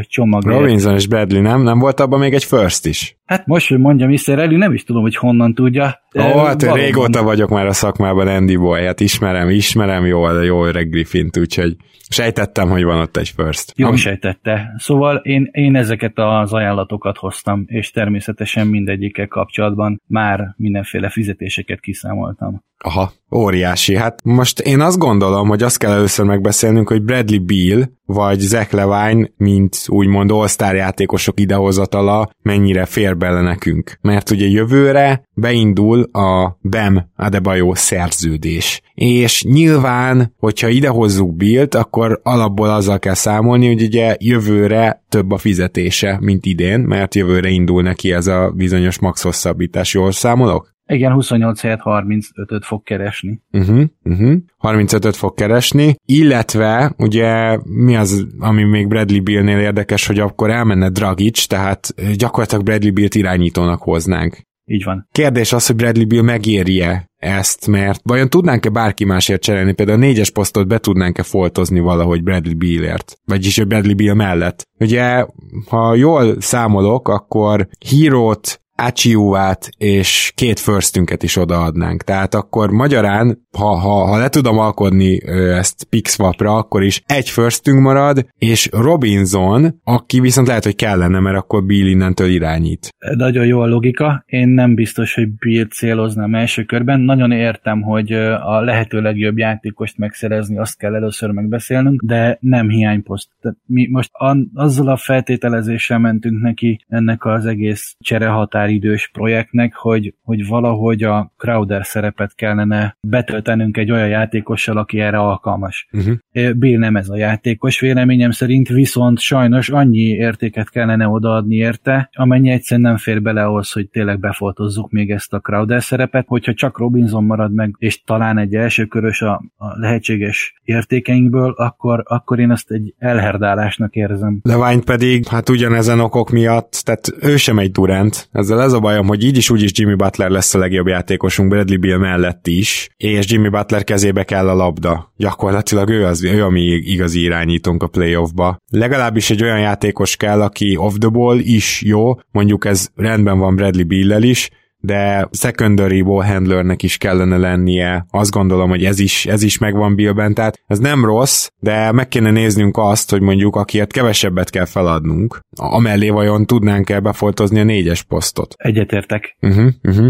Speaker 3: csomag.
Speaker 1: Robinson és Bradley, nem? Nem volt abban még egy first is?
Speaker 3: Hát most, hogy mondjam Mr. Ellie, nem is tudom, hogy honnan tudja.
Speaker 1: Ó, oh, hát valóban. régóta vagyok már a szakmában Andy Boy, hát ismerem, ismerem jól, jó öreg Griffint, úgyhogy sejtettem, hogy van ott egy first.
Speaker 3: Jó Am- sejtette. Szóval én, én ezeket az ajánlatokat hoztam, és természetesen mindegyikkel kapcsolatban már mindenféle fizetéseket kiszámoltam.
Speaker 1: Aha, óriási. Hát most én azt gondolom, hogy azt kell először megbeszélnünk, hogy Bradley Beal vagy Zach Levine, mint úgymond all játékosok idehozatala mennyire fér bele nekünk. Mert ugye jövőre beindul a BEM Adebayo szerződés. És nyilván, hogyha idehozzuk Billt, akkor alapból azzal kell számolni, hogy ugye jövőre több a fizetése, mint idén, mert jövőre indul neki ez a bizonyos max hosszabbítás. Jól számolok?
Speaker 3: Igen, 28 helyett 35-öt fog keresni.
Speaker 1: Uh-huh, uh-huh. 35-öt fog keresni, illetve ugye mi az, ami még Bradley Bill-nél érdekes, hogy akkor elmenne Dragic, tehát gyakorlatilag Bradley Bill-t irányítónak hoznánk.
Speaker 3: Így van.
Speaker 1: Kérdés az, hogy Bradley Bill megérje ezt, mert vajon tudnánk-e bárki másért cserélni, például a négyes posztot be tudnánk-e foltozni valahogy Bradley Billért, vagyis a Bradley Bill mellett. Ugye, ha jól számolok, akkor hírót Achiuát és két firstünket is odaadnánk. Tehát akkor magyarán, ha, ha, ha le tudom alkodni ezt Pixwapra, akkor is egy firstünk marad, és Robinson, aki viszont lehet, hogy kellene, mert akkor Bill innentől irányít.
Speaker 3: Nagyon jó a logika. Én nem biztos, hogy Bill céloznám első körben. Nagyon értem, hogy a lehető legjobb játékost megszerezni, azt kell először megbeszélnünk, de nem hiányposzt. Tehát mi most azzal a feltételezéssel mentünk neki ennek az egész cserehatár határidős projektnek, hogy, hogy valahogy a Crowder szerepet kellene betöltenünk egy olyan játékossal, aki erre alkalmas. Uh-huh. Bill nem ez a játékos véleményem szerint, viszont sajnos annyi értéket kellene odaadni érte, amennyi egyszerűen nem fér bele ahhoz, hogy tényleg befoltozzuk még ezt a Crowder szerepet, hogyha csak Robinson marad meg, és talán egy első körös a, a lehetséges értékeinkből, akkor, akkor én azt egy elherdálásnak érzem.
Speaker 1: Levány pedig, hát ugyanezen okok miatt, tehát ő sem egy Durant, ezzel ez a bajom, hogy így is úgy is Jimmy Butler lesz a legjobb játékosunk Bradley Bill mellett is, és Jimmy Butler kezébe kell a labda. Gyakorlatilag ő az, ő mi igazi irányítónk a playoffba. Legalábbis egy olyan játékos kell, aki off the ball is jó, mondjuk ez rendben van Bradley Bill-lel is, de secondary ball handlernek is kellene lennie. Azt gondolom, hogy ez is, ez is megvan Billben, tehát ez nem rossz, de meg kéne néznünk azt, hogy mondjuk akiért kevesebbet kell feladnunk, amellé vajon tudnánk-e befoltozni a négyes posztot.
Speaker 3: Egyetértek.
Speaker 1: Uh-huh, uh-huh.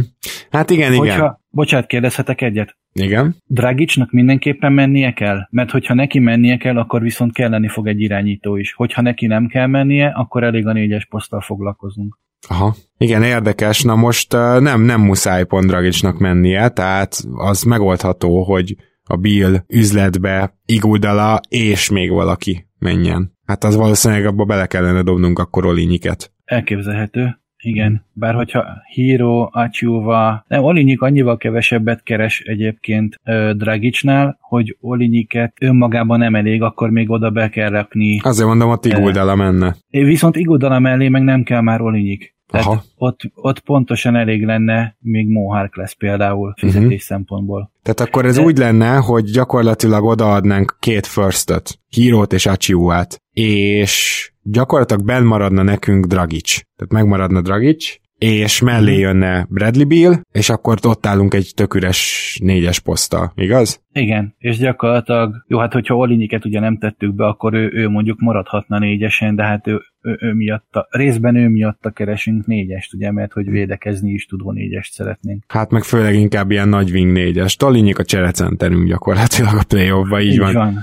Speaker 1: Hát igen,
Speaker 3: Hogyha,
Speaker 1: igen.
Speaker 3: Bocsát, kérdezhetek egyet?
Speaker 1: Igen.
Speaker 3: Dragicsnak mindenképpen mennie kell? Mert hogyha neki mennie kell, akkor viszont kelleni fog egy irányító is. Hogyha neki nem kell mennie, akkor elég a négyes poszttal foglalkozunk.
Speaker 1: Aha. Igen, érdekes. Na most nem, nem muszáj pont Dragicsnak mennie, tehát az megoldható, hogy a Bill üzletbe Igudala és még valaki menjen. Hát az valószínűleg abba bele kellene dobnunk akkor Olinyiket.
Speaker 3: Elképzelhető. Igen, bár hogyha Hiro, Achiuva, nem, Olinyik annyival kevesebbet keres egyébként uh, Dragicsnál, hogy Olinyiket önmagában nem elég, akkor még oda be kell rakni.
Speaker 1: Azért mondom, ott Iguldala menne.
Speaker 3: Viszont Iguldala mellé meg nem kell már Olinyik. Tehát ott, ott pontosan elég lenne még Mohawk lesz például fizetés uh-huh. szempontból.
Speaker 1: Tehát akkor ez De... úgy lenne, hogy gyakorlatilag odaadnánk két firstöt, Hírót és Achiuát, és gyakorlatilag benn maradna nekünk Dragic. Tehát megmaradna Dragic, és mellé mhm. jönne Bradley Bill, és akkor ott állunk egy tök üres négyes poszttal, igaz?
Speaker 3: Igen, és gyakorlatilag, jó, hát hogyha Olinyiket ugye nem tettük be, akkor ő, ő mondjuk maradhatna négyesen, de hát ő, ő, ő miatta, részben ő miatta keresünk négyest, ugye, mert hogy védekezni is tudó négyest szeretnénk.
Speaker 1: Hát meg főleg inkább ilyen nagy wing négyes. Talinyik a cserecenterünk gyakorlatilag a playoffba, így, így van. van.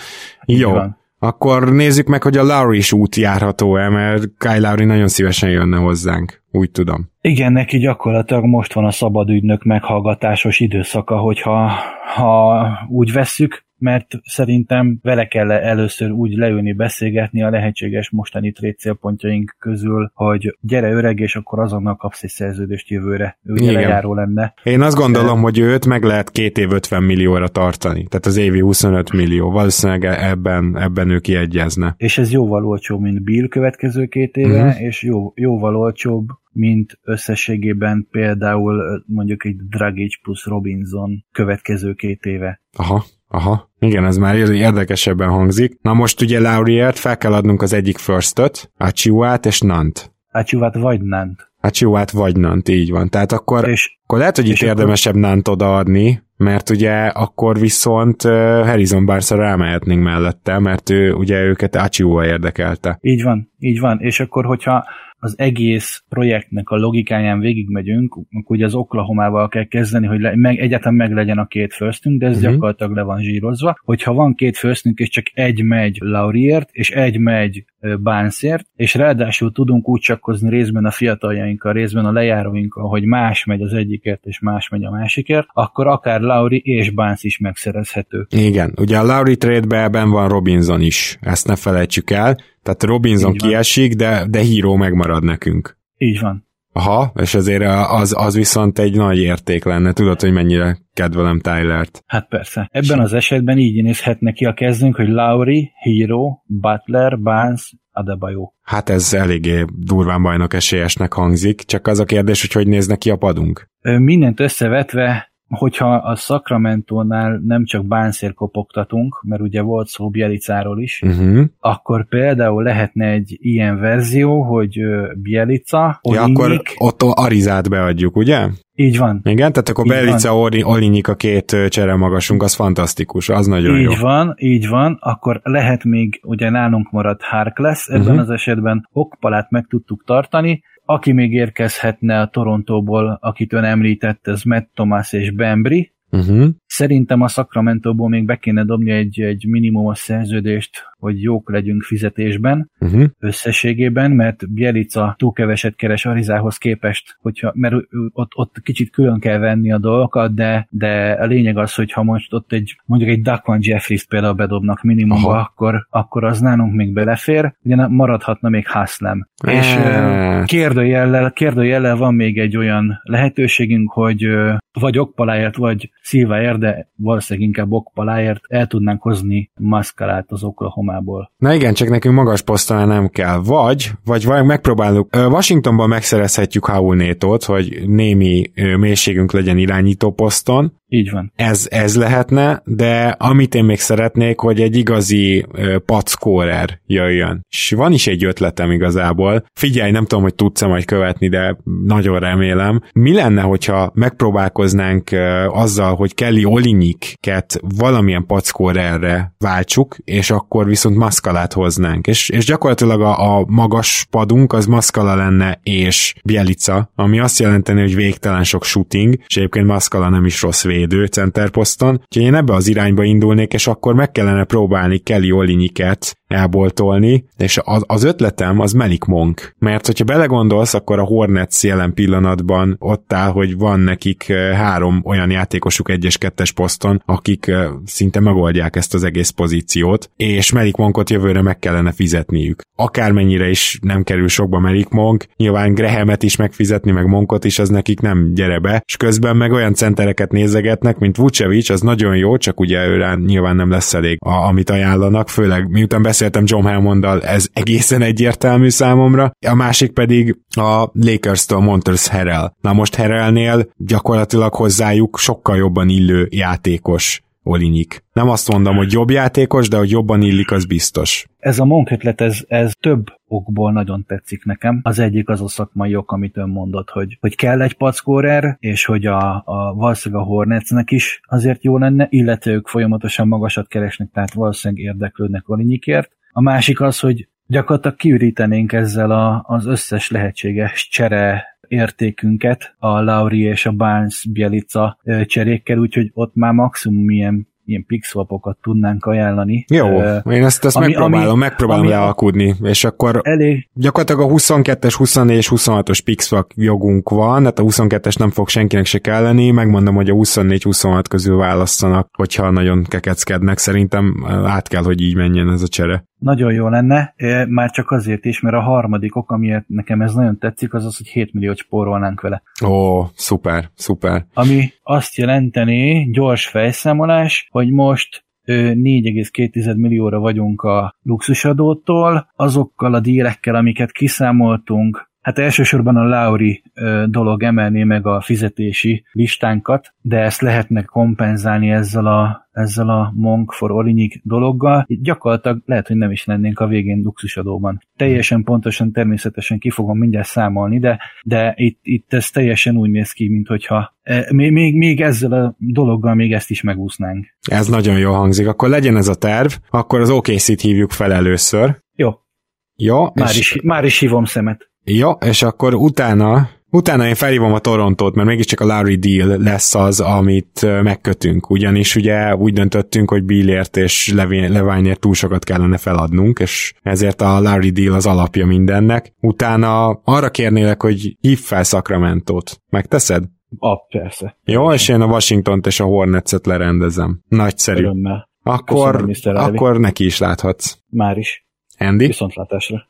Speaker 1: Így jó. Van. Akkor nézzük meg, hogy a Lowry is út járható-e, mert Kyle Lowry nagyon szívesen jönne hozzánk, úgy tudom.
Speaker 3: Igen, neki gyakorlatilag most van a szabadügynök meghallgatásos időszaka, hogyha ha úgy vesszük, mert szerintem vele kell először úgy leülni, beszélgetni a lehetséges mostani trade célpontjaink közül, hogy gyere öreg, és akkor azonnal kapsz egy szerződést jövőre. Ő lejáró lenne.
Speaker 1: Én azt gondolom, hogy őt meg lehet két év 50 millióra tartani, tehát az évi 25 millió. Valószínűleg ebben, ebben ő kiegyezne.
Speaker 3: És ez jóval olcsóbb, mint Bill következő két éve, uh-huh. és jó, jóval olcsóbb, mint összességében például mondjuk egy Dragic plusz Robinson következő két éve.
Speaker 1: Aha. Aha, igen, ez már érdekesebben hangzik. Na most ugye Lauriert fel kell adnunk az egyik firstöt, Achiuát és Nant.
Speaker 3: Achiuát vagy Nant.
Speaker 1: Achiuát vagy Nant, így van. Tehát akkor, és, akkor lehet, hogy itt érdemesebb akkor... Nant odaadni, mert ugye akkor viszont Harrison barnes rámehetnénk mellette, mert ő ugye őket Achiua érdekelte.
Speaker 3: Így van, így van. És akkor, hogyha az egész projektnek a logikáján végigmegyünk, akkor ugye az Oklahomával kell kezdeni, hogy le, meg, egyáltalán meg legyen a két firstünk, de ez uh-huh. gyakorlatilag le van zsírozva. Hogyha van két firstünk, és csak egy megy Lauriért, és egy megy Bánszért, és ráadásul tudunk úgy csakkozni részben a fiataljainkkal, részben a lejáróinkkal, hogy más megy az egyikért, és más megy a másikért, akkor akár Lauri és Bánsz is megszerezhető.
Speaker 1: Igen, ugye a Lauri trade-ben van Robinson is, ezt ne felejtsük el, tehát Robinson kiesik, de, de híró megmarad nekünk.
Speaker 3: Így van.
Speaker 1: Aha, és azért az, az viszont egy nagy érték lenne. Tudod, hogy mennyire kedvelem Tylert.
Speaker 3: Hát persze. Ebben az esetben így nézhet neki a kezdünk, hogy Lauri, Hero, Butler, Barnes, Adebayo.
Speaker 1: Hát ez eléggé durván bajnok esélyesnek hangzik, csak az a kérdés, hogy hogy néz neki a padunk?
Speaker 3: Mindent összevetve hogyha a Sacramento-nál nem csak bánszér kopogtatunk, mert ugye volt szó Bielicáról is, uh-huh. akkor például lehetne egy ilyen verzió, hogy Bielica,
Speaker 1: ja, akkor ott Arizát beadjuk, ugye?
Speaker 3: Így van.
Speaker 1: Igen, tehát akkor Belica, Olinyik a két csere magasunk, az fantasztikus, az nagyon
Speaker 3: így
Speaker 1: jó.
Speaker 3: Így van, így van, akkor lehet még, ugye nálunk maradt lesz, ebben uh-huh. az esetben Okpalát meg tudtuk tartani, aki még érkezhetne a Torontóból, akit ön említett, ez Matt Thomas és Bembry. Uh-huh. Szerintem a Sacramento-ból még be kéne dobni egy, egy minimumos szerződést hogy jók legyünk fizetésben uh-huh. összességében, mert Bielica túl keveset keres Arizához képest, hogyha, mert ott, ott kicsit külön kell venni a dolgokat, de, de a lényeg az, hogy ha most ott egy, mondjuk egy Duckman Jeffries például bedobnak minimumba, akkor, akkor az nálunk még belefér, ugye maradhatna még Haslem. És kérdőjellel, kérdőjellel van még egy olyan lehetőségünk, hogy vagy okpaláért, vagy szilváért, de valószínűleg inkább okpaláért el tudnánk hozni maszkalát az Oklahomából.
Speaker 1: Na igen, csak nekünk magas poszttal nem kell. Vagy, vagy, vagy megpróbáljuk, Washingtonban megszerezhetjük Haulnétot, hogy némi mélységünk legyen irányító poszton,
Speaker 3: így van.
Speaker 1: Ez, ez lehetne, de amit én még szeretnék, hogy egy igazi packórer jöjjön. És van is egy ötletem igazából. Figyelj, nem tudom, hogy tudsz-e majd követni, de nagyon remélem. Mi lenne, hogyha megpróbálkoznánk azzal, hogy Kelly Olinyiket valamilyen packórerre váltsuk, és akkor viszont maszkalát hoznánk. És, és gyakorlatilag a, a magas padunk az maszkala lenne és Bielica, ami azt jelenteni, hogy végtelen sok shooting, és egyébként maszkala nem is rossz védő centerposzton, úgyhogy én ebbe az irányba indulnék, és akkor meg kellene próbálni Kelly Olinyiket elboltolni, és az, az ötletem az Melik Monk, mert hogyha belegondolsz, akkor a Hornets jelen pillanatban ott áll, hogy van nekik három olyan játékosuk egyes kettes poszton, akik szinte megoldják ezt az egész pozíciót, és Melik Monkot jövőre meg kellene fizetniük. Akármennyire is nem kerül sokba Melik Monk, nyilván Grahamet is megfizetni, meg Monkot is, az nekik nem gyere be, és közben meg olyan centereket nézegetnek, mint Vucevic, az nagyon jó, csak ugye őre nyilván nem lesz elég, a, amit ajánlanak, főleg miután beszéltem John Hammonddal, ez egészen egyértelmű számomra, a másik pedig a Lakers-től Montrezl Harrell. Na most Harrellnél gyakorlatilag hozzájuk sokkal jobban illő játékos Olinyik. Nem azt mondom, hogy jobb játékos, de hogy jobban illik, az biztos.
Speaker 3: Ez a Monk ötlet, ez, ez több okból nagyon tetszik nekem. Az egyik az a szakmai ok, amit ön mondott, hogy, hogy kell egy packórer, és hogy a, a valószínűleg a Hornetsnek is azért jó lenne, illetve ők folyamatosan magasat keresnek, tehát valószínűleg érdeklődnek Olinyikért. A másik az, hogy gyakorlatilag kiürítenénk ezzel a, az összes lehetséges csere értékünket a Lauri és a Barnes Bielica cserékkel, úgyhogy ott már maximum ilyen ilyen pixwapokat tudnánk ajánlani.
Speaker 1: Jó, uh, én ezt, ezt ami, megpróbálom, ami, megpróbálom ami lealkudni, és akkor elég. gyakorlatilag a 22-es, 24 26-os pixwap jogunk van, hát a 22-es nem fog senkinek se kelleni, megmondom, hogy a 24-26 közül választanak, hogyha nagyon kekeckednek, szerintem át kell, hogy így menjen ez a csere.
Speaker 3: Nagyon jó lenne, már csak azért is, mert a harmadik ok, amiért nekem ez nagyon tetszik, az az, hogy 7 milliót spórolnánk vele.
Speaker 1: Ó, szuper, szuper.
Speaker 3: Ami azt jelenteni, gyors fejszámolás, hogy most 4,2 millióra vagyunk a luxusadótól, azokkal a dírekkel, amiket kiszámoltunk, Hát elsősorban a Lauri dolog emelné meg a fizetési listánkat, de ezt lehetne kompenzálni ezzel a, ezzel a Monk for Olinyik dologgal. Itt gyakorlatilag lehet, hogy nem is lennénk a végén luxusadóban. Teljesen pontosan, természetesen ki fogom mindjárt számolni, de, de itt, itt ez teljesen úgy néz ki, mint hogyha még, még, még ezzel a dologgal még ezt is megúsznánk.
Speaker 1: Ez nagyon jó hangzik. Akkor legyen ez a terv, akkor az OKC-t hívjuk fel először.
Speaker 3: Jó.
Speaker 1: Jó.
Speaker 3: Már, és... is, már is hívom szemet.
Speaker 1: Ja, és akkor utána Utána én felhívom a Torontót, mert mégiscsak a Larry Deal lesz az, amit megkötünk. Ugyanis ugye úgy döntöttünk, hogy Billért és Leványért túl sokat kellene feladnunk, és ezért a Larry Deal az alapja mindennek. Utána arra kérnélek, hogy hív fel Sacramento-t. Megteszed?
Speaker 3: A, persze.
Speaker 1: Jó, és én a Washington-t és a Hornets-et lerendezem. Nagyszerű.
Speaker 3: Örömmel.
Speaker 1: Akkor, Köszönöm, akkor neki is láthatsz.
Speaker 3: Már is.
Speaker 1: Andy?
Speaker 3: Viszontlátásra.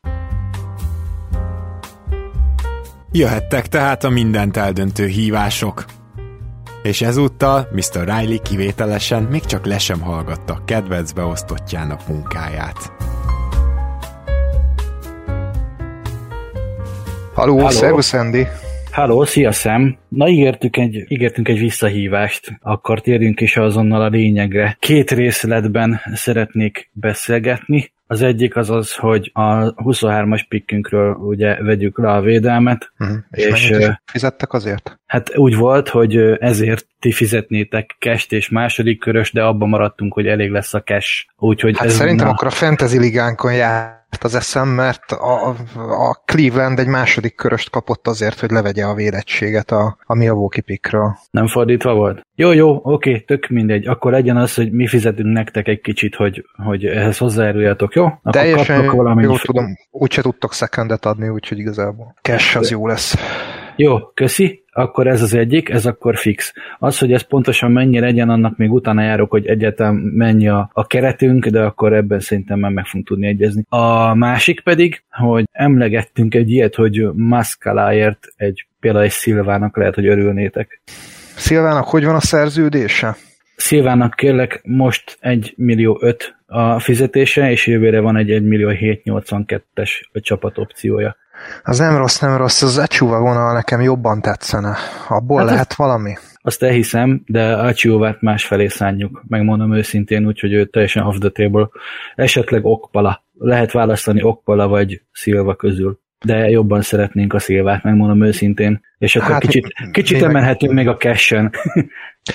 Speaker 1: Jöhettek tehát a mindent eldöntő hívások. És ezúttal Mr. Riley kivételesen még csak le sem hallgatta kedvenc beosztottjának munkáját.
Speaker 6: Halló, Halló. szervusz Andy!
Speaker 3: Halló, szia Sam! Na ígértük egy, ígértünk egy visszahívást, akkor térjünk is azonnal a lényegre. Két részletben szeretnék beszélgetni. Az egyik az az, hogy a 23-as pikkünkről ugye vegyük le a védelmet.
Speaker 6: Uh-huh. És, és fizettek azért?
Speaker 3: Hát úgy volt, hogy ezért ti fizetnétek cash és második körös, de abban maradtunk, hogy elég lesz a cash. Úgyhogy
Speaker 6: hát ez szerintem na... akkor a fantasy ligánkon jár az eszem, mert a, a Cleveland egy második köröst kapott azért, hogy levegye a védettséget a, a Milwaukee pickről.
Speaker 3: Nem fordítva volt? Jó, jó, oké, tök mindegy. Akkor legyen az, hogy mi fizetünk nektek egy kicsit, hogy, hogy ehhez hozzájáruljatok, jó? Akkor
Speaker 6: Teljesen jó, tudom. Úgyse tudtok secondet adni, úgyhogy igazából cash az jó lesz.
Speaker 3: Jó, köszi. Akkor ez az egyik, ez akkor fix. Az, hogy ez pontosan mennyi legyen, annak még utána járok, hogy egyáltalán mennyi a, a keretünk, de akkor ebben szerintem már meg fogunk tudni egyezni. A másik pedig, hogy emlegettünk egy ilyet, hogy Maszkaláért egy például egy Szilvának lehet, hogy örülnétek.
Speaker 6: Szilvának hogy van a szerződése?
Speaker 3: Szilvának kérlek most 1 millió 5 a fizetése, és jövőre van egy 1 millió 782-es csapat opciója.
Speaker 6: Az nem rossz, nem rossz, az Echuva vonal nekem jobban tetszene. Abból hát lehet valami?
Speaker 3: Azt elhiszem, de Achiuvát másfelé szánjuk, megmondom őszintén, úgyhogy ő teljesen off the table. Esetleg Okpala. Lehet választani Okpala vagy Szilva közül de jobban szeretnénk a Szilvát, megmondom őszintén. És akkor hát, kicsit, kicsit emelhetünk még a cash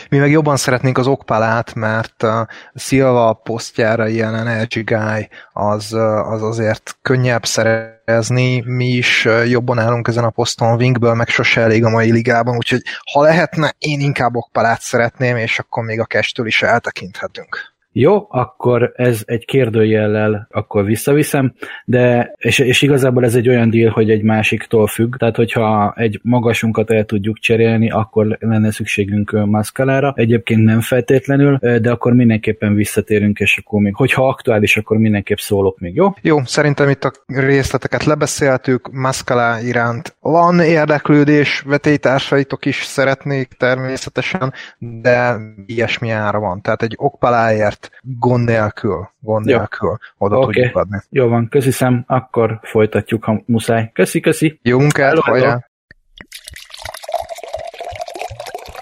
Speaker 6: Mi meg jobban szeretnénk az okpalát, mert a Szilva posztjára ilyen energy guy, az, az azért könnyebb szerezni, mi is jobban állunk ezen a poszton, Wingből meg sose elég a mai ligában, úgyhogy ha lehetne, én inkább okpalát szeretném, és akkor még a kestől is eltekinthetünk.
Speaker 3: Jó, akkor ez egy kérdőjellel akkor visszaviszem, de és, és igazából ez egy olyan deal, hogy egy másiktól függ, tehát hogyha egy magasunkat el tudjuk cserélni, akkor lenne szükségünk maszkalára. Egyébként nem feltétlenül, de akkor mindenképpen visszatérünk, és akkor még, hogyha aktuális, akkor mindenképp szólok még, jó?
Speaker 6: Jó, szerintem itt a részleteket lebeszéltük, Maszkalá iránt van érdeklődés, vetélytársaitok is szeretnék természetesen, de ilyesmi ára van. Tehát egy okpaláért gond nélkül, gond
Speaker 3: Jó.
Speaker 6: nélkül oda
Speaker 3: Oké.
Speaker 6: tudjuk adni.
Speaker 3: Jó van, köszi szem, akkor folytatjuk, ha muszáj. Köszi, köszi.
Speaker 6: Jó munkát,
Speaker 3: Hello, hello.
Speaker 6: hajrá!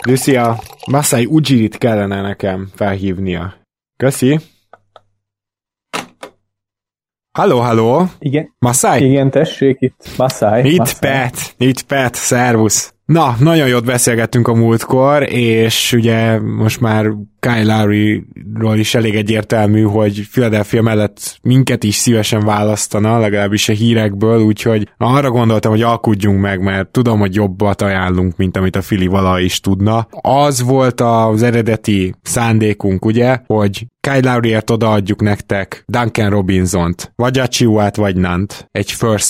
Speaker 1: Lucia, Masai Ujirit kellene nekem felhívnia. Köszi. Halló, halló!
Speaker 10: Igen.
Speaker 1: Masai?
Speaker 10: Igen, tessék, itt Masai.
Speaker 1: Itt
Speaker 10: Masai.
Speaker 1: Pet, itt Pet, szervusz. Na, nagyon jót beszélgettünk a múltkor, és ugye most már Kyle Lowry-ról is elég egyértelmű, hogy Philadelphia mellett minket is szívesen választana, legalábbis a hírekből, úgyhogy arra gondoltam, hogy alkudjunk meg, mert tudom, hogy jobbat ajánlunk, mint amit a Fili vala is tudna. Az volt az eredeti szándékunk, ugye, hogy Kyle Lowry-ért odaadjuk nektek Duncan Robinson-t, vagy Achiuát, vagy Nant, egy first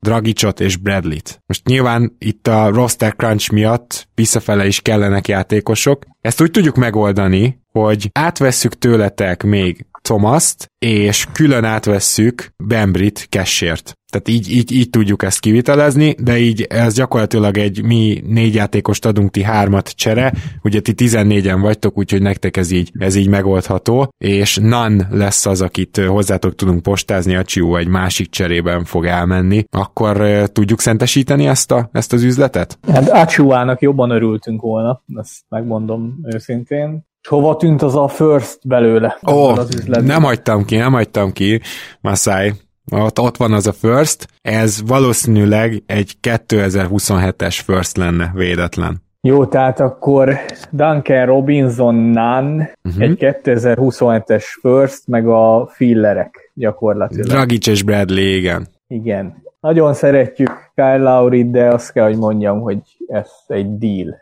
Speaker 1: Dragicot és Bradley-t. Most nyilván itt a roster crunch miatt visszafele is kellenek játékosok. Ezt úgy tudjuk megoldani, hogy átvesszük tőletek még Thomas-t, és külön átvesszük Bembrit Cashért. Tehát így, így, így tudjuk ezt kivitelezni, de így ez gyakorlatilag egy mi négy játékost adunk, ti hármat csere, ugye ti 14-en vagytok, úgyhogy nektek ez így, ez így megoldható, és Nan lesz az, akit hozzátok tudunk postázni, a Csió egy másik cserében fog elmenni. Akkor ö, tudjuk szentesíteni ezt, a, ezt az üzletet?
Speaker 10: Hát Ácsuának jobban örültünk volna, ezt megmondom őszintén. És hova tűnt az a first belőle?
Speaker 1: Ó,
Speaker 10: üzletben?
Speaker 1: nem hagytam ki, nem hagytam ki, Masai. Ott, ott van az a first, ez valószínűleg egy 2027-es first lenne, védetlen.
Speaker 10: Jó, tehát akkor Duncan Robinson Nan,
Speaker 1: Mhm.
Speaker 10: uh-huh. egy 2027-es first, meg a fillerek gyakorlatilag.
Speaker 1: Dragic és Bradley, igen.
Speaker 10: Igen. Nagyon szeretjük Kyle Lowry, de azt kell, hogy mondjam, hogy ez egy deal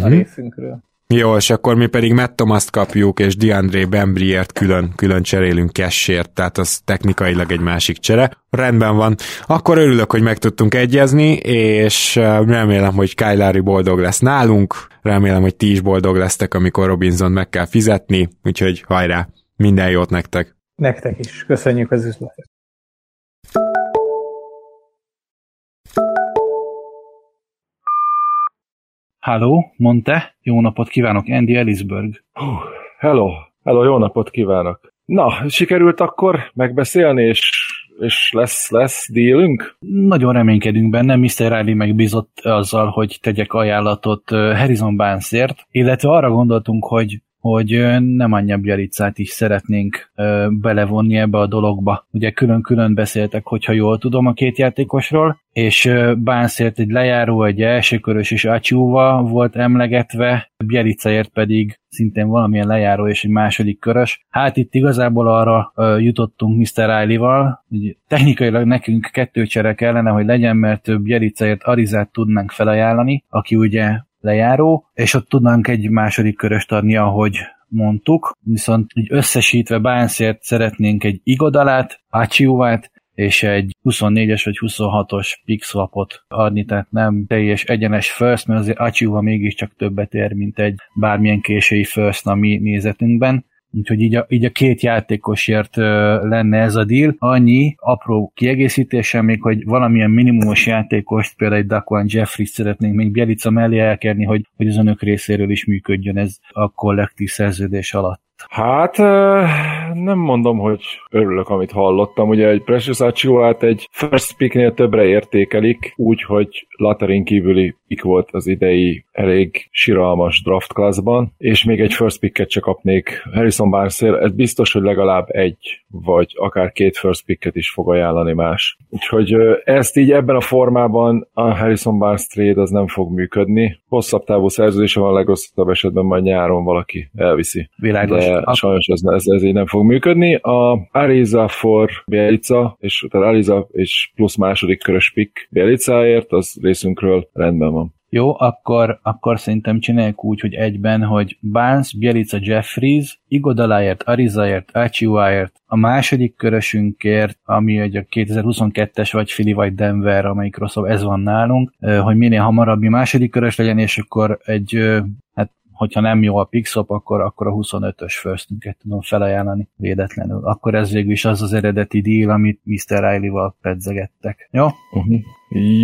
Speaker 10: a
Speaker 1: Mhm.
Speaker 10: részünkről.
Speaker 1: Jó, és akkor mi pedig Matt Thomas-t kapjuk, és DeAndre Bembriért külön, külön cserélünk cashért, tehát az technikailag egy másik csere. Rendben van. Akkor örülök, hogy meg tudtunk egyezni, és remélem, hogy Lowry boldog lesz nálunk, remélem, hogy ti is boldog lesztek, amikor Robinson meg kell fizetni, úgyhogy hajrá, minden jót nektek!
Speaker 10: Nektek is. Köszönjük az üzletet.
Speaker 3: Halló, mondta, jó napot kívánok, Andy Ellisberg.
Speaker 9: Hello, hello, jó napot kívánok. Na, sikerült akkor megbeszélni, és, és lesz, lesz dealünk?
Speaker 3: Nagyon reménykedünk benne, Mr. Riley megbízott azzal, hogy tegyek ajánlatot ö, Harrison Barnesért, illetve arra gondoltunk, hogy hogy nem Anya Bjaricát is szeretnénk belevonni ebbe a dologba. Ugye külön-külön beszéltek, hogyha jól tudom a két játékosról, és ö, Barnesért egy lejáró, egy elsőkörös és Achiuva volt emlegetve, Bjelicaért pedig szintén valamilyen lejáró és egy második körös. Hát itt igazából arra jutottunk Mr. Riley-val, hogy technikailag nekünk kettő csere kellene, hogy legyen, mert több Bjelicaért Arizát tudnánk felajánlani, aki ugye lejáró, és ott tudnánk egy második köröst adni, ahogy mondtuk, viszont így összesítve Bánszért szeretnénk egy Igodalát, Achiuvát, és egy 24-es vagy 26-os pixlapot adni, tehát nem teljes egyenes first, mert azért Achiuva mégiscsak többet ér, mint egy bármilyen késői first a mi nézetünkben. Úgyhogy így a, így a két játékosért ö, lenne ez a deal. Annyi apró kiegészítéssel még, hogy valamilyen minimumos játékost, például egy Daquan Jeffries szeretnénk még Bielica mellé elkerni, hogy, hogy az önök részéről is működjön ez a kollektív szerződés alatt.
Speaker 9: Hát nem mondom, hogy örülök, amit hallottam. Ugye egy Precious Achiuát egy first picknél többre értékelik, úgyhogy Laterin kívüli pick volt az idei elég siralmas draft classban, és még egy first picket csak kapnék Harrison Barnesért. Ez biztos, hogy legalább egy, vagy akár két first picket is fog ajánlani más. Úgyhogy ezt így ebben a formában a Harrison Barnes trade az nem fog működni. Hosszabb távú szerződése van, a legrosszabb esetben majd nyáron valaki elviszi.
Speaker 3: Világos.
Speaker 9: De
Speaker 3: Ak-
Speaker 9: sajnos ez, ez, ez így nem fog működni. A Ariza for Bielica, és tehát Ariza és plusz második körös pick Bielicáért, az részünkről rendben van.
Speaker 3: Jó, akkor, akkor szerintem csináljuk úgy, hogy egyben, hogy Barnes, Bielica, Jeffries, Igodaláért, Arizaért, Achiuáért, a második körösünkért, ami egy a 2022-es vagy Philly vagy Denver, amelyik rosszabb, ez van nálunk, hogy minél hamarabb mi második körös legyen, és akkor egy hát hogyha nem jó a Pixop, akkor, akkor a 25-ös firstünket tudom felajánlani védetlenül. Akkor ez végül is az az eredeti deal, amit Mr. Riley-val pedzegettek. Jó?
Speaker 9: Uh-huh.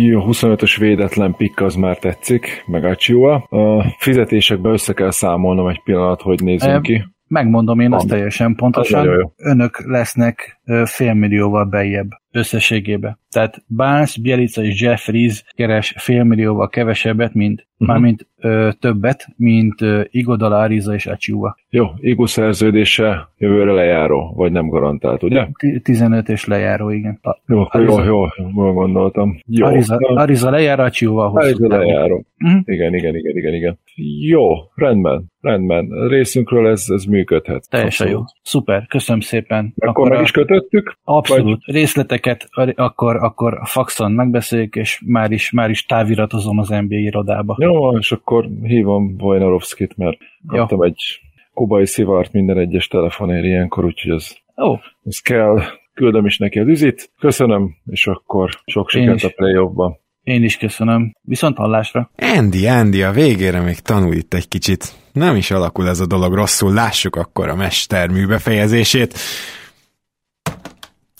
Speaker 9: Jó, 25-ös védetlen pick az már tetszik, meg Achiua. A fizetésekbe össze kell számolnom egy pillanat, hogy nézzünk e, ki.
Speaker 3: Megmondom én azt teljesen pontosan. Önök lesznek félmillióval bejjebb összességébe. Tehát Barnes, Bielica és Jeffries keres félmillióval kevesebbet, mint uh-huh. mármint ö, többet, mint ö, Igodala, Ariza és Achiuwa.
Speaker 9: Jó, Igo szerződése jövőre lejáró, vagy nem garantált, ugye?
Speaker 3: 15 és lejáró, igen.
Speaker 9: A, jó, Ariza, jó, jó, jól gondoltam. Jó,
Speaker 3: Ariza, Ariza lejár, Achiuwa
Speaker 9: Ariza lejáró. Uh-huh. Igen, igen, igen, igen, igen. Jó, rendben, rendben. A részünkről ez, ez működhet.
Speaker 3: Teljesen Abszolút. jó. Szuper, köszönöm szépen.
Speaker 9: Akkor, Akkor meg is kötöttük?
Speaker 3: Abszolút. Vagy... Részleteket akkor, akkor faxon megbeszéljük, és már is, már is táviratozom az NBA irodába.
Speaker 9: Jó, és akkor hívom Vojnarovskit, mert kaptam egy kubai szivart minden egyes telefonért ilyenkor, úgyhogy ez,
Speaker 3: oh.
Speaker 9: ez kell. Küldöm is neki az üzit. Köszönöm, és akkor sok sikert a playoffban.
Speaker 3: Én is köszönöm. Viszont hallásra.
Speaker 1: Andy, Andy, a végére még tanul itt egy kicsit. Nem is alakul ez a dolog rosszul, lássuk akkor a mestermű befejezését.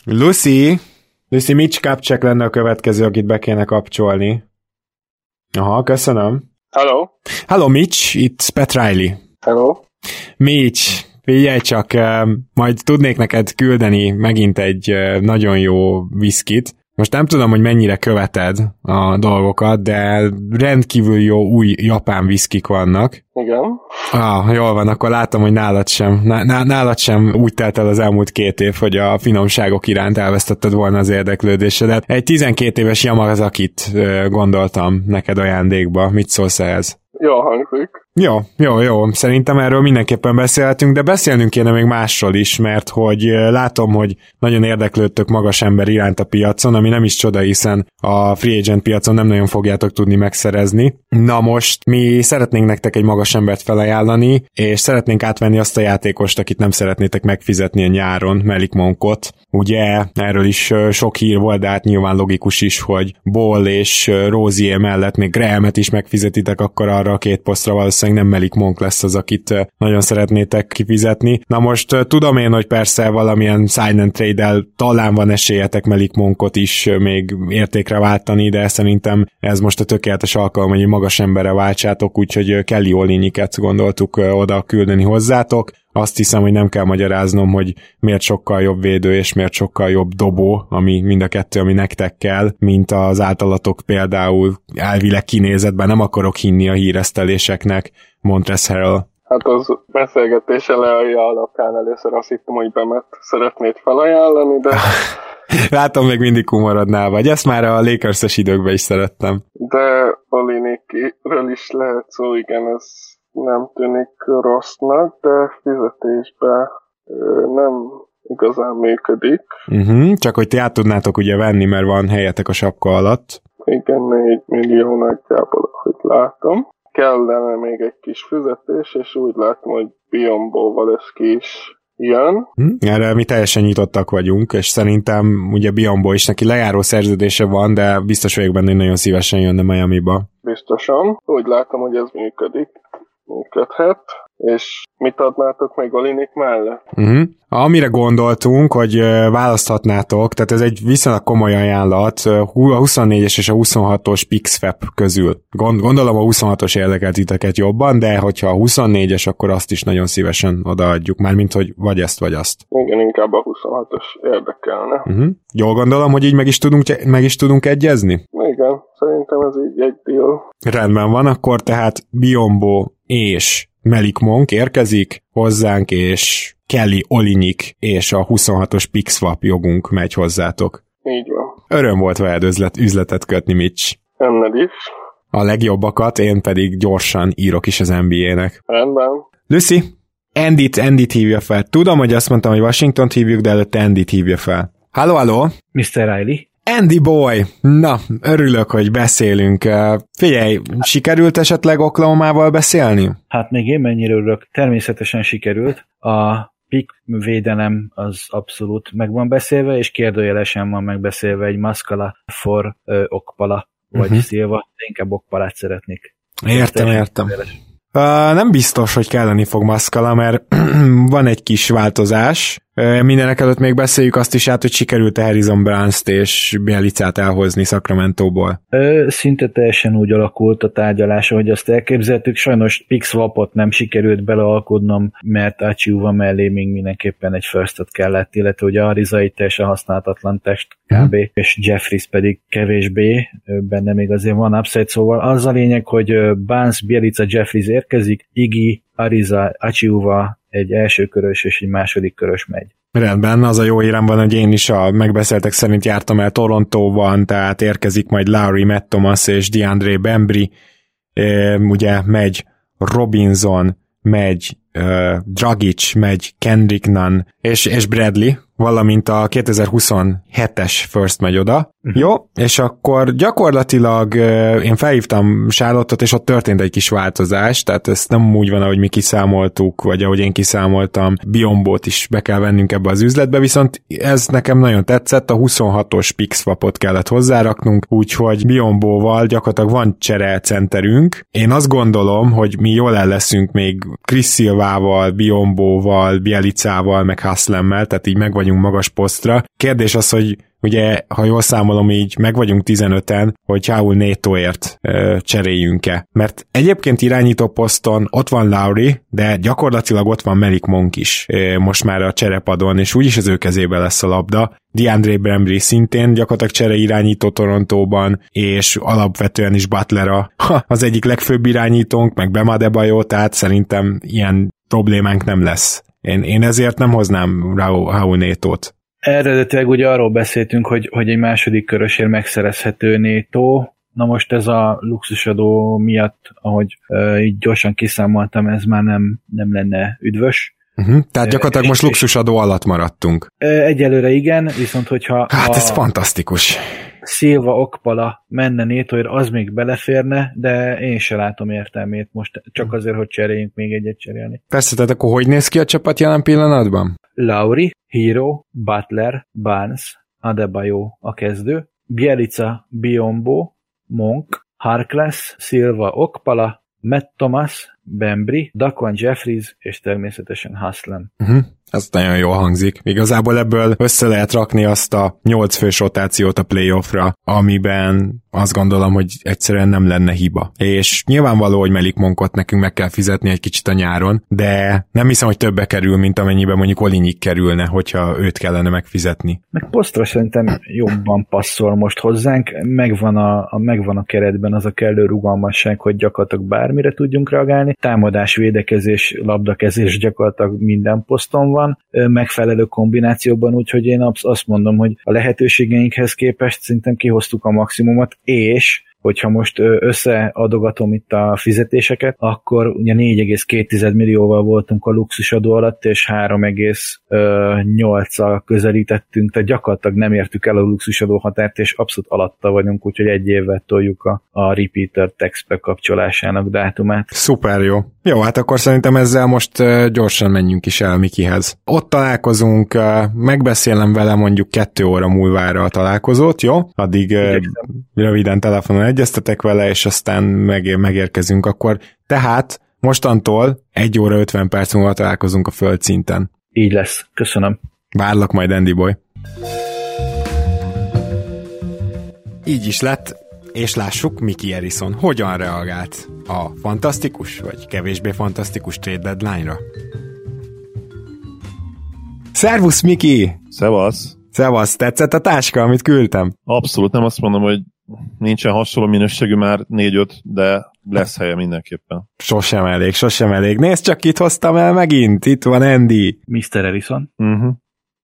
Speaker 1: Lucy, Lucy Mitch Kapcsek lenne a következő, akit be kéne kapcsolni. Aha, köszönöm.
Speaker 8: Hello.
Speaker 1: Hello, Mitch, itt Pat Riley.
Speaker 8: Hello.
Speaker 1: Mitch, figyelj csak, majd tudnék neked küldeni megint egy nagyon jó viszkit, most nem tudom, hogy mennyire követed a dolgokat, de rendkívül jó új japán viszkik vannak.
Speaker 8: Igen.
Speaker 1: Ah, jól van, akkor látom, hogy nálad sem, nálad sem úgy telt el az elmúlt két év, hogy a finomságok iránt elvesztetted volna az érdeklődésedet. Egy 12 éves Yamazakit gondoltam neked ajándékba. Mit szólsz ehhez?
Speaker 8: Jó hangzik.
Speaker 1: Jó, jó, jó. Szerintem erről mindenképpen beszélhetünk, de beszélnünk kéne még másról is, mert hogy látom, hogy nagyon érdeklődtök magas ember iránt a piacon, ami nem is csoda, hiszen a free agent piacon nem nagyon fogjátok tudni megszerezni. Na most mi szeretnénk nektek egy magas embert felajánlani, és szeretnénk átvenni azt a játékost, akit nem szeretnétek megfizetni a nyáron, Melik Monkot. Ugye erről is sok hír volt, de hát nyilván logikus is, hogy Ball és Rozier mellett még Grahamet is megfizetitek, akkor arra a két posztra valószínűleg valószínűleg nem Melik Monk lesz az, akit nagyon szeretnétek kifizetni. Na most tudom én, hogy persze valamilyen and trade-el talán van esélyetek Melik Monkot is még értékre váltani, de szerintem ez most a tökéletes alkalom, hogy magas emberre váltsátok, úgyhogy Kelly Olinyiket gondoltuk oda küldeni hozzátok azt hiszem, hogy nem kell magyaráznom, hogy miért sokkal jobb védő és miért sokkal jobb dobó, ami mind a kettő, ami nektek kell, mint az általatok például elvileg kinézetben. Nem akarok hinni a híreszteléseknek, Montres Harrell.
Speaker 8: Hát az beszélgetés elejje alapján először azt hittem, hogy Bemet szeretnéd felajánlani, de...
Speaker 1: Látom, még mindig humorodnál vagy. Ezt már a lakers időkben is szerettem.
Speaker 8: De Olinikről is lehet szó, igen, ez nem tűnik rossznak, de fizetésben nem igazán működik.
Speaker 1: Uh-huh, csak hogy ti át tudnátok ugye venni, mert van helyetek a sapka alatt.
Speaker 8: Igen, 4 millió nagyjából, ahogy látom. Kellene még egy kis fizetés, és úgy látom, hogy Biombóval ez ki is jön.
Speaker 1: Hm? Erre mi teljesen nyitottak vagyunk, és szerintem ugye Biombo is neki lejáró szerződése van, de biztos vagyok benne, hogy nagyon szívesen jönne Miami-ba.
Speaker 8: Biztosan. Úgy látom, hogy ez működik működhet, és mit adnátok meg Olinik mellett?
Speaker 1: Uh-huh. Amire gondoltunk, hogy választhatnátok, tehát ez egy viszonylag komoly ajánlat, a 24-es és a 26-os PixFap közül. Gondolom a 26-os érdekelt titeket jobban, de hogyha a 24-es, akkor azt is nagyon szívesen odaadjuk, mármint, hogy vagy ezt, vagy azt.
Speaker 8: Igen, inkább a 26-os érdekelne.
Speaker 1: Uh-huh. Jól gondolom, hogy így meg is tudunk, meg is tudunk egyezni?
Speaker 8: Igen, szerintem ez így egy deal.
Speaker 1: Rendben van, akkor tehát Biombo és Melik Monk érkezik hozzánk, és Kelly Olinyik és a 26-os Pixwap jogunk megy hozzátok.
Speaker 8: Így van.
Speaker 1: Öröm volt veled üzlet, üzletet kötni, Mitch.
Speaker 8: Enned is.
Speaker 1: A legjobbakat, én pedig gyorsan írok is az NBA-nek.
Speaker 8: Rendben.
Speaker 1: Lucy, Andy-t, Andy-t hívja fel. Tudom, hogy azt mondtam, hogy Washington hívjuk, de előtte Andy-t hívja fel. Halló, halló!
Speaker 3: Mr. Riley?
Speaker 1: Andy Boy, na, örülök, hogy beszélünk. Figyelj, sikerült esetleg Oklahomával beszélni?
Speaker 3: Hát még én mennyire örülök. Természetesen sikerült. A pick védelem az abszolút meg van beszélve, és kérdőjelesen van megbeszélve egy Maskala for ö, Okpala, vagy uh-huh. Szilva, de inkább Okpalát szeretnék.
Speaker 1: Értem, értem. Uh, nem biztos, hogy kelleni fog Maszkala, mert van egy kis változás. Mindenek előtt még beszéljük azt is át, hogy sikerült Harrison Brunst és Bielicát elhozni Sacramento-ból.
Speaker 3: Ö, szinte teljesen úgy alakult a tárgyalás, hogy azt elképzeltük. Sajnos Pixwapot nem sikerült belealkodnom, mert Achiuva mellé még mindenképpen egy firstot kellett, illetve ugye Ariza egy teljesen használhatatlan test kb. és Jeffries pedig kevésbé, benne még azért van upside, szóval az a lényeg, hogy Barnes, Bielica, Jeffries érkezik, Iggy, Ariza, Achiuva, egy első körös és egy második körös megy.
Speaker 1: Rendben, az a jó hírem van, hogy én is a megbeszéltek szerint jártam el Torontóban, tehát érkezik majd Lowry, Matt Thomas és DeAndre Bembry, e, ugye megy Robinson, megy uh, Dragic, megy Kendrick Nunn és, és Bradley, valamint a 2027-es First megy oda. Uh-huh. Jó, és akkor gyakorlatilag én felhívtam Charlotte-ot, és ott történt egy kis változás, tehát ez nem úgy van, ahogy mi kiszámoltuk, vagy ahogy én kiszámoltam, Biombót is be kell vennünk ebbe az üzletbe, viszont ez nekem nagyon tetszett, a 26-os Pixwapot kellett hozzáraknunk, úgyhogy Biombóval gyakorlatilag van csere centerünk. Én azt gondolom, hogy mi jól el leszünk még Chris Silvával, Biombóval, Bielicával, meg Haslemmel, tehát így meg vagyunk magas posztra. Kérdés az, hogy ugye, ha jól számolom, így meg vagyunk 15-en, hogy Raúl Nétóért ö, cseréljünk-e. Mert egyébként irányító poszton ott van Lauri, de gyakorlatilag ott van Melik Monk is ö, most már a cserepadon, és úgyis az ő kezébe lesz a labda. DeAndre Brembry szintén gyakorlatilag csere irányító Torontóban, és alapvetően is Butler a, az egyik legfőbb irányítónk, meg Bema Debajo, tehát szerintem ilyen problémánk nem lesz. Én, én ezért nem hoznám Raúl Nétót.
Speaker 3: Eredetileg ugye arról beszéltünk, hogy, hogy egy második körösért megszerezhető Nétó, Na most ez a luxusadó miatt, ahogy uh, így gyorsan kiszámoltam, ez már nem, nem lenne üdvös.
Speaker 1: Uh-huh. Tehát gyakorlatilag most luxusadó alatt maradtunk.
Speaker 3: Egyelőre igen, viszont hogyha...
Speaker 1: Hát ez fantasztikus.
Speaker 3: Szilva Okpala menne Nétóért, az még beleférne, de én se látom értelmét most, csak azért, hogy cseréljünk még egyet cserélni.
Speaker 1: Persze, tehát akkor hogy néz ki a csapat jelen pillanatban?
Speaker 3: Lauri, Hero, Butler, Barnes, Adebayo a kezdő, Bielica, Biombo, Monk, Harkless, Silva, Okpala, Matt Thomas, Bembry, Daquan Jeffries és természetesen Haslem.
Speaker 1: Uh-huh. Ez nagyon jól hangzik. Igazából ebből össze lehet rakni azt a nyolc fős rotációt a playoffra, amiben azt gondolom, hogy egyszerűen nem lenne hiba. És nyilvánvaló, hogy Melik Monkot nekünk meg kell fizetni egy kicsit a nyáron, de nem hiszem, hogy többe kerül, mint amennyiben mondjuk Olinyik kerülne, hogyha őt kellene megfizetni.
Speaker 3: Meg posztra szerintem jobban passzol most hozzánk, megvan a, a, megvan a keretben az a kellő rugalmasság, hogy gyakorlatilag bármire tudjunk reagálni. Támadás, védekezés, labdakezés gyakorlatilag minden poszton van, megfelelő kombinációban, úgyhogy én azt mondom, hogy a lehetőségeinkhez képest szerintem kihoztuk a maximumot, és hogyha most összeadogatom itt a fizetéseket, akkor ugye 4,2 millióval voltunk a luxusadó alatt, és 3,8-al közelítettünk, tehát gyakorlatilag nem értük el a luxusadó határt, és abszolút alatta vagyunk, úgyhogy egy évvel toljuk a, a repeater text bekapcsolásának dátumát.
Speaker 1: Szuper jó. Jó, hát akkor szerintem ezzel most gyorsan menjünk is el Mikihez. Ott találkozunk, megbeszélem vele mondjuk kettő óra múlvára a találkozót, jó? Addig Igyekszem. röviden telefonon egyeztetek vele, és aztán meg, megérkezünk akkor. Tehát mostantól egy óra 50 perc múlva találkozunk a földszinten.
Speaker 3: Így lesz. Köszönöm.
Speaker 1: Várlak majd, Andy Boy. Így is lett, és lássuk Miki Erison hogyan reagált a fantasztikus vagy kevésbé fantasztikus trade deadline-ra. Szervusz, Miki!
Speaker 4: Szevasz!
Speaker 1: Szevasz, tetszett a táska, amit küldtem?
Speaker 4: Abszolút, nem azt mondom, hogy nincsen hasonló minőségű már 4-5, de lesz helye mindenképpen.
Speaker 1: Sosem elég, sosem elég. Nézd csak, itt hoztam el megint. Itt van Andy.
Speaker 3: Mr. Ellison.
Speaker 4: Uh-huh.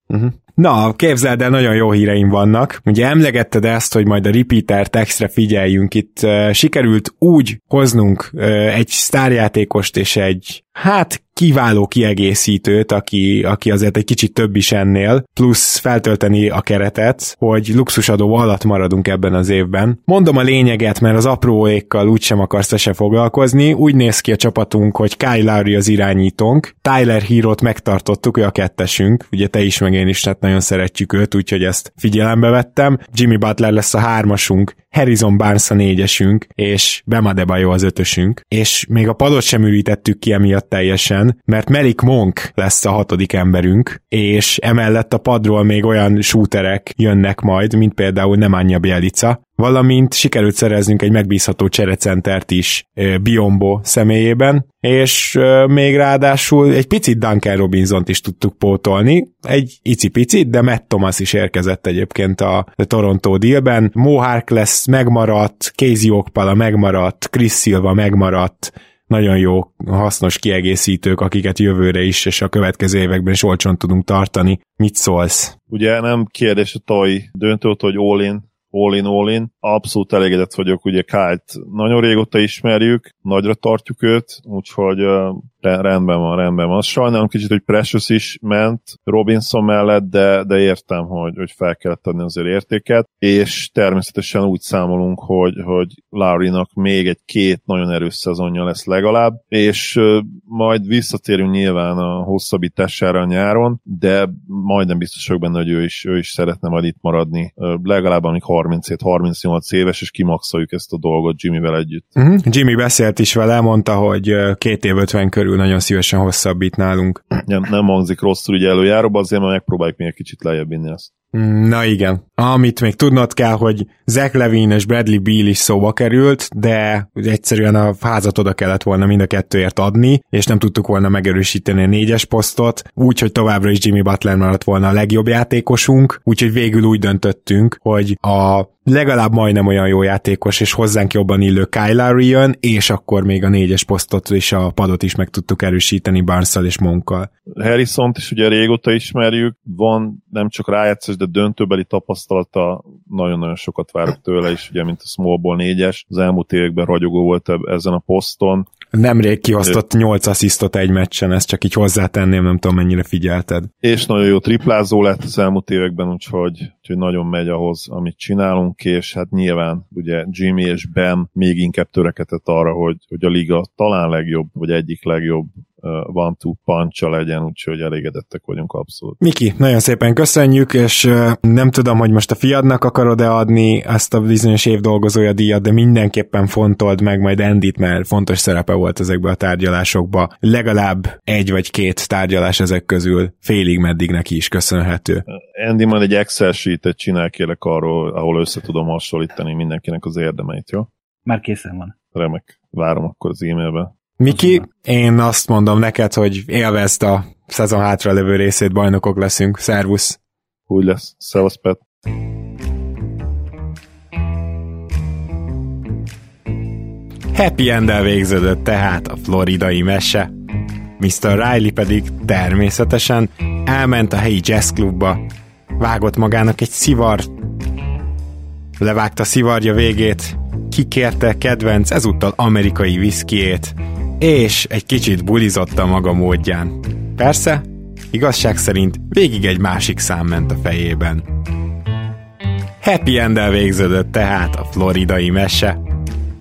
Speaker 1: Uh-huh. Na, képzeld el, nagyon jó híreim vannak. Ugye emlegetted ezt, hogy majd a repeater textre figyeljünk. Itt uh, sikerült úgy hoznunk uh, egy sztárjátékost és egy, hát kiváló kiegészítőt, aki, aki azért egy kicsit több is ennél, plusz feltölteni a keretet, hogy luxusadó alatt maradunk ebben az évben. Mondom a lényeget, mert az apróékkal úgysem akarsz te se foglalkozni. Úgy néz ki a csapatunk, hogy Kyle Lowry az irányítónk, Tyler Hero-t megtartottuk, ő a kettesünk, ugye te is meg én is, tehát nagyon szeretjük őt, úgyhogy ezt figyelembe vettem. Jimmy Butler lesz a hármasunk, Harrison Barnes a négyesünk, és Bema Debajo az ötösünk, és még a padot sem ürítettük ki emiatt teljesen, mert Melik Monk lesz a hatodik emberünk, és emellett a padról még olyan shooterek jönnek majd, mint például Nemanja Bielica, valamint sikerült szereznünk egy megbízható cserecentert is Biombo személyében, és még ráadásul egy picit Duncan Robinson-t is tudtuk pótolni, egy icipicit, de Matt Thomas is érkezett egyébként a Toronto dealben. Mo lesz megmaradt, Casey Okpala megmaradt, Chris Silva megmaradt, nagyon jó, hasznos kiegészítők, akiket jövőre is és a következő években is olcsón tudunk tartani. Mit szólsz?
Speaker 4: Ugye nem kérdés a Toy döntőt, hogy all all in, all in. Abszolút elégedett vagyok, ugye Kájt nagyon régóta ismerjük, nagyra tartjuk őt, úgyhogy rendben van, rendben van. Sajnálom kicsit, hogy Precious is ment Robinson mellett, de, de értem, hogy, hogy fel kellett adni azért értéket, és természetesen úgy számolunk, hogy, hogy Lowry-nak még egy két nagyon erős szezonja lesz legalább, és majd visszatérünk nyilván a hosszabbítására a nyáron, de majdnem biztos vagyok benne, hogy ő is, ő is szeretne majd itt maradni, legalább amíg 37-38 éves, és kimaxoljuk ezt a dolgot Jimmyvel együtt.
Speaker 1: Uh-huh. Jimmy beszélt is vele, mondta, hogy két év 50 körül nagyon szívesen hosszabbít nálunk.
Speaker 4: Nem, nem hangzik rosszul ugye előjáróba, azért már megpróbáljuk még egy kicsit lejjebb vinni ezt.
Speaker 1: Na igen. Amit még tudnod kell, hogy Zach Levine és Bradley Beal is szóba került, de egyszerűen a házat oda kellett volna mind a kettőért adni, és nem tudtuk volna megerősíteni a négyes posztot, úgyhogy továbbra is Jimmy Butler maradt volna a legjobb játékosunk, úgyhogy végül úgy döntöttünk, hogy a legalább majdnem olyan jó játékos, és hozzánk jobban illő Kyle jön, és akkor még a négyes posztot és a padot is meg tudtuk erősíteni barnes és Monkkal.
Speaker 4: Harrison-t is ugye régóta ismerjük, van nem csak rájátszás, de döntőbeli tapasztalata, nagyon-nagyon sokat várok tőle is, ugye, mint a Smallból négyes, az elmúlt években ragyogó volt ezen a poszton.
Speaker 1: Nemrég kihoztott 8 asszisztot egy meccsen, ezt csak így hozzátenném, nem tudom mennyire figyelted.
Speaker 4: És nagyon jó triplázó lett az elmúlt években, úgyhogy, úgyhogy nagyon megy ahhoz, amit csinálunk, és hát nyilván ugye Jimmy és Ben még inkább törekedett arra, hogy, hogy a liga talán legjobb, vagy egyik legjobb van two punch legyen, úgyhogy elégedettek vagyunk abszolút.
Speaker 1: Miki, nagyon szépen köszönjük, és nem tudom, hogy most a fiadnak akarod-e adni ezt a bizonyos évdolgozója díjat, de mindenképpen fontold meg majd Endit, mert fontos szerepe volt ezekben a tárgyalásokba. Legalább egy vagy két tárgyalás ezek közül félig meddig neki is köszönhető.
Speaker 4: Andy majd egy Excel sheet-et csinál kérlek arról, ahol össze tudom hasonlítani mindenkinek az érdemeit, jó?
Speaker 3: Már készen van.
Speaker 4: Remek. Várom akkor az e-mailbe.
Speaker 1: Miki, én azt mondom neked, hogy élvezd a szezon hátra levő részét, bajnokok leszünk. Szervusz!
Speaker 4: Úgy lesz. Szevasz, Pet.
Speaker 1: Happy end végződött tehát a floridai mese. Mr. Riley pedig természetesen elment a helyi jazzklubba, vágott magának egy szivar, levágta szivarja végét, kikérte kedvenc ezúttal amerikai viszkiét, és egy kicsit bulizott a maga módján. Persze, igazság szerint végig egy másik szám ment a fejében. Happy end végződött tehát a floridai mese.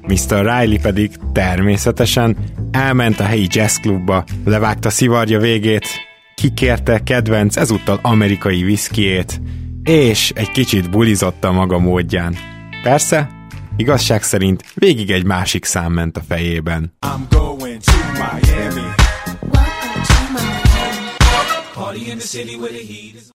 Speaker 1: Mr. Riley pedig természetesen elment a helyi jazzklubba, levágta szivarja végét, kikérte kedvenc ezúttal amerikai viszkiét, és egy kicsit bulizott a maga módján. Persze, igazság szerint végig egy másik szám ment a fejében. I'm going Welcome to Miami.
Speaker 11: Welcome to Miami. Party in the city where the heat is.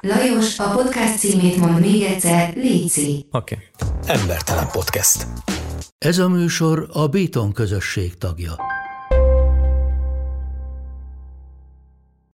Speaker 2: Lajos, a podcast címét mond még egyszer, Léci.
Speaker 12: Oké. Okay. Embertelen podcast.
Speaker 13: Ez a műsor a Béton közösség tagja.